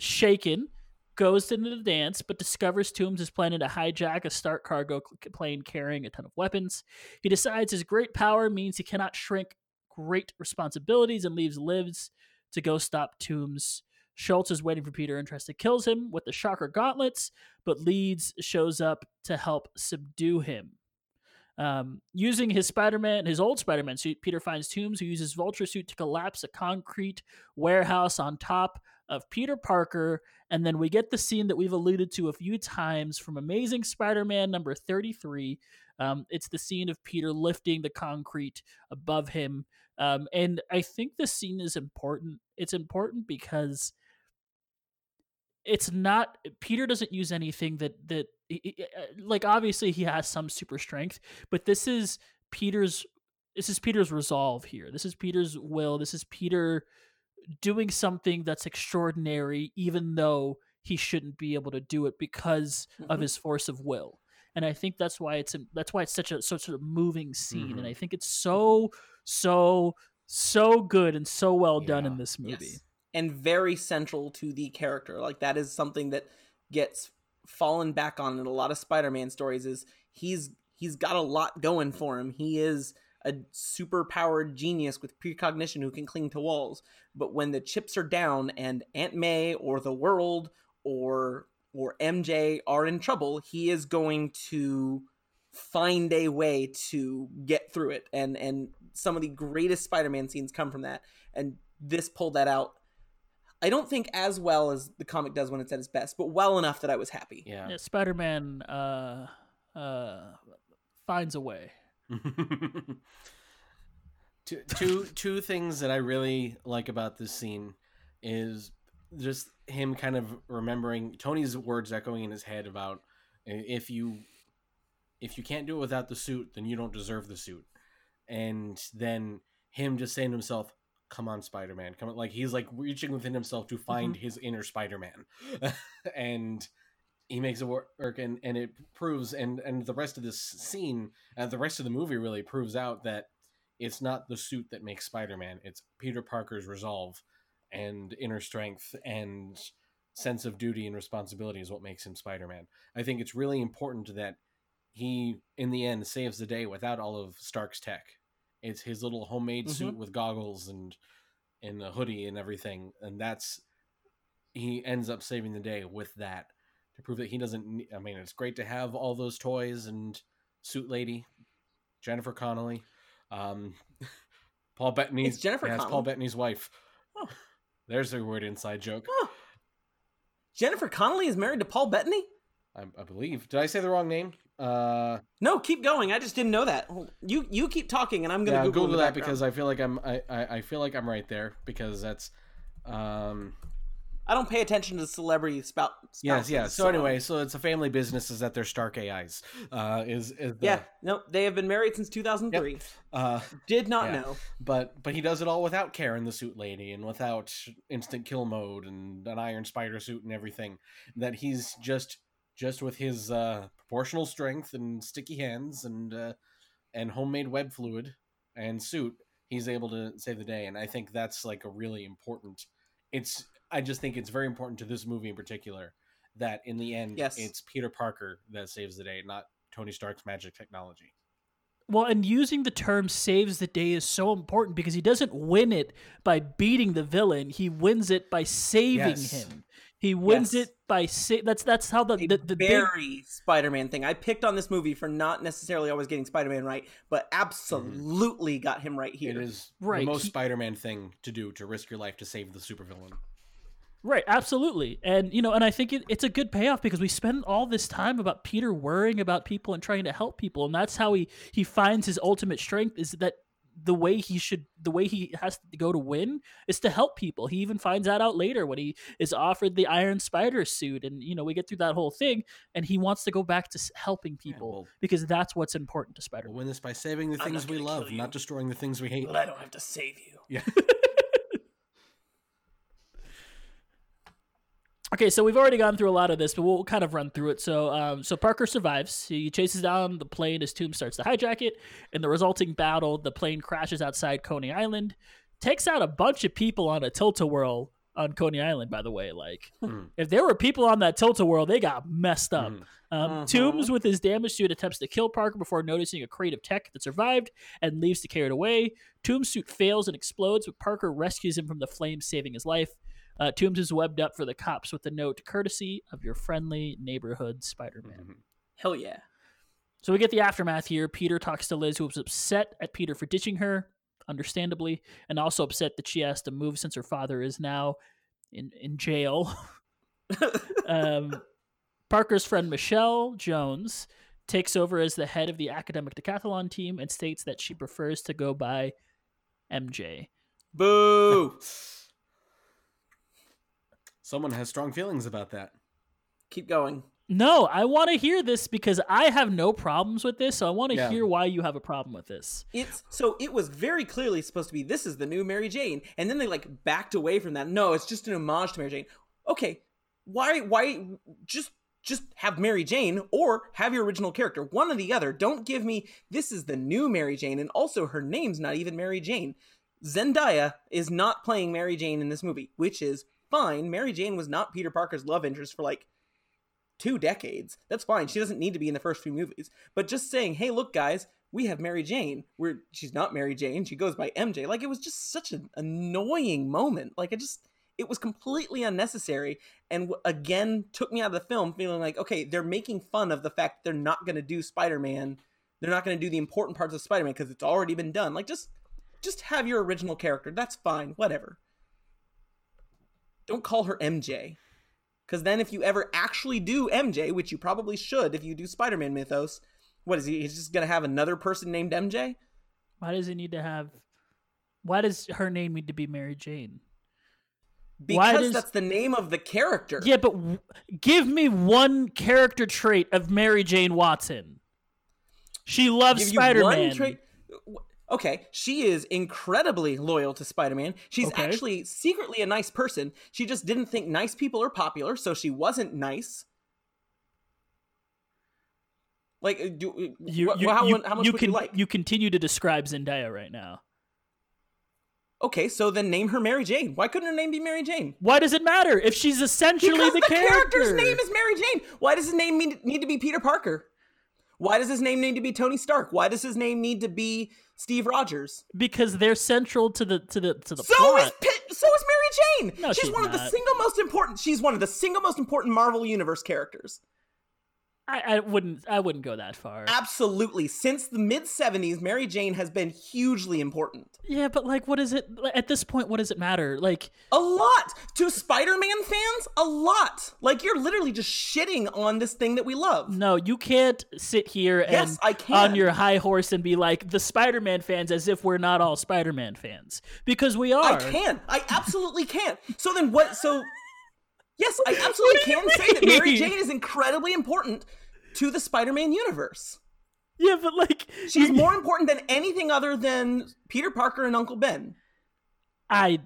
shaken, goes into the dance, but discovers Toombs is planning to hijack a Stark cargo plane carrying a ton of weapons. He decides his great power means he cannot shrink great responsibilities and leaves Liz to go stop Toombs. Schultz is waiting for Peter and tries to kill him with the Shocker gauntlets, but Leeds shows up to help subdue him. Um, using his Spider-Man, his old Spider-Man suit, Peter finds Toombs, who uses Vulture suit to collapse a concrete warehouse on top of Peter Parker, and then we get the scene that we've alluded to a few times from Amazing Spider-Man number thirty-three. Um, it's the scene of Peter lifting the concrete above him, um, and I think this scene is important. It's important because it's not Peter doesn't use anything that that uh, like obviously he has some super strength, but this is Peter's this is Peter's resolve here. This is Peter's will. This is Peter doing something that's extraordinary even though he shouldn't be able to do it because of Mhm. his force of will. And I think that's why it's that's why it's such a such a moving scene and Mhm. I think it's so so so good and so well done in this movie. Yes. And very central to the character. Like that is something that gets fallen back on in a lot of Spider-Man stories is he's he's got a lot going for him. He is a super powered genius with precognition who can cling to walls. But when the chips are down and Aunt May or the world or or MJ are in trouble, he is going to find a way to get through it. And and some of the greatest Spider-Man scenes come from that. And this pulled that out. I don't think as well as the comic does when it's at its best, but well enough that I was happy. Yeah. Yeah, Spider-Man uh uh finds a way. two, two, two things that I really like about this scene is just him kind of remembering Tony's words echoing in his head about uh, if you if you can't do it without the suit, then you don't deserve the suit, and then him just saying to himself, "Come on, Spider Man, come on!" Like he's like reaching within himself to find his inner Spider Man, and he makes it work and and it proves and and the rest of this scene and the rest of the movie really proves out that it's not the suit that makes spider-man. It's peter parker's resolve and inner strength and sense of duty and responsibility is what makes him spider-man i think it's really important that he in the end saves the day without all of stark's tech it's his little homemade suit with goggles and and a hoodie and everything and that's he ends up saving the day with that to prove that he doesn't. I mean, it's great to have all those toys and suit lady, Jennifer Connelly, Um, Paul Bettany's It's Jennifer yeah, Paul. Bettany's wife. Oh. There's a weird inside joke. Huh. Jennifer Connelly is married to Paul Bettany? I, I believe. Did I say the wrong name? Uh, No, keep going. I just didn't know that. You you keep talking, and I'm gonna yeah, Google, Google that background. because I feel like I'm I, I, I feel like I'm right there because that's um I don't pay attention to celebrity spout. yes spouses, yeah. So anyway, so it's a family business is that they're Stark AIs. Uh, is is the, yeah, no, they have been married since 2003. Uh, Did not Yeah. know. but but he does it all without Karen the suit lady and without instant kill mode and an iron spider suit and everything that he's just just with his uh proportional strength and sticky hands and uh and homemade web fluid and suit he's able to save the day and i think that's like a really important it's i just think it's very important to this movie in particular that in the end Yes. it's peter parker that saves the day not tony stark's magic technology Well, and using the term saves the day is so important because he doesn't win it by beating the villain. He wins it by saving Yes. him. He wins Yes. it by sa- that's that's how the A the, the big very Spider-Man thing. I picked on this movie for not necessarily always getting Spider-Man right, but mm-hmm. absolutely got him right here. it is Right, the most he- spider-man thing to do to risk your life to save the supervillain Right, absolutely. And you know, and I think it, it's a good payoff because we spend all this time about Peter worrying about people and trying to help people, and that's how he he finds his ultimate strength is that the way he should the way he has to go to win is to help people. He even finds that out later when he is offered the Iron Spider suit and you know, we get through that whole thing and he wants to go back to helping people well- because that's what's important to Spider-Man. we'll win this by saving the I'm things we love not destroying the things we hate but I don't have to save you. yeah Okay, so we've already gone through a lot of this, but we'll kind of run through it. So, um, so Parker survives. He chases down the plane. His tomb starts to hijack it. In the resulting battle, the plane crashes outside Coney Island, takes out a bunch of people on a tilt-a-whirl on Coney Island. By the way, like Mhm. if there were people on that tilt-a-whirl, they got messed up. Mhm. Um, Mhm. Toombs, with his damage suit, attempts to kill Parker before noticing a crate of tech that survived and leaves to carry it away. Toombs' suit fails and explodes, but Parker rescues him from the flames, saving his life. Uh, Toombs is webbed up for the cops with the note, courtesy of your friendly neighborhood Spider Man. Mhm. Hell yeah. So we get the aftermath here. Peter talks to Liz, who was upset at Peter for ditching her, understandably, and also upset that she has to move since her father is now in, in jail. um, Parker's friend Michelle Jones takes over as the head of the academic decathlon team and states that she prefers to go by MJ. Boo. someone has strong feelings about that Keep going. No, I want to hear this because I have no problems with this. So I want to Yeah. hear why you have a problem with this. It's so it was very clearly supposed to be this is the new Mary Jane, and then they like backed away from that. No, it's just an homage to Mary Jane. Okay, why why just just have Mary Jane or have your original character, one or the other. Don't give me this is the new Mary Jane, and also her name's not even Mary Jane. Zendaya is not playing Mary Jane in this movie, which is fine. Mary Jane was not Peter Parker's love interest for like two decades. That's fine. She doesn't need to be in the first few movies. But just saying, hey, look, guys, we have Mary Jane. Where she's not Mary Jane. She goes by MJ. Like it was just such an annoying moment. Like I just, it was completely unnecessary, and again took me out of the film feeling like, okay, they're making fun of the fact they're not going to do Spider Man. They're not going to do the important parts of Spider Man because it's already been done. Like just, just have your original character. That's fine. Whatever. Don't call her MJ. Because then, if you ever actually do MJ, which you probably should if you do Spider Man mythos, what is he? He's just going to have another person named MJ? Why does he need to have? Why does her name need to be Mary Jane? Because does- that's the name of the character. Yeah, but w- give me one character trait of Mary Jane Watson. She loves Spider Man. trait- Okay, she is incredibly loyal to Spider Man. She's Okay. actually secretly a nice person. She just didn't think nice people are popular, so she wasn't nice. Like, uh, do you, wh- you, how, you, how much you would can, you like? you continue to describe Zendaya right now. Okay, so then name her Mary Jane. Why couldn't her name be Mary Jane? Why does it matter if she's essentially Because the, the, character? character's name is Mary Jane. Why does his name need to be Peter Parker? Why does his name need to be Tony Stark? Why does his name need to be Steve Rogers? because they're central to the to the to the So plot. is Pit, so is Mary Jane. No, she's, she's one of the single most important. She's one of the single most important Marvel Universe characters. I, I wouldn't. I wouldn't go that far. Absolutely. Since the mid 70s, Mary Jane has been hugely important. Yeah, but like, what is it at this point? What does it matter? Like, A lot. To Spider Man fans, a lot. Like, you're literally just shitting on this thing that we love. no, you can't sit here and Yes, I can. on your high horse and be like the Spider-Man fans as if we're not all Spider-Man fans because we are. I can. I absolutely can. So then what? So, yes, I absolutely do you can say that Mary? Jane is incredibly important to the Spider Man universe. Yeah, but like, She's you- more important than anything other than Peter Parker and Uncle Ben. I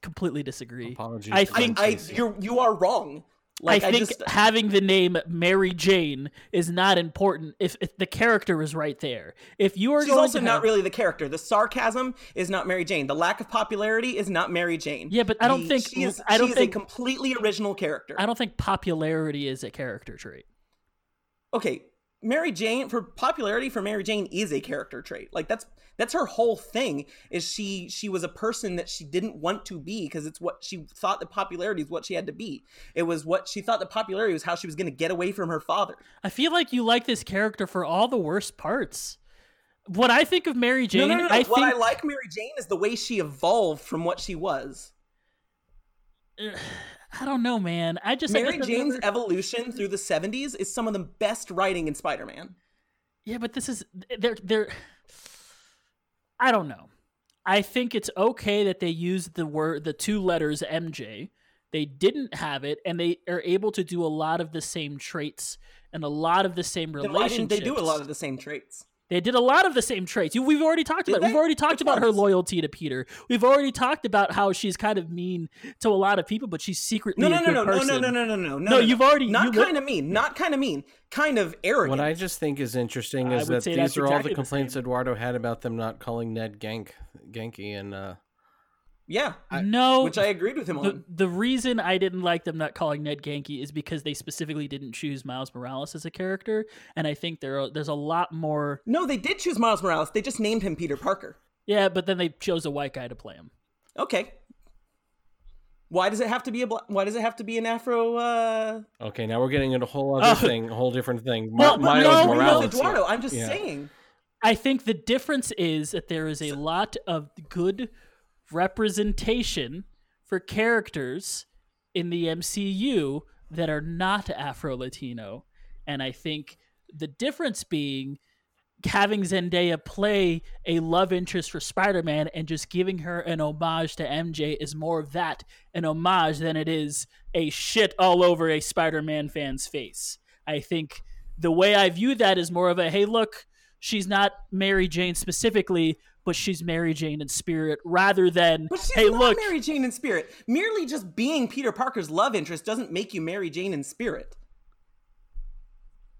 completely disagree. Apologies I think I, Casey. you're, you are wrong. Like, I I, think just. having the name Mary Jane is not important if, if the character is right there. If you are She's also not have- really the character. The sarcasm is not Mary Jane. The lack of popularity is not Mary Jane. Yeah, but I don't The- think- she is, I don't she think- a completely original character. I don't think popularity is a character trait. okay, Mary Jane for popularity for Mary Jane is a character trait. Like that's that's her whole thing. Is she she was a person that she didn't want to be because it's what she thought the popularity is what she had to be. It was what she thought the popularity was how she was going to get away from her father. I feel like you like this character for all the worst parts. What I think of Mary Jane, no, no, no, no. I what think I like Mary Jane is the way she evolved from what she was. I don't know, man. I just I Mary I've Jane's evolution through the 70s is some of the best writing in Spider-Man. Yeah, but this is they're they're I don't know. I think it's okay that they used the word the two letters MJ. They didn't have it and they are able to do a lot of the same traits and a lot of the same Then relationships. why didn't they do a lot of the same traits? They did a lot of the same traits. We've already talked Did about. it. We've already talked Which about her loyalty to Peter. We've already talked about how she's kind of mean to a lot of people, but she's secretly No, a no, no, good no, no, person. no, no, no, no, no, no. No, you've already- not you kind of mean, not kind of mean, kind of arrogant. What I just think is interesting I is that these that's are all exactly the the complaints same. Eduardo had about them not calling Ned Genk Ganke and uh yeah, no, which I agreed with him the, on. the reason I didn't like them not calling Ned Ganke is because they specifically didn't choose Miles Morales as a character, and I think there are, there's a lot more. No, they did choose Miles Morales. They just named him Peter Parker. Yeah, but then they chose a white guy to play him. Okay. Why does it have to be a bla- Why does it have to be an Afro? Uh... Okay, now we're getting into a whole other Oh. thing, a whole different thing. Mi- Well, Miles no, I agree Morales. Eduardo. I'm just Yeah. saying. I think the difference is that there is a lot of good representation for characters in the MCU that are not Afro Latino. And I think the difference being having Zendaya play a love interest for Spider Man and just giving her an homage to MJ is more of that, an homage, than it is a shit all over a Spider Man fan's face. I think the way I view that is more of a hey, look, she's not Mary Jane specifically, but she's Mary Jane in spirit, rather than But she's hey, not look, Mary Jane in spirit. Merely just being Peter Parker's love interest doesn't make you Mary Jane in spirit.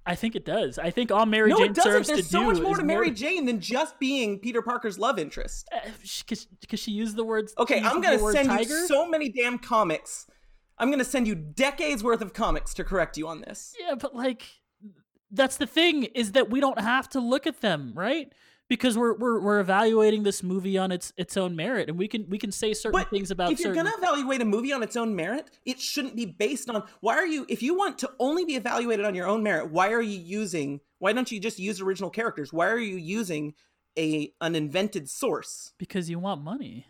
I think it does. I think all Mary no, Jane it doesn't. serves There's to so do much more to Mary Jane than just being Peter Parker's love interest. Uh, because she used the words. Okay, I'm gonna send tiger. you so many damn comics. I'm gonna send you decades worth of comics to correct you on this. Yeah, but like that's the thing is that we don't have to look at them, right? Because we're we're we're evaluating this movie on its its own merit, and we can we can say certain But things about if you're certain. gonna evaluate a movie on its own merit, it shouldn't be based on why are you if you want to only be evaluated on your own merit, why are you using why don't you just use original characters? Why are you using a an invented source? because you want money.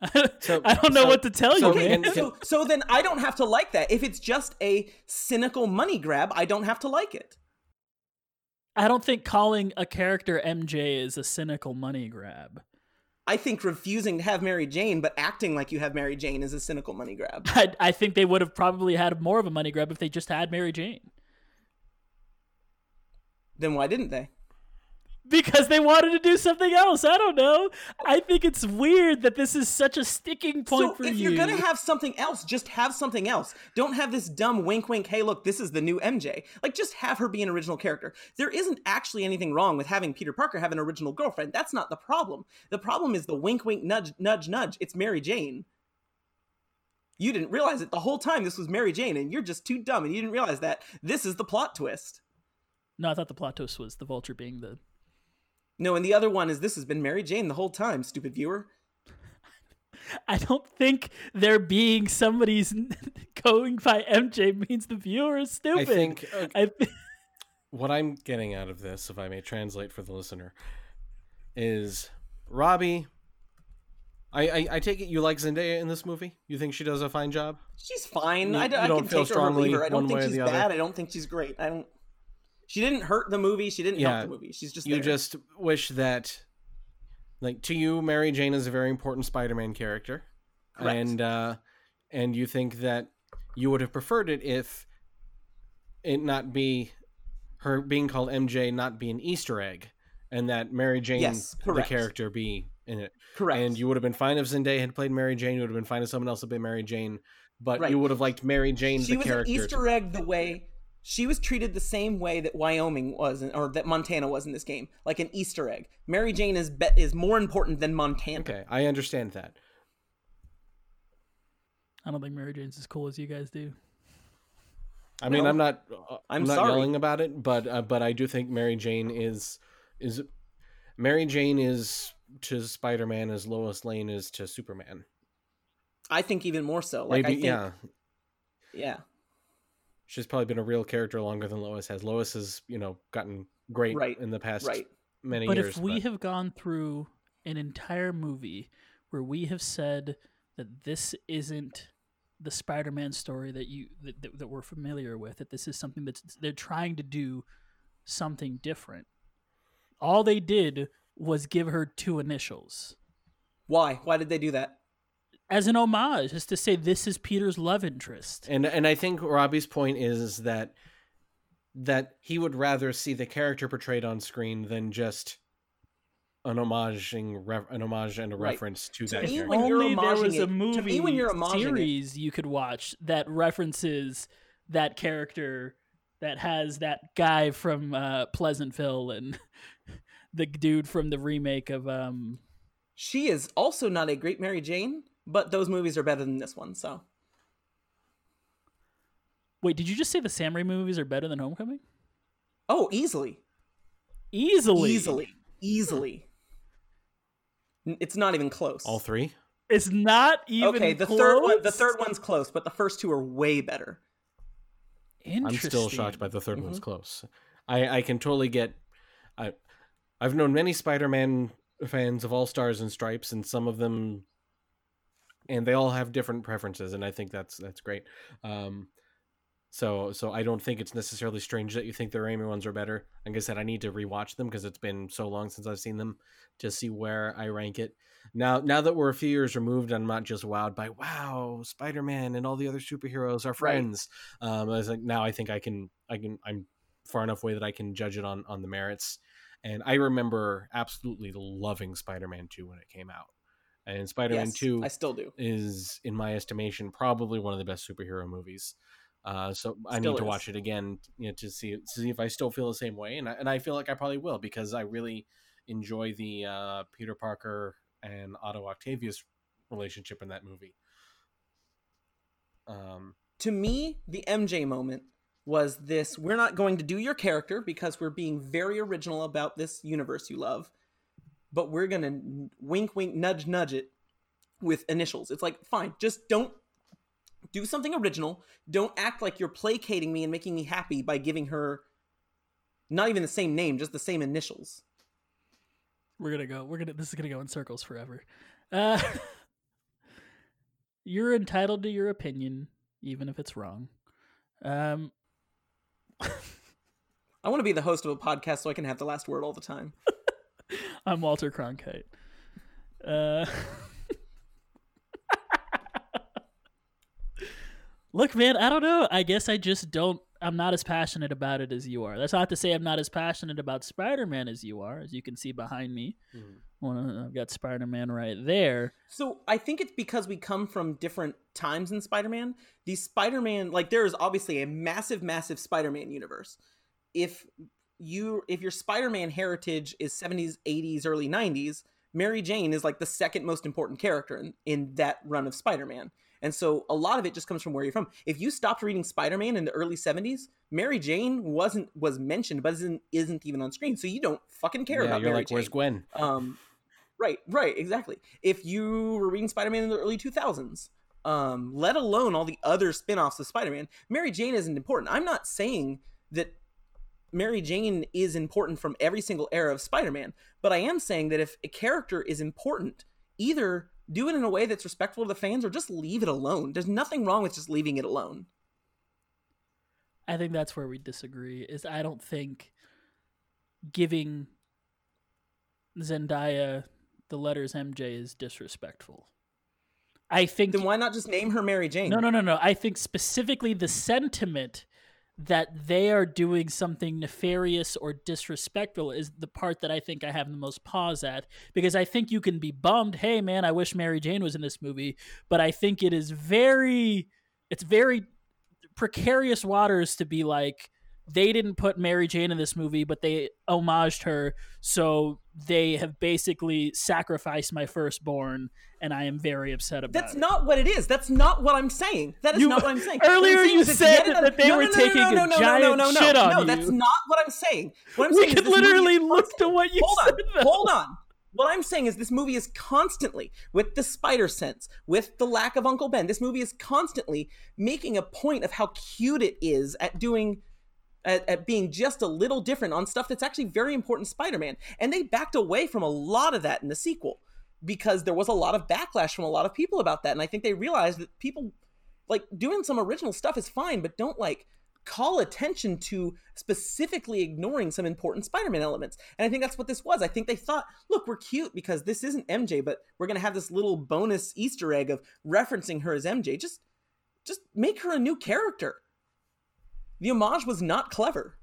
So- I don't know so- what to tell so you, Okay, man. so so then I don't have to like that. If it's just a cynical money grab, I don't have to like it. I don't think calling a character MJ is a cynical money grab. I think refusing to have Mary Jane but acting like you have Mary Jane is a cynical money grab. I, I think they would have probably had more of a money grab if they just had Mary Jane. Then why didn't they? Because they wanted to do something else. I don't know. I think it's weird that this is such a sticking point so for if you. you're gonna have something else, just have something else. Don't have this dumb wink wink, hey look, this is the new MJ. Like just have her be an original character. There isn't actually anything wrong with having Peter Parker have an original girlfriend. That's not the problem. The problem is the wink wink nudge nudge nudge. It's Mary Jane. You didn't realize it the whole time this was Mary Jane, and you're just too dumb and you didn't realize that. This is the plot twist. no, I thought the plot twist was the vulture being the. No, and the other one is this has been Mary Jane the whole time, stupid viewer. I don't think there being somebody's going by MJ means the viewer is stupid. I think uh, I thi- what I'm getting out of this, if I may translate for the listener, is Robbie. I, I, I take it you like Zendaya in this movie. You think she does a fine job? She's fine. You- I, you I don't can feel take her or leave strongly her. I don't think she's the other? bad. I don't think she's great. I don't. She didn't hurt the movie. She didn't Yeah, help the movie. She's just you there. just wish that, like to you, Mary Jane is a very important Spider-Man character, Correct. and uh, and you think that you would have preferred it if it not be her being called MJ, not be an Easter egg, and that Mary Jane, Yes, the character, be in it. correct. And you would have been fine if Zendaya had played Mary Jane. You would have been fine if someone else had been Mary Jane. But Right. you would have liked Mary Jane, she the was character. an Easter egg the way she was treated the same way that Wyoming was, in, or that Montana was in this game, like an Easter egg. Mary Jane is be- is more important than Montana. Okay, I understand that. I don't think Mary Jane's as cool as you guys do. I mean, No. I'm not. Uh, I'm, I'm not sorry. yelling about it, but uh, but I do think Mary Jane is is Mary Jane is to Spider-Man as Lois Lane is to Superman. I think even more so. Like Maybe I think, yeah. yeah, She's probably been a real character longer than Lois has. Lois has you know gotten great Right, in the past right. many but years. if we have gone through an entire movie where we have said that this isn't the Spider-Man story that you that, that, that we're familiar with, that this is something that's they're trying to do something different. All they did was give her two initials Why? Why did they do that? As an homage, just to say this is Peter's love interest. and and I think Robbie's point is that that he would rather see the character portrayed on screen than just an homaging re- an homage and a Right. reference to To that me, character. when you're there was a it- to movie me, when you're homaging it- series you could watch that references that character that has that guy from uh, Pleasantville and the dude from the remake of um She is also not a great Mary Jane, but those movies are better than this one. So wait did you just say the Sam Raimi movies are better than Homecoming? oh, easily, Easily, easily, easily. It's not even close. All three. It's not even okay, the close? third one, the third one's close, but the first two are way better. I'm still shocked by the 3rd Mm-hmm. one's close. I I can totally get. I I've known many Spider-Man fans of all stars and stripes, and some of them, and they all have different preferences, and I think that's that's great. Um, so so I don't think it's necessarily strange that you think the Raimi ones are better. Like I said, I need to rewatch them because it's been so long since I've seen them to see where I rank it. Now now that we're a few years removed, I'm not just wowed by wow Spider-Man and all the other superheroes are friends. Um, I was like, now I think I can, I can, I'm far enough away that I can judge it on on the merits. And I remember absolutely loving Spider-Man Two when it came out, and Spider-Man yes, Two I still do. is, in my estimation, probably one of the best superhero movies. Uh, so I Still need to watch it again, you know, to see to see if I still feel the same way, and I, and I feel like I probably will because I really enjoy the uh, Peter Parker and Otto Octavius relationship in that movie. Um, to me, the MJ moment was this we're not going to do your character because we're being very original about this universe you love, but we're going to wink, wink, nudge, nudge it with initials. It's like, fine, just don't do something original. Don't act like you're placating me and making me happy by giving her not even the same name, just the same initials. We're gonna go. We're gonna. This is gonna go in circles forever. Uh, you're entitled to your opinion, even if it's wrong. Um, I want to be the host of a podcast so I can have the last word all the time. I'm Walter Cronkite. Uh, look, man, I don't know. I guess I just don't. I'm not as passionate about it as you are. That's not to say I'm not as passionate about Spider-Man as you are. As you can see behind me, One- I've got Spider-Man right there. So I think it's because we come from different times in Spider-Man. The Spider-Man, like there is obviously a massive, massive Spider-Man universe. If you, if your Spider-Man heritage is 70s, 80s, early 90s, Mary Jane is like the second most important character in, in that run of Spider-Man. And so a lot of it just comes from where you're from. If you stopped reading Spider-Man in the early 70s, Mary Jane wasn't was mentioned, but isn't isn't even on screen. So you don't fucking care yeah, about you're Mary like, Jane. where's Gwen? Um, right, right, exactly. If you were reading Spider-Man in the early 2000s, um, let alone all the other spin-offs of Spider-Man, Mary Jane isn't important. I'm not saying that Mary Jane is important from every single era of Spider-Man, but I am saying that if a character is important, either do it in a way that's respectful to the fans or just leave it alone. There's nothing wrong with just leaving it alone. I think that's where we disagree. Is I don't think giving Zendaya the letters MJ is disrespectful. I think Then why not just name her Mary Jane? No, no, no, no. I think specifically the sentiment that they are doing something nefarious or disrespectful is the part that I think I have the most pause at. Because I think you can be bummed, hey man, I wish Mary Jane was in this movie, but I think it is very it's very precarious waters to be like they didn't put Mary Jane in this movie, but they homaged her, so they have basically sacrificed my firstborn, and I am very upset about That's it. not what it is. That's not what I'm saying. That is You- not what I'm saying. Earlier you said another- that they No, were no, no, taking no, no, no, giant no, no, no, shit on no, you. that's not what I'm saying. What I'm We saying is could movie literally is look to what you hold said. on, though. hold on. What I'm saying is this movie is constantly with the spider sense, with the lack of Uncle Ben. This movie is constantly making a point of how cute it is at doing at, at being just a little different on stuff that's actually very important Spider-Man. And they backed away from a lot of that in the sequel because there was a lot of backlash from a lot of people about that. And I think they realized that people like doing some original stuff is fine, but don't like call attention to specifically ignoring some important Spider-Man elements. And I think that's what this was. I think they thought, look, we're cute because this isn't MJ, but we're gonna have this little bonus Easter egg of referencing her as MJ. Just just make her a new character. The homage was not clever.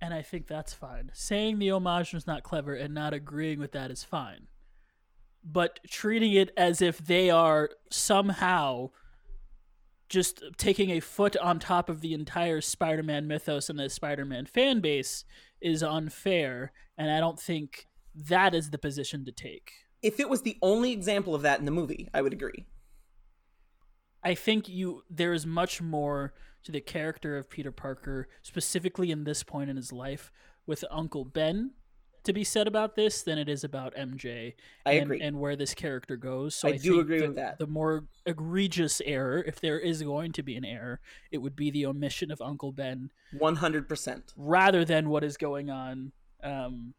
And I think that's fine. Saying the homage was not clever and not agreeing with that is fine. But treating it as if they are somehow just taking a foot on top of the entire Spider Man mythos and the Spider Man fan base is unfair. And I don't think that is the position to take. If it was the only example of that in the movie, I would agree. I think you there is much more to the character of Peter Parker, specifically in this point in his life, with Uncle Ben to be said about this than it is about MJ. I and, agree. and where this character goes. So I I, do think agree the, with that. The more egregious error, if there is going to be an error, it would be the omission of Uncle Ben One hundred percent. rather than what is going on. Um,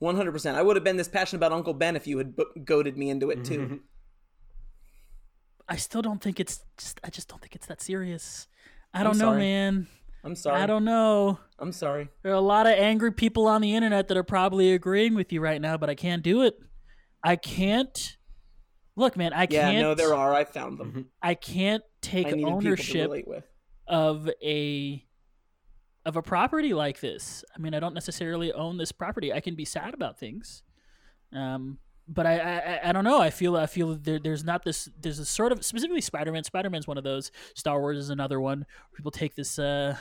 One hundred percent. I would have been this passionate about Uncle Ben if you had bo- goaded me into it too. I still don't think it's just. I just don't think it's that serious. I I'm don't know, sorry. man. I'm sorry. I don't know. I'm sorry. There are a lot of angry people on the internet that are probably agreeing with you right now, but I can't do it. I can't. Look, man, I Yeah, can't. Yeah, no, there are. I found them. I can't take I needed people to ownership with. of a of a property like this. I mean, I don't necessarily own this property. I can be sad about things, um, but I, I I- don't know. I feel I feel there, there's not this. There's a sort of specifically Spider-Man. Spider-Man's one of those. Star Wars is another one. People take this uh,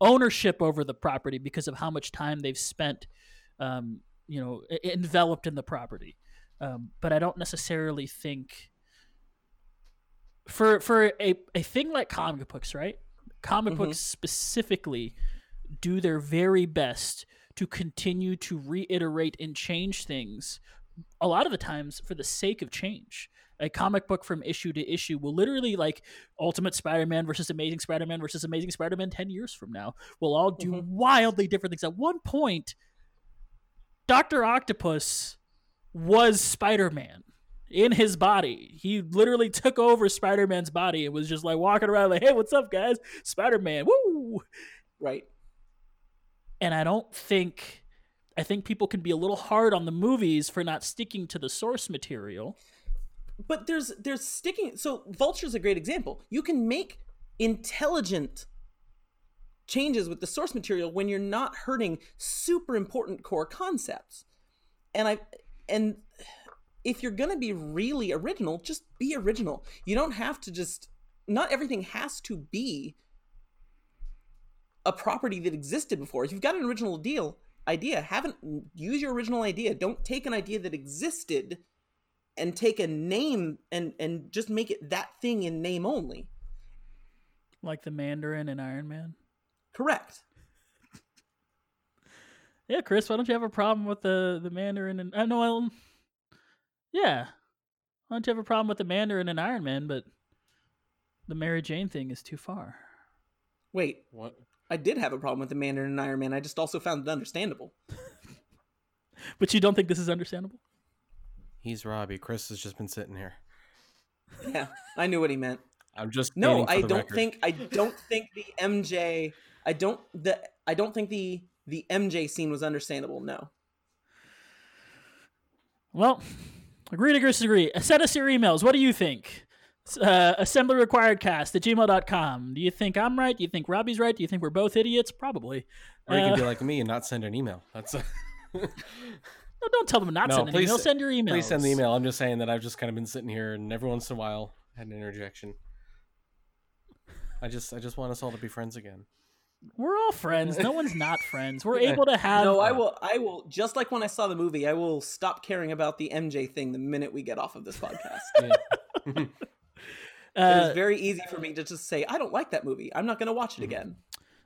ownership over the property because of how much time they've spent, um, you know, enveloped in the property. Um, but I don't necessarily think for for a, a thing like comic books, right? Comic Mhm. books specifically do their very best to continue to reiterate and change things a lot of the times for the sake of change. A comic book from issue to issue will literally like Ultimate Spider-Man versus Amazing Spider-Man versus Amazing Spider-Man 10 years from now will all do Mhm. wildly different things. At one point, Dr. Octopus was Spider-Man in his body. He literally took over Spider-Man's body and was just like walking around like, "Hey, what's up, guys? Spider-Man, woo!" Right. And I don't think I think people can be a little hard on the movies for not sticking to the source material. But there's there's sticking. So Vulture's a great example. You can make intelligent changes with the source material when you're not hurting super important core concepts. And I and if you're going to be really original, just be original. You don't have to just not everything has to be a property that existed before. If you've got an original deal idea, haven't use your original idea. Don't take an idea that existed and take a name and and just make it that thing in name only. Like the Mandarin and Iron Man. Correct. Yeah, Chris, why don't you have a problem with the the Mandarin and I uh, know well, yeah. Why don't you have a problem with the Mandarin and Iron Man, but the Mary Jane thing is too far. Wait, What? I did have a problem with the Mandarin and Iron Man. I just also found it understandable. But you don't think this is understandable? He's Robbie. Chris has just been sitting here. Yeah, I knew what he meant. I'm just No, I don't record. think I don't think the MJ I don't the I don't think the the MJ scene was understandable. No. Well, agree to disagree. Send us your emails. What do you think? Uh, assembly required cast at gmail.com. Do you think I'm right? Do you think Robbie's right? Do you think we're both idiots? Probably. Or you Uh, can be like me and not send an email. That's no, don't tell them not No, send an please email. Send your emails. please send the email. I'm just saying that I've just kind of been sitting here and every once in a while had an interjection. I just I just want us all to be friends again. We're all friends. No one's not friends. We're able to have. No, I will I will just like when I saw the movie, I will stop caring about the MJ thing the minute we get off of this podcast. Yeah. It uh, is very easy for me to just say, I don't like that movie. I'm not gonna watch it again.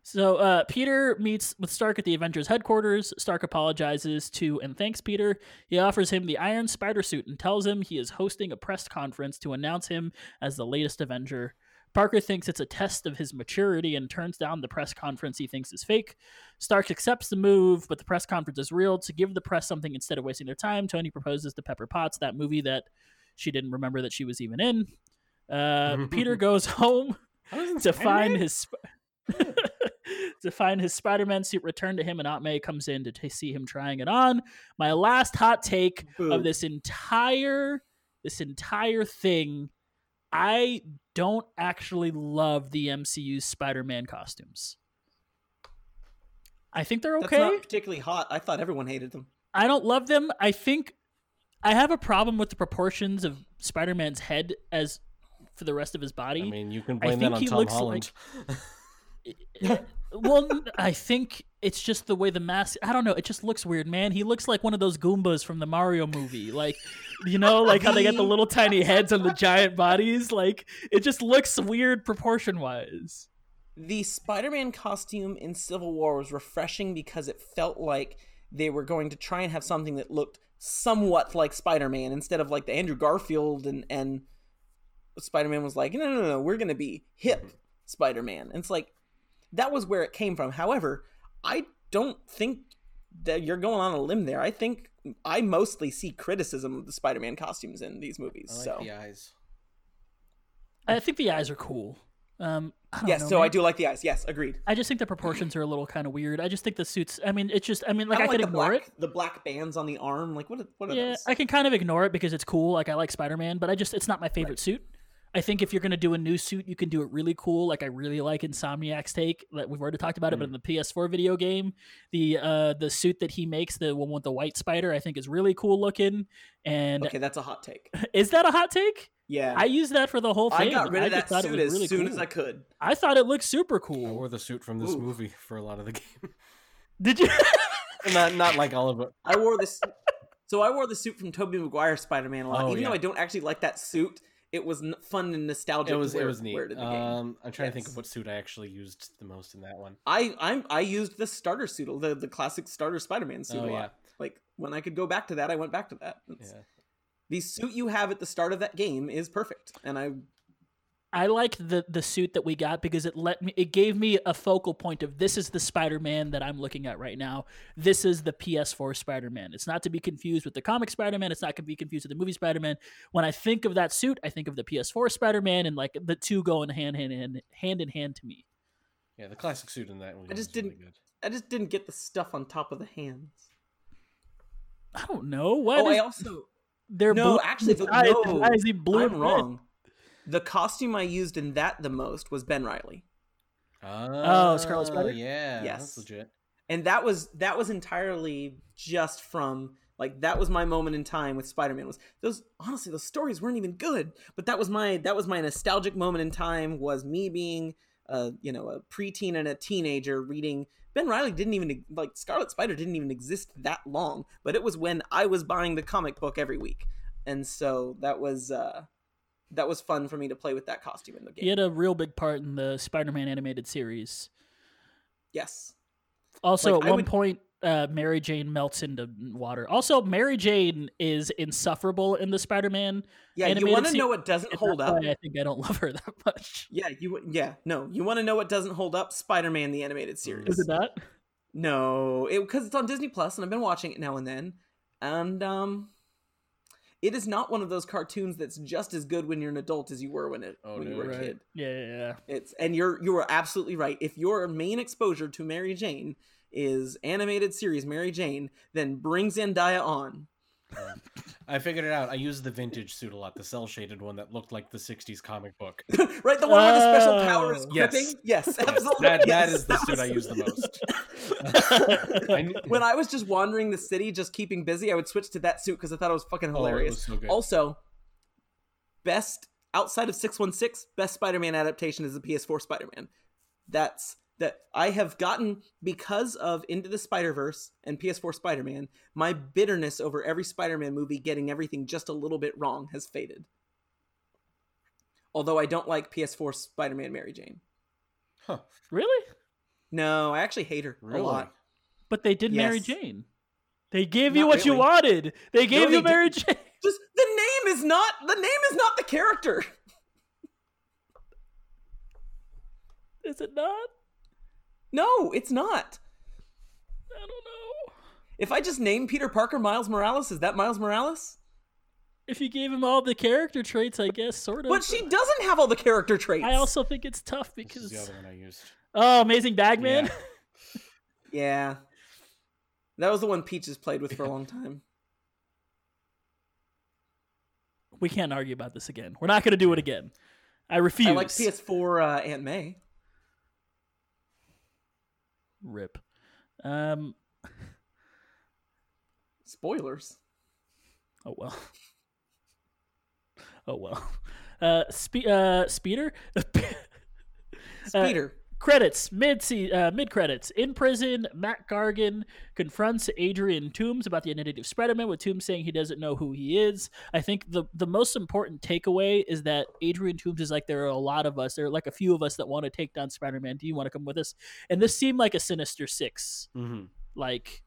So uh, Peter meets with Stark at the Avengers headquarters. Stark apologizes to and thanks Peter. He offers him the Iron Spider suit and tells him he is hosting a press conference to announce him as the latest Avenger. Parker thinks it's a test of his maturity and turns down the press conference he thinks is fake. Stark accepts the move, but the press conference is real. To give the press something instead of wasting their time, Tony proposes to Pepper Potts, that movie that she didn't remember that she was even in. Uh, Peter goes home to find his sp- to find his Spider-Man suit returned to him, and Aunt May comes in to t- see him trying it on. My last hot take Boo. of this entire this entire thing, I don't actually love the MCU's Spider-Man costumes. I think they're That's okay. not particularly hot. I thought everyone hated them. I don't love them. I think I have a problem with the proportions of Spider-Man's head as for the rest of his body. I mean, you can I blame that think on he Tom looks Holland. well, I think it's just the way the mask. I don't know. It just looks weird, man. He looks like one of those Goombas from the Mario movie, like you know, like how they got the little tiny heads on the giant bodies. Like it just looks weird proportion wise. The Spider-Man costume in Civil War was refreshing because it felt like they were going to try and have something that looked somewhat like Spider-Man instead of like the Andrew Garfield and and Spider-Man was like, no, no, no, no we're gonna be hip Spider-Man. And it's like that was where it came from. However, I don't think that you're going on a limb there. I think I mostly see criticism of the Spider-Man costumes in these movies. I like so the eyes. I think the eyes are cool. Um, yes, know, so man. I do like the eyes. Yes, agreed. I just think the proportions are a little kind of weird. I just think the suits. I mean, it's just. I mean, like I I, don't could like the ignore black, it. the black bands on the arm. Like what? Are, what are Yeah, those? I can kind of ignore it because it's cool. Like I like Spider Man, but I just it's not my favorite suit. I think if you're gonna do a new suit, you can do it really cool. Like I really like Insomniac's take. Like we've already talked about it, but in the PS4 video game, the uh the suit that he makes, the one with the white spider, I think is really cool looking. And Okay, that's a hot take. is that a hot take? Yeah, I used that for the whole thing. I got rid of just that thought it suit was as really soon cool. as I could. I thought it looked super cool. I cool. wore the suit from this Ooh. movie for a lot of the game. Did you? not not like all of it. I wore this. so I wore the suit from Tobey Maguire Spider Man a lot. Oh, Even though. I don't actually like that suit, it was fun and nostalgic. It was wear, it was neat. wear it in the game. Um, I'm trying to think of what suit I actually used the most in that one. I I'm I used the starter suit, the the classic starter Spider Man suit Oh, a yeah. Like when I could go back to that, I went back to that. It's- Yeah. The suit you have at the start of that game is perfect, and I I liked the the suit that we got because it let me it gave me a focal point of this is the Spider-Man that I'm looking at right now. This is the PS4 Spider-Man. It's not to be confused with the comic Spider-Man, it's not to be confused with the movie Spider-Man. When I think of that suit, I think of the PS4 Spider-Man and like the two going hand hand in hand in hand to me. Yeah, the classic suit in that one. I just was didn't- Good. I just didn't get the stuff on top of the hands. I don't know. What oh, is I also they're no, blue- actually, the, his eyes- his no, eyes, he blue I'm and red. Wrong. The costume I used in that the most was Ben Riley. Oh, Scarlet Spider? Yeah, Yes. that's legit. and that was that was entirely just from like that was my moment in time with spider-man was those honestly those stories weren't even good but that was my that was my nostalgic moment in time was me being a you know a preteen and a teenager reading ben riley didn't even like scarlet spider didn't even exist that long but it was when i was buying the comic book every week and so that was uh that was fun for me to play with that costume in the game He had a real big part in the Spider-Man animated series. yes Also, Like, at I one would- point, uh, Mary Jane melts into water. Also, Mary Jane is insufferable in the Spider-Man. Yeah, you want to know what doesn't hold up? I think I don't love her that much. Yeah, you yeah, no, you want to know what doesn't hold up? Spider-Man the animated series. Is it not? No, it because it's on Disney Plus and I've been watching it now and then. And um it is not one of those cartoons that's just as good when you're an adult as you were when it Oh, when you no. were a kid. Yeah, yeah, yeah. It's and you're you are absolutely right. If your main exposure to Mary Jane is animated series Mary Jane, then bring Zendaya on. I figured it out. I used the vintage suit a lot, the cell shaded one that looked like the '60s comic book. right, the one where the special power is Oh. Yes. gripping. Yes, Yes, absolutely. that that yes, is the suit I use the most. I kn- when I was just wandering the city, just keeping busy, I would switch to that suit because I thought it was fucking Oh, it hilarious. was so good. Also, best outside of 616, best Spider-Man adaptation is the PS4 Spider-Man. That's that I have gotten because of Into the Spider-Verse and PS4 Spider-Man, my bitterness over every Spider-Man movie getting everything just a little bit wrong has faded. Although I don't like PS4 Spider-Man Mary Jane. Huh. Really? No, I actually hate her Really? a lot. But they did Mary Jane. They gave you Not what you wanted. They gave they you Mary Jane. Just the name is not the name is not the character. Is it not? No, it's not. I don't know. If I just name Peter Parker Miles Morales, is that Miles Morales? If you gave him all the character traits, I guess sort of. But she doesn't have all the character traits. I also think it's tough This is because the other one I used. oh, Amazing Bagman. Yeah. Yeah. That was the one Peaches played with for a long time. we can't argue about this again. We're not going to do it again. I refuse. I like PS4 uh, Aunt May. Rip. Um. Spoilers. Oh well. Oh well. Uh, spe- uh speeder. Speeder. Credits mid uh, mid credits in prison. Mac Gargan confronts Adrian Toomes about the identity of Spider-Man, with Toomes saying he doesn't know who he is. I think the the most important takeaway is that Adrian Toomes is like there are a lot of us. There are like a few of us that want to take down Spider-Man. Do you want to come with us? And this seemed like a Sinister Six hmm like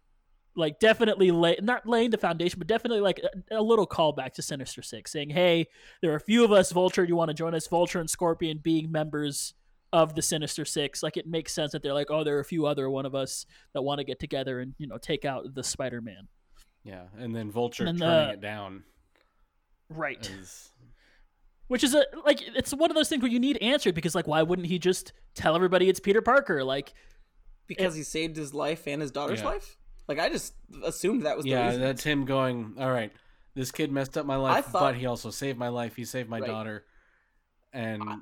like definitely lay not laying the foundation but definitely like a, a little callback to sinister six saying hey there are a few of us vulture you want to join us vulture and scorpion being members of the sinister six like it makes sense that they're like oh there are a few other one of us that want to get together and you know take out the spider-man Yeah, and then Vulture And then turning the- it down right is which is a like it's one of those things where you need answered because like why wouldn't he just tell everybody it's peter parker like Because he saved his life and his daughter's Yeah. life? Like, I just assumed that was the yeah. reason. That's him going. All right, this kid messed up my life, thought- but he also saved my life. He saved my Right. daughter, and I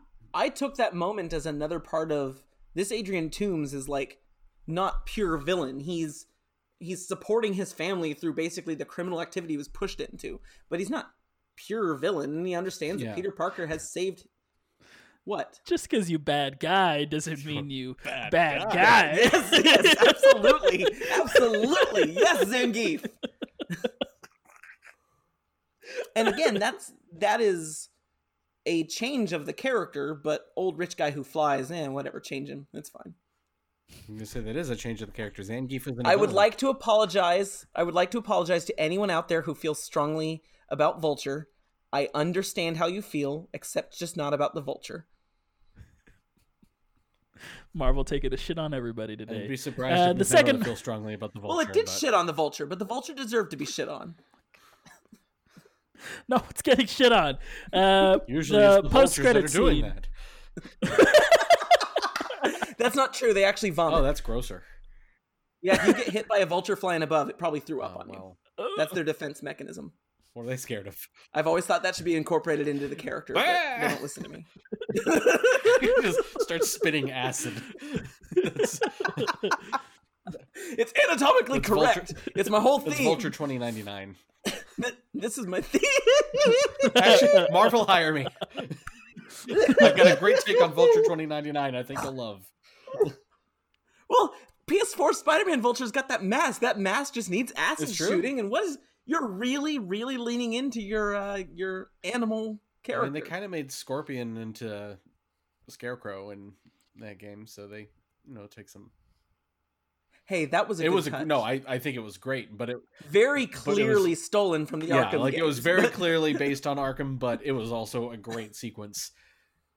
took that moment as another part of this Adrian Toomes is like not pure villain. He's he's supporting his family through basically the criminal activity he was pushed into. But he's not pure villain and he understands Yeah. that Peter Parker has saved what? just because you bad guy doesn't mean you Bad bad, guy. guy, yes, yes, absolutely. absolutely. Yes, Zangief. and again, that's that is a change of the character, but old rich guy who flies, and whatever, change him. It's fine. I'm say that is a change of the characters. Zangief is. I would like to apologize. I would like to apologize to anyone out there who feels strongly about Vulture. I understand how you feel, except just not about the Vulture. Marvel taking a shit on everybody today. I'd today. be surprised Uh, if the Nintendo second- feel strongly about the Vulture. well, it did but- shit on the Vulture, but the Vulture deserved to be shit on. No, it's getting shit on. Uh, Usually, the the post vultures that are credit doing scene. that. That's not true. They actually vomit. Oh, that's grosser. Yeah, if you get hit by a vulture flying above, it probably threw up Oh, on you. That's their defense mechanism. what are they scared of? I've always thought that should be incorporated into the character. But they don't listen to me. You just start spitting acid. It's anatomically That's Vulture- correct. It's my whole that's theme. Vulture 2099. This is my theme. Actually, Marvel hire me. I've got a great take on Vulture 2099. I think you'll love. well, PS4 Spider-Man Vulture's got that mask. That mask just needs acid shooting. And what is you're really, really leaning into your uh your animal I character. mean, they kind of made Scorpion into Scarecrow in that game, so they, you know, take some. Hey, that was a it was a, no. I, I think it was great, but it very it was- clearly stolen from the yeah, Arkham. like it was very but- clearly based on Arkham, but it was also a great sequence.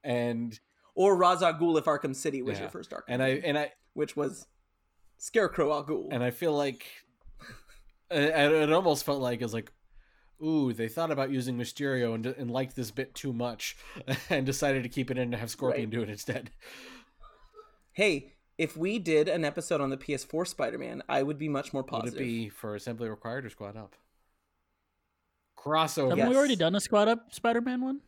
And or Ra's al Ghul if Arkham City was Yeah. your first Arkham, and I and I which was Scarecrow al Ghul. and I feel like uh, it, it almost felt like it's like, ooh, they thought about using Mysterio and, and liked this bit too much, and decided to keep it in to have Scorpion Right. do it instead. hey, if we did an episode on the PS4 Spider-Man, I would be much more positive. Would it be for Assembly Required or Squad Up? Crossover. Haven't we already done a Squad Up Spider-Man one?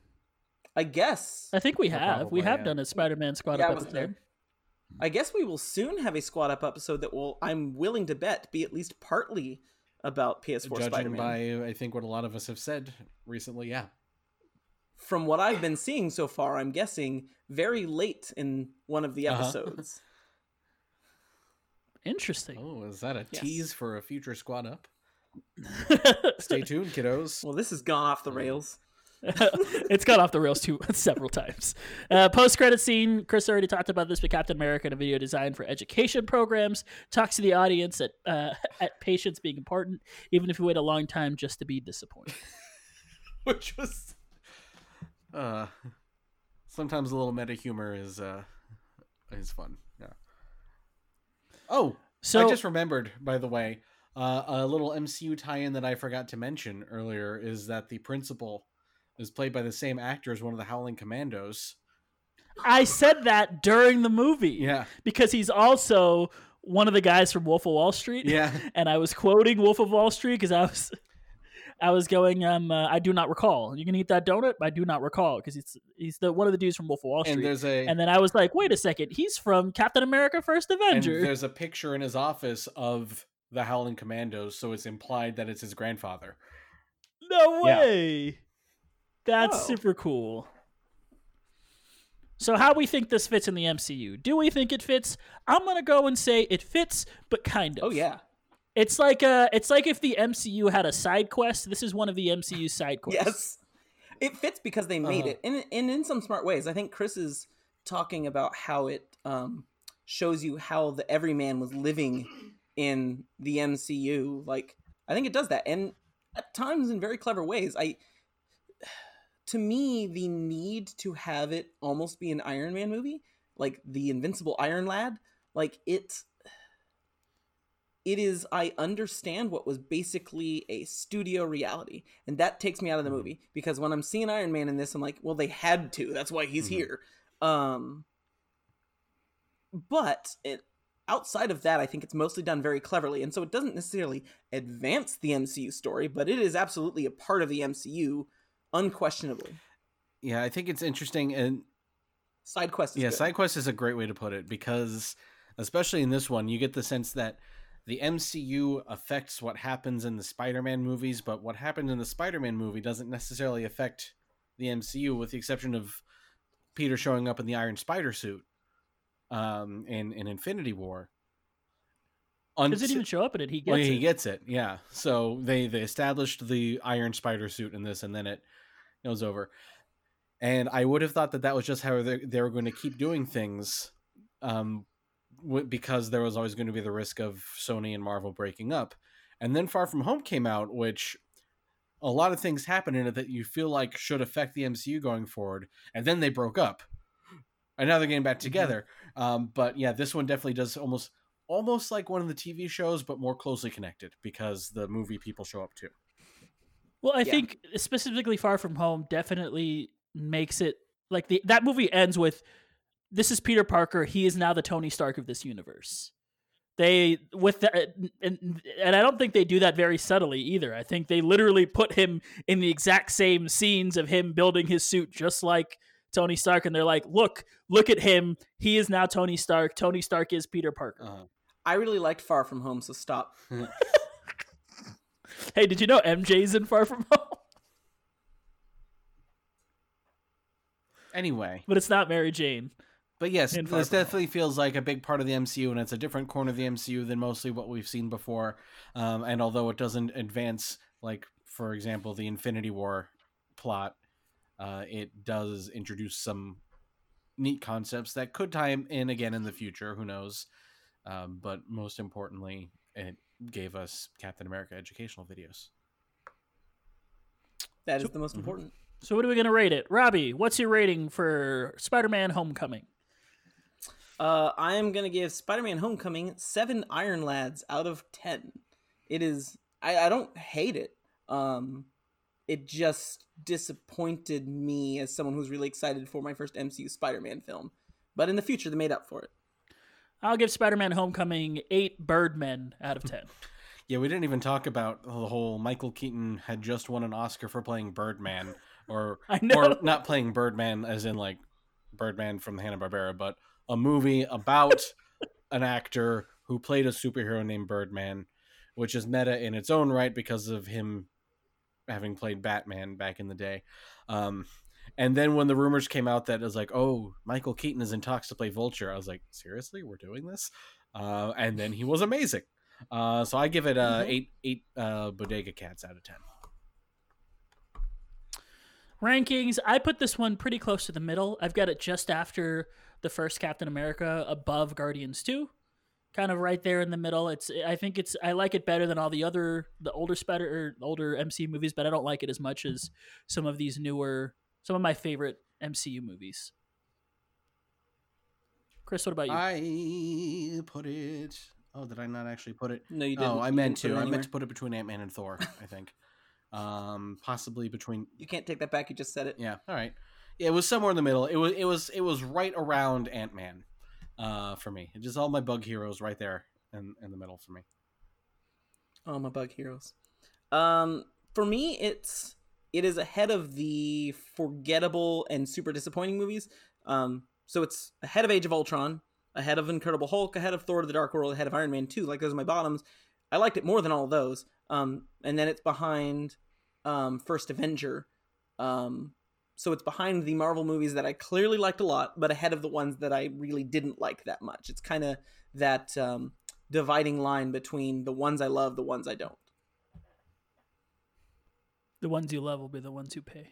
I guess. I think we Yeah, have. we have yeah. done a Spider-Man Squad Yeah, Up episode. there. I guess we will soon have a Squad Up episode that will, I'm willing to bet, be at least partly about PS4 Judging Spider-Man. Judging by, I think what a lot of us have said recently, yeah. From what I've been seeing so far, I'm guessing very late in one of the Uh-huh. episodes. Interesting. Oh, is that a Yes. tease for a future Squad Up? Stay tuned, kiddos. well, this has gone off the rails. it's gone off the rails too several times. Uh, Post credit scene. Chris already talked about this, but Captain America in a video designed for education programs talks to the audience at uh, at patience being important, even if you wait a long time just to be disappointed. Which was, uh, sometimes a little meta humor is uh is fun. Oh, So I just remembered, by the way, uh, a little MCU tie-in that I forgot to mention earlier is that the principal is played by the same actor as one of the Howling Commandos. I said that during the movie. Yeah, because he's also one of the guys from Wolf of Wall Street. yeah. and I was quoting Wolf of Wall Street because I was, I was going, um, uh, I do not recall. You can eat that donut. I do not recall because he's he's the one of the dudes from Wolf of Wall And Street. there's a And then I was like, wait a second, he's from Captain America: First and Avenger. there's a picture in his office of the Howling Commandos, so it's implied that it's his grandfather. No Yeah. way. That's Oh. super cool. So how we think this fits in the MCU? Do we think it fits? I'm gonna go and say it fits, but kind of. Oh yeah. It's like uh it's like if the MCU had a side quest. This is one of the MCU side quests. Yes. It fits because they made Uh-huh. it, and, and in some smart ways. I think Chris is talking about how it um, shows you how the everyman was living in the MCU. Like, I think it does that, and at times in very clever ways. I, to me, the need to have it almost be an Iron Man movie, like the Invincible Iron Lad, like it it is i understand what was basically a studio reality and that takes me out of the movie because when i'm seeing iron man in this i'm like well they had to that's why he's Mhm. here um but it outside of that i think it's mostly done very cleverly and so it doesn't necessarily advance the mcu story but it is absolutely a part of the mcu unquestionably Yeah, I think it's interesting and side quest yeah, good. side quest is a great way to put it because, especially in this one, you get the sense that the MCU affects what happens in the Spider-Man movies, but what happened in the Spider-Man movie doesn't necessarily affect the MCU, with the exception of Peter showing up in the Iron Spider suit um, in in Infinity War. Does it even show up in it? He gets well, it. he gets it. Yeah. So they they established the Iron Spider suit in this, and then it goes over. And I would have thought that that was just how they, they were going to keep doing things, um, w- because there was always going to be the risk of Sony and Marvel breaking up. And then Far From Home came out, which a lot of things happened in it that you feel like should affect the MCU going forward. And then they broke up, and now they're getting back together. Um, but yeah, this one definitely does almost almost like one of the TV shows, but more closely connected because the movie people show up too. Well, I Yeah. think specifically Far From Home definitely makes it like the that movie ends with this is Peter Parker, he is now the Tony Stark of this universe. They with that and, and I don't think they do that very subtly either. I think they literally put him in the exact same scenes of him building his suit just like Tony Stark and they're like, "Look, look at him. He is now Tony Stark. Tony Stark is Peter Parker." Uh-huh. i really liked far from home so stop Hey, did you know MJ's in Far From Home? Anyway, but it's not Mary Jane. But yes, In Far this From definitely feels like a big part of the MCU, and it's a different corner of the MCU than mostly what we've seen before. Um, and although it doesn't advance, like for example, the Infinity War plot, uh, it does introduce some neat concepts that could tie 'em in again in the future. Who knows? Um, but most importantly, it gave us Captain America educational videos. That is the Mm-hmm. most important. So what are we gonna rate it, Robbie? What's your rating for Spider-Man: Homecoming? Uh, I am gonna give Spider-Man: Homecoming seven Iron Lads out of ten. It is. I, I don't hate it. Um, it just disappointed me as someone who's really excited for my first MCU Spider-Man film. But in the future, they made up for it. I'll give Spider-Man: Homecoming eight Birdmen out of ten. Yeah, we didn't even talk about the whole Michael Keaton had just won an Oscar for playing Birdman, or I know. or not playing Birdman as in like Birdman from the Hanna Barbera, but a movie about an actor who played a superhero named Birdman, which is meta in its own right because of him having played Batman back in the day. Um, and then when the rumors came out that it was like, oh, Michael Keaton is in talks to play Vulture, I was like, seriously, we're doing this? Uh, and then he was amazing. Uh, so I give it uh, Mhm. eight eight uh, bodega cats out of ten. Rankings. I put this one pretty close to the middle. I've got it just after the first Captain America, above Guardians Two, kind of right there in the middle. It's. I think it's. I like it better than all the other the older Spider or older MCU movies, but I don't like it as much as some of these newer. Some of my favorite MCU movies. Chris, what about you? I put it. Oh, did I not actually put it? No, you didn't. Oh, I You meant to. I meant to put it between Ant Man and Thor. I think, um, possibly between. You can't take that back. You just said it. Yeah. All right. It was somewhere in the middle. It was. It was. It was right around Ant Man, uh, for me. It just all my bug heroes right there in in the middle for me. All my bug heroes. Um, for me, it's it is ahead of the forgettable and super disappointing movies. Um, so it's ahead of Age of Ultron, ahead of Incredible Hulk, ahead of Thor: The Dark World, ahead of Iron Man Two. Like those are my bottoms. I liked it more than all those. Um, and then it's behind um, First Avenger. Um, so it's behind the Marvel movies that I clearly liked a lot, but ahead of the ones that I really didn't like that much. It's kind of that um, dividing line between the ones I love, the ones I don't. The ones you love will be the ones you pay.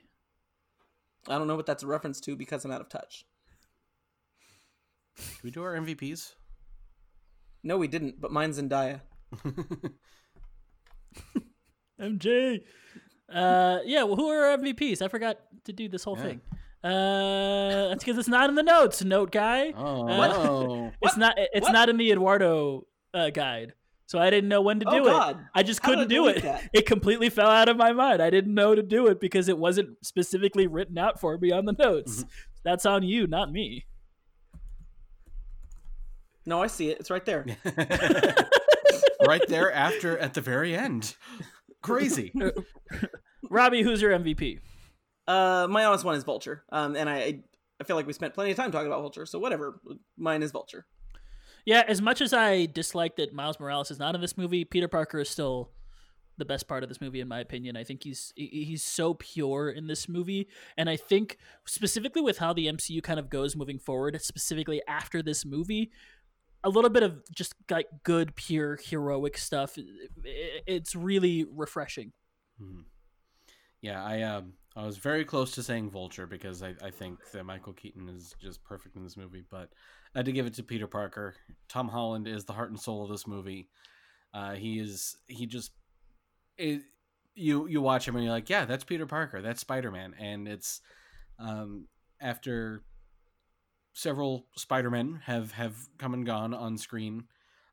I don't know what that's a reference to because I'm out of touch. Can we do our MVPs? No, we didn't, but mine's Zendaya. MJ. Uh, yeah. Well, who are our MVPs? I forgot to do this whole Yeah. thing. Uh, that's because it's not in the notes, note guy. Oh, Uh, no. It's not. It's What? not in the Eduardo uh, guide, so I didn't know when to Oh, do God. it. I just How couldn't do it. that? It completely fell out of my mind. I didn't know to do it because it wasn't specifically written out for me on the notes. Mm-hmm. That's on you, not me. No, I see it. It's right there. right there after at the very end. Crazy. Robbie, who's your MVP? Uh, my honest one is Vulture. Um, and I, I feel like we spent plenty of time talking about Vulture, so whatever. Mine is Vulture. Yeah, as much as I dislike that Miles Morales is not in this movie, Peter Parker is still the best part of this movie in my opinion. I think he's he's so pure in this movie and I think specifically with how the MCU kind of goes moving forward, specifically after this movie, a little bit of just like good pure heroic stuff. It's really refreshing. Mhm. Yeah, I um I was very close to saying Vulture because I, I think that Michael Keaton is just perfect in this movie, but I had to give it to Peter Parker. Tom Holland is the heart and soul of this movie. Uh, he is he just it, you you watch him and you're like, yeah, that's Peter Parker, that's Spider Man, and it's um after several Spider Men have have come and gone on screen.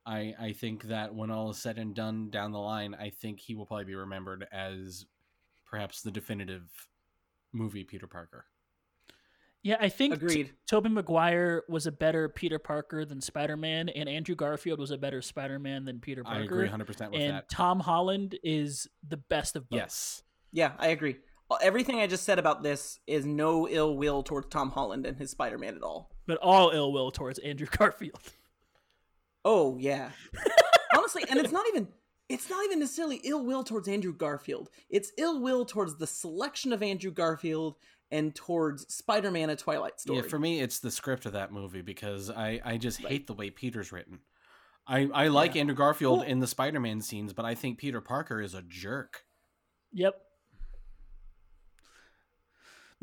I, I think that when all is said and done down the line, I think he will probably be remembered as perhaps the definitive movie Peter Parker. Yeah, I think Agreed. Tobey Maguire was a better Peter Parker than Spider-Man and Andrew Garfield was a better Spider-Man than Peter Parker. I agree 100% with and that. Tom Holland is the best of both. Yes. Yeah, I agree. Everything I just said about this is no ill will towards Tom Holland and his Spider-Man at all. But all ill will towards Andrew Garfield. Oh yeah. Honestly, and it's not even it's not even necessarily ill will towards Andrew Garfield. It's ill will towards the selection of Andrew Garfield and towards Spider-Man: A Twilight Story. Yeah, for me, it's the script of that movie because I, I just hate the way Peter's written. I, I like Yeah. Andrew Garfield Well- in the Spider Man scenes, but I think Peter Parker is a jerk. Yep.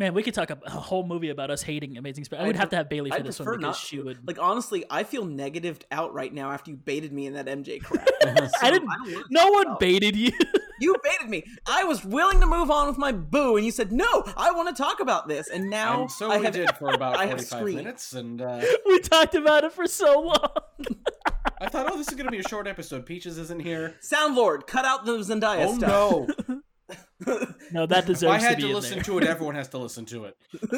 Man, we could talk a, a whole movie about us hating Amazing Spider. I would I'd have to have Bailey for I'd this one because not she to. would. Like honestly, I feel negatived out right now after you baited me in that MJ crap. I didn't. don't no one about- baited you. You baited me. I was willing to move on with my boo, and you said no. I want to talk about this, and now and so I we have did for about I have 45 screamed. minutes, and uh, we talked about it for so long. I thought, oh, this is going to be a short episode. Peaches isn't here. Soundlord, cut out the Zendaya Oh, stuff. no. No, that If deserves I had to to, in listen there. to it, everyone has to listen to it.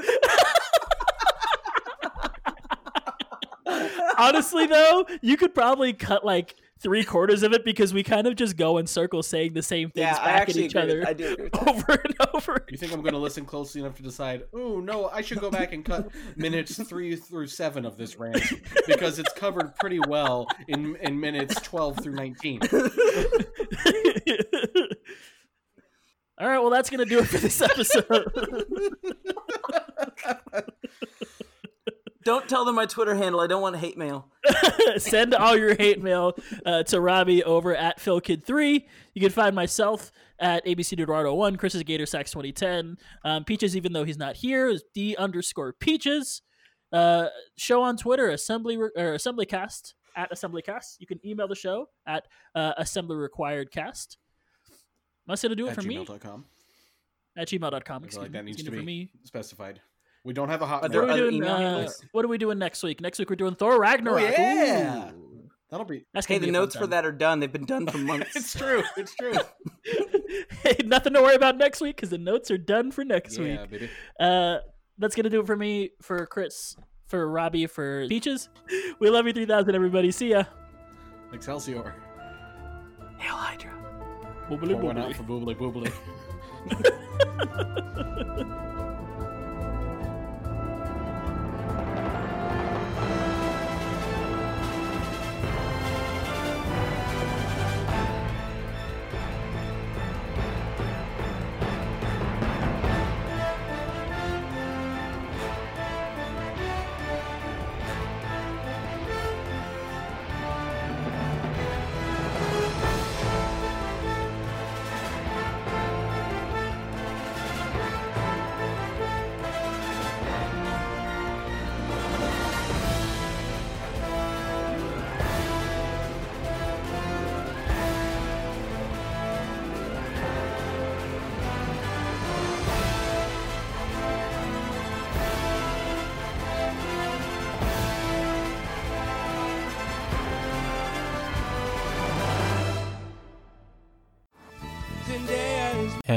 Honestly, though, you could probably cut like three quarters of it because we kind of just go in circles saying the same things Yeah, back at each agree. other I do with over and over. You think I'm going to listen closely enough to decide, oh, no, I should go back and cut minutes three through seven of this rant because it's covered pretty well in, in minutes 12 through 19. All right, well, that's gonna do it for this episode. Don't tell them my Twitter handle. I don't want hate mail. Send all your hate mail uh, to Robbie over at PhilKid3. You can find myself at ABC Eduardo one Chris is Gator Sax 2010. Um, Peaches, even though he's not here, is D underscore Peaches. Uh, show on Twitter, Assembly Re- or AssemblyCast at AssemblyCast. You can email the show at uh, Assembly Required Cast. That's gonna do it At for me gmail.com. at gmail.com. I feel Excuse like me. that needs It's to be for me. specified. We don't have a hot What are, we doing, uh, what are we doing next week? Next week we're doing Thor Oh, Ragnarok. yeah. Ooh. That'll be. That's Hey, gonna the be notes for time. that are done. They've been done for months. It's true. It's true. hey, nothing to worry about next week because the notes are done for next week. yeah, baby. Uh, that's gonna do it for me, for Chris, for Robbie, for Peaches. We love you, three thousand, everybody. See ya. Excelsior. Hail Hydra. Boobly Pour one boobly. out for boobly boobly.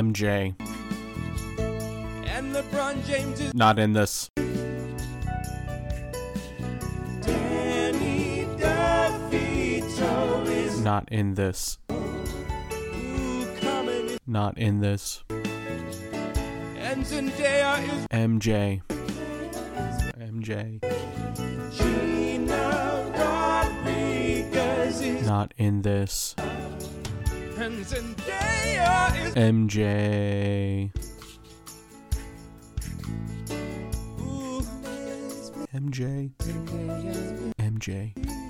MJ. and LeBron James is Not in this. Danny DeVito is Not in this. Is Not in this. and Zendaya is MJ. MJ. Gina Rodriguez is Not in this. And Zendaya is MJ. Ooh, MJ. MJ.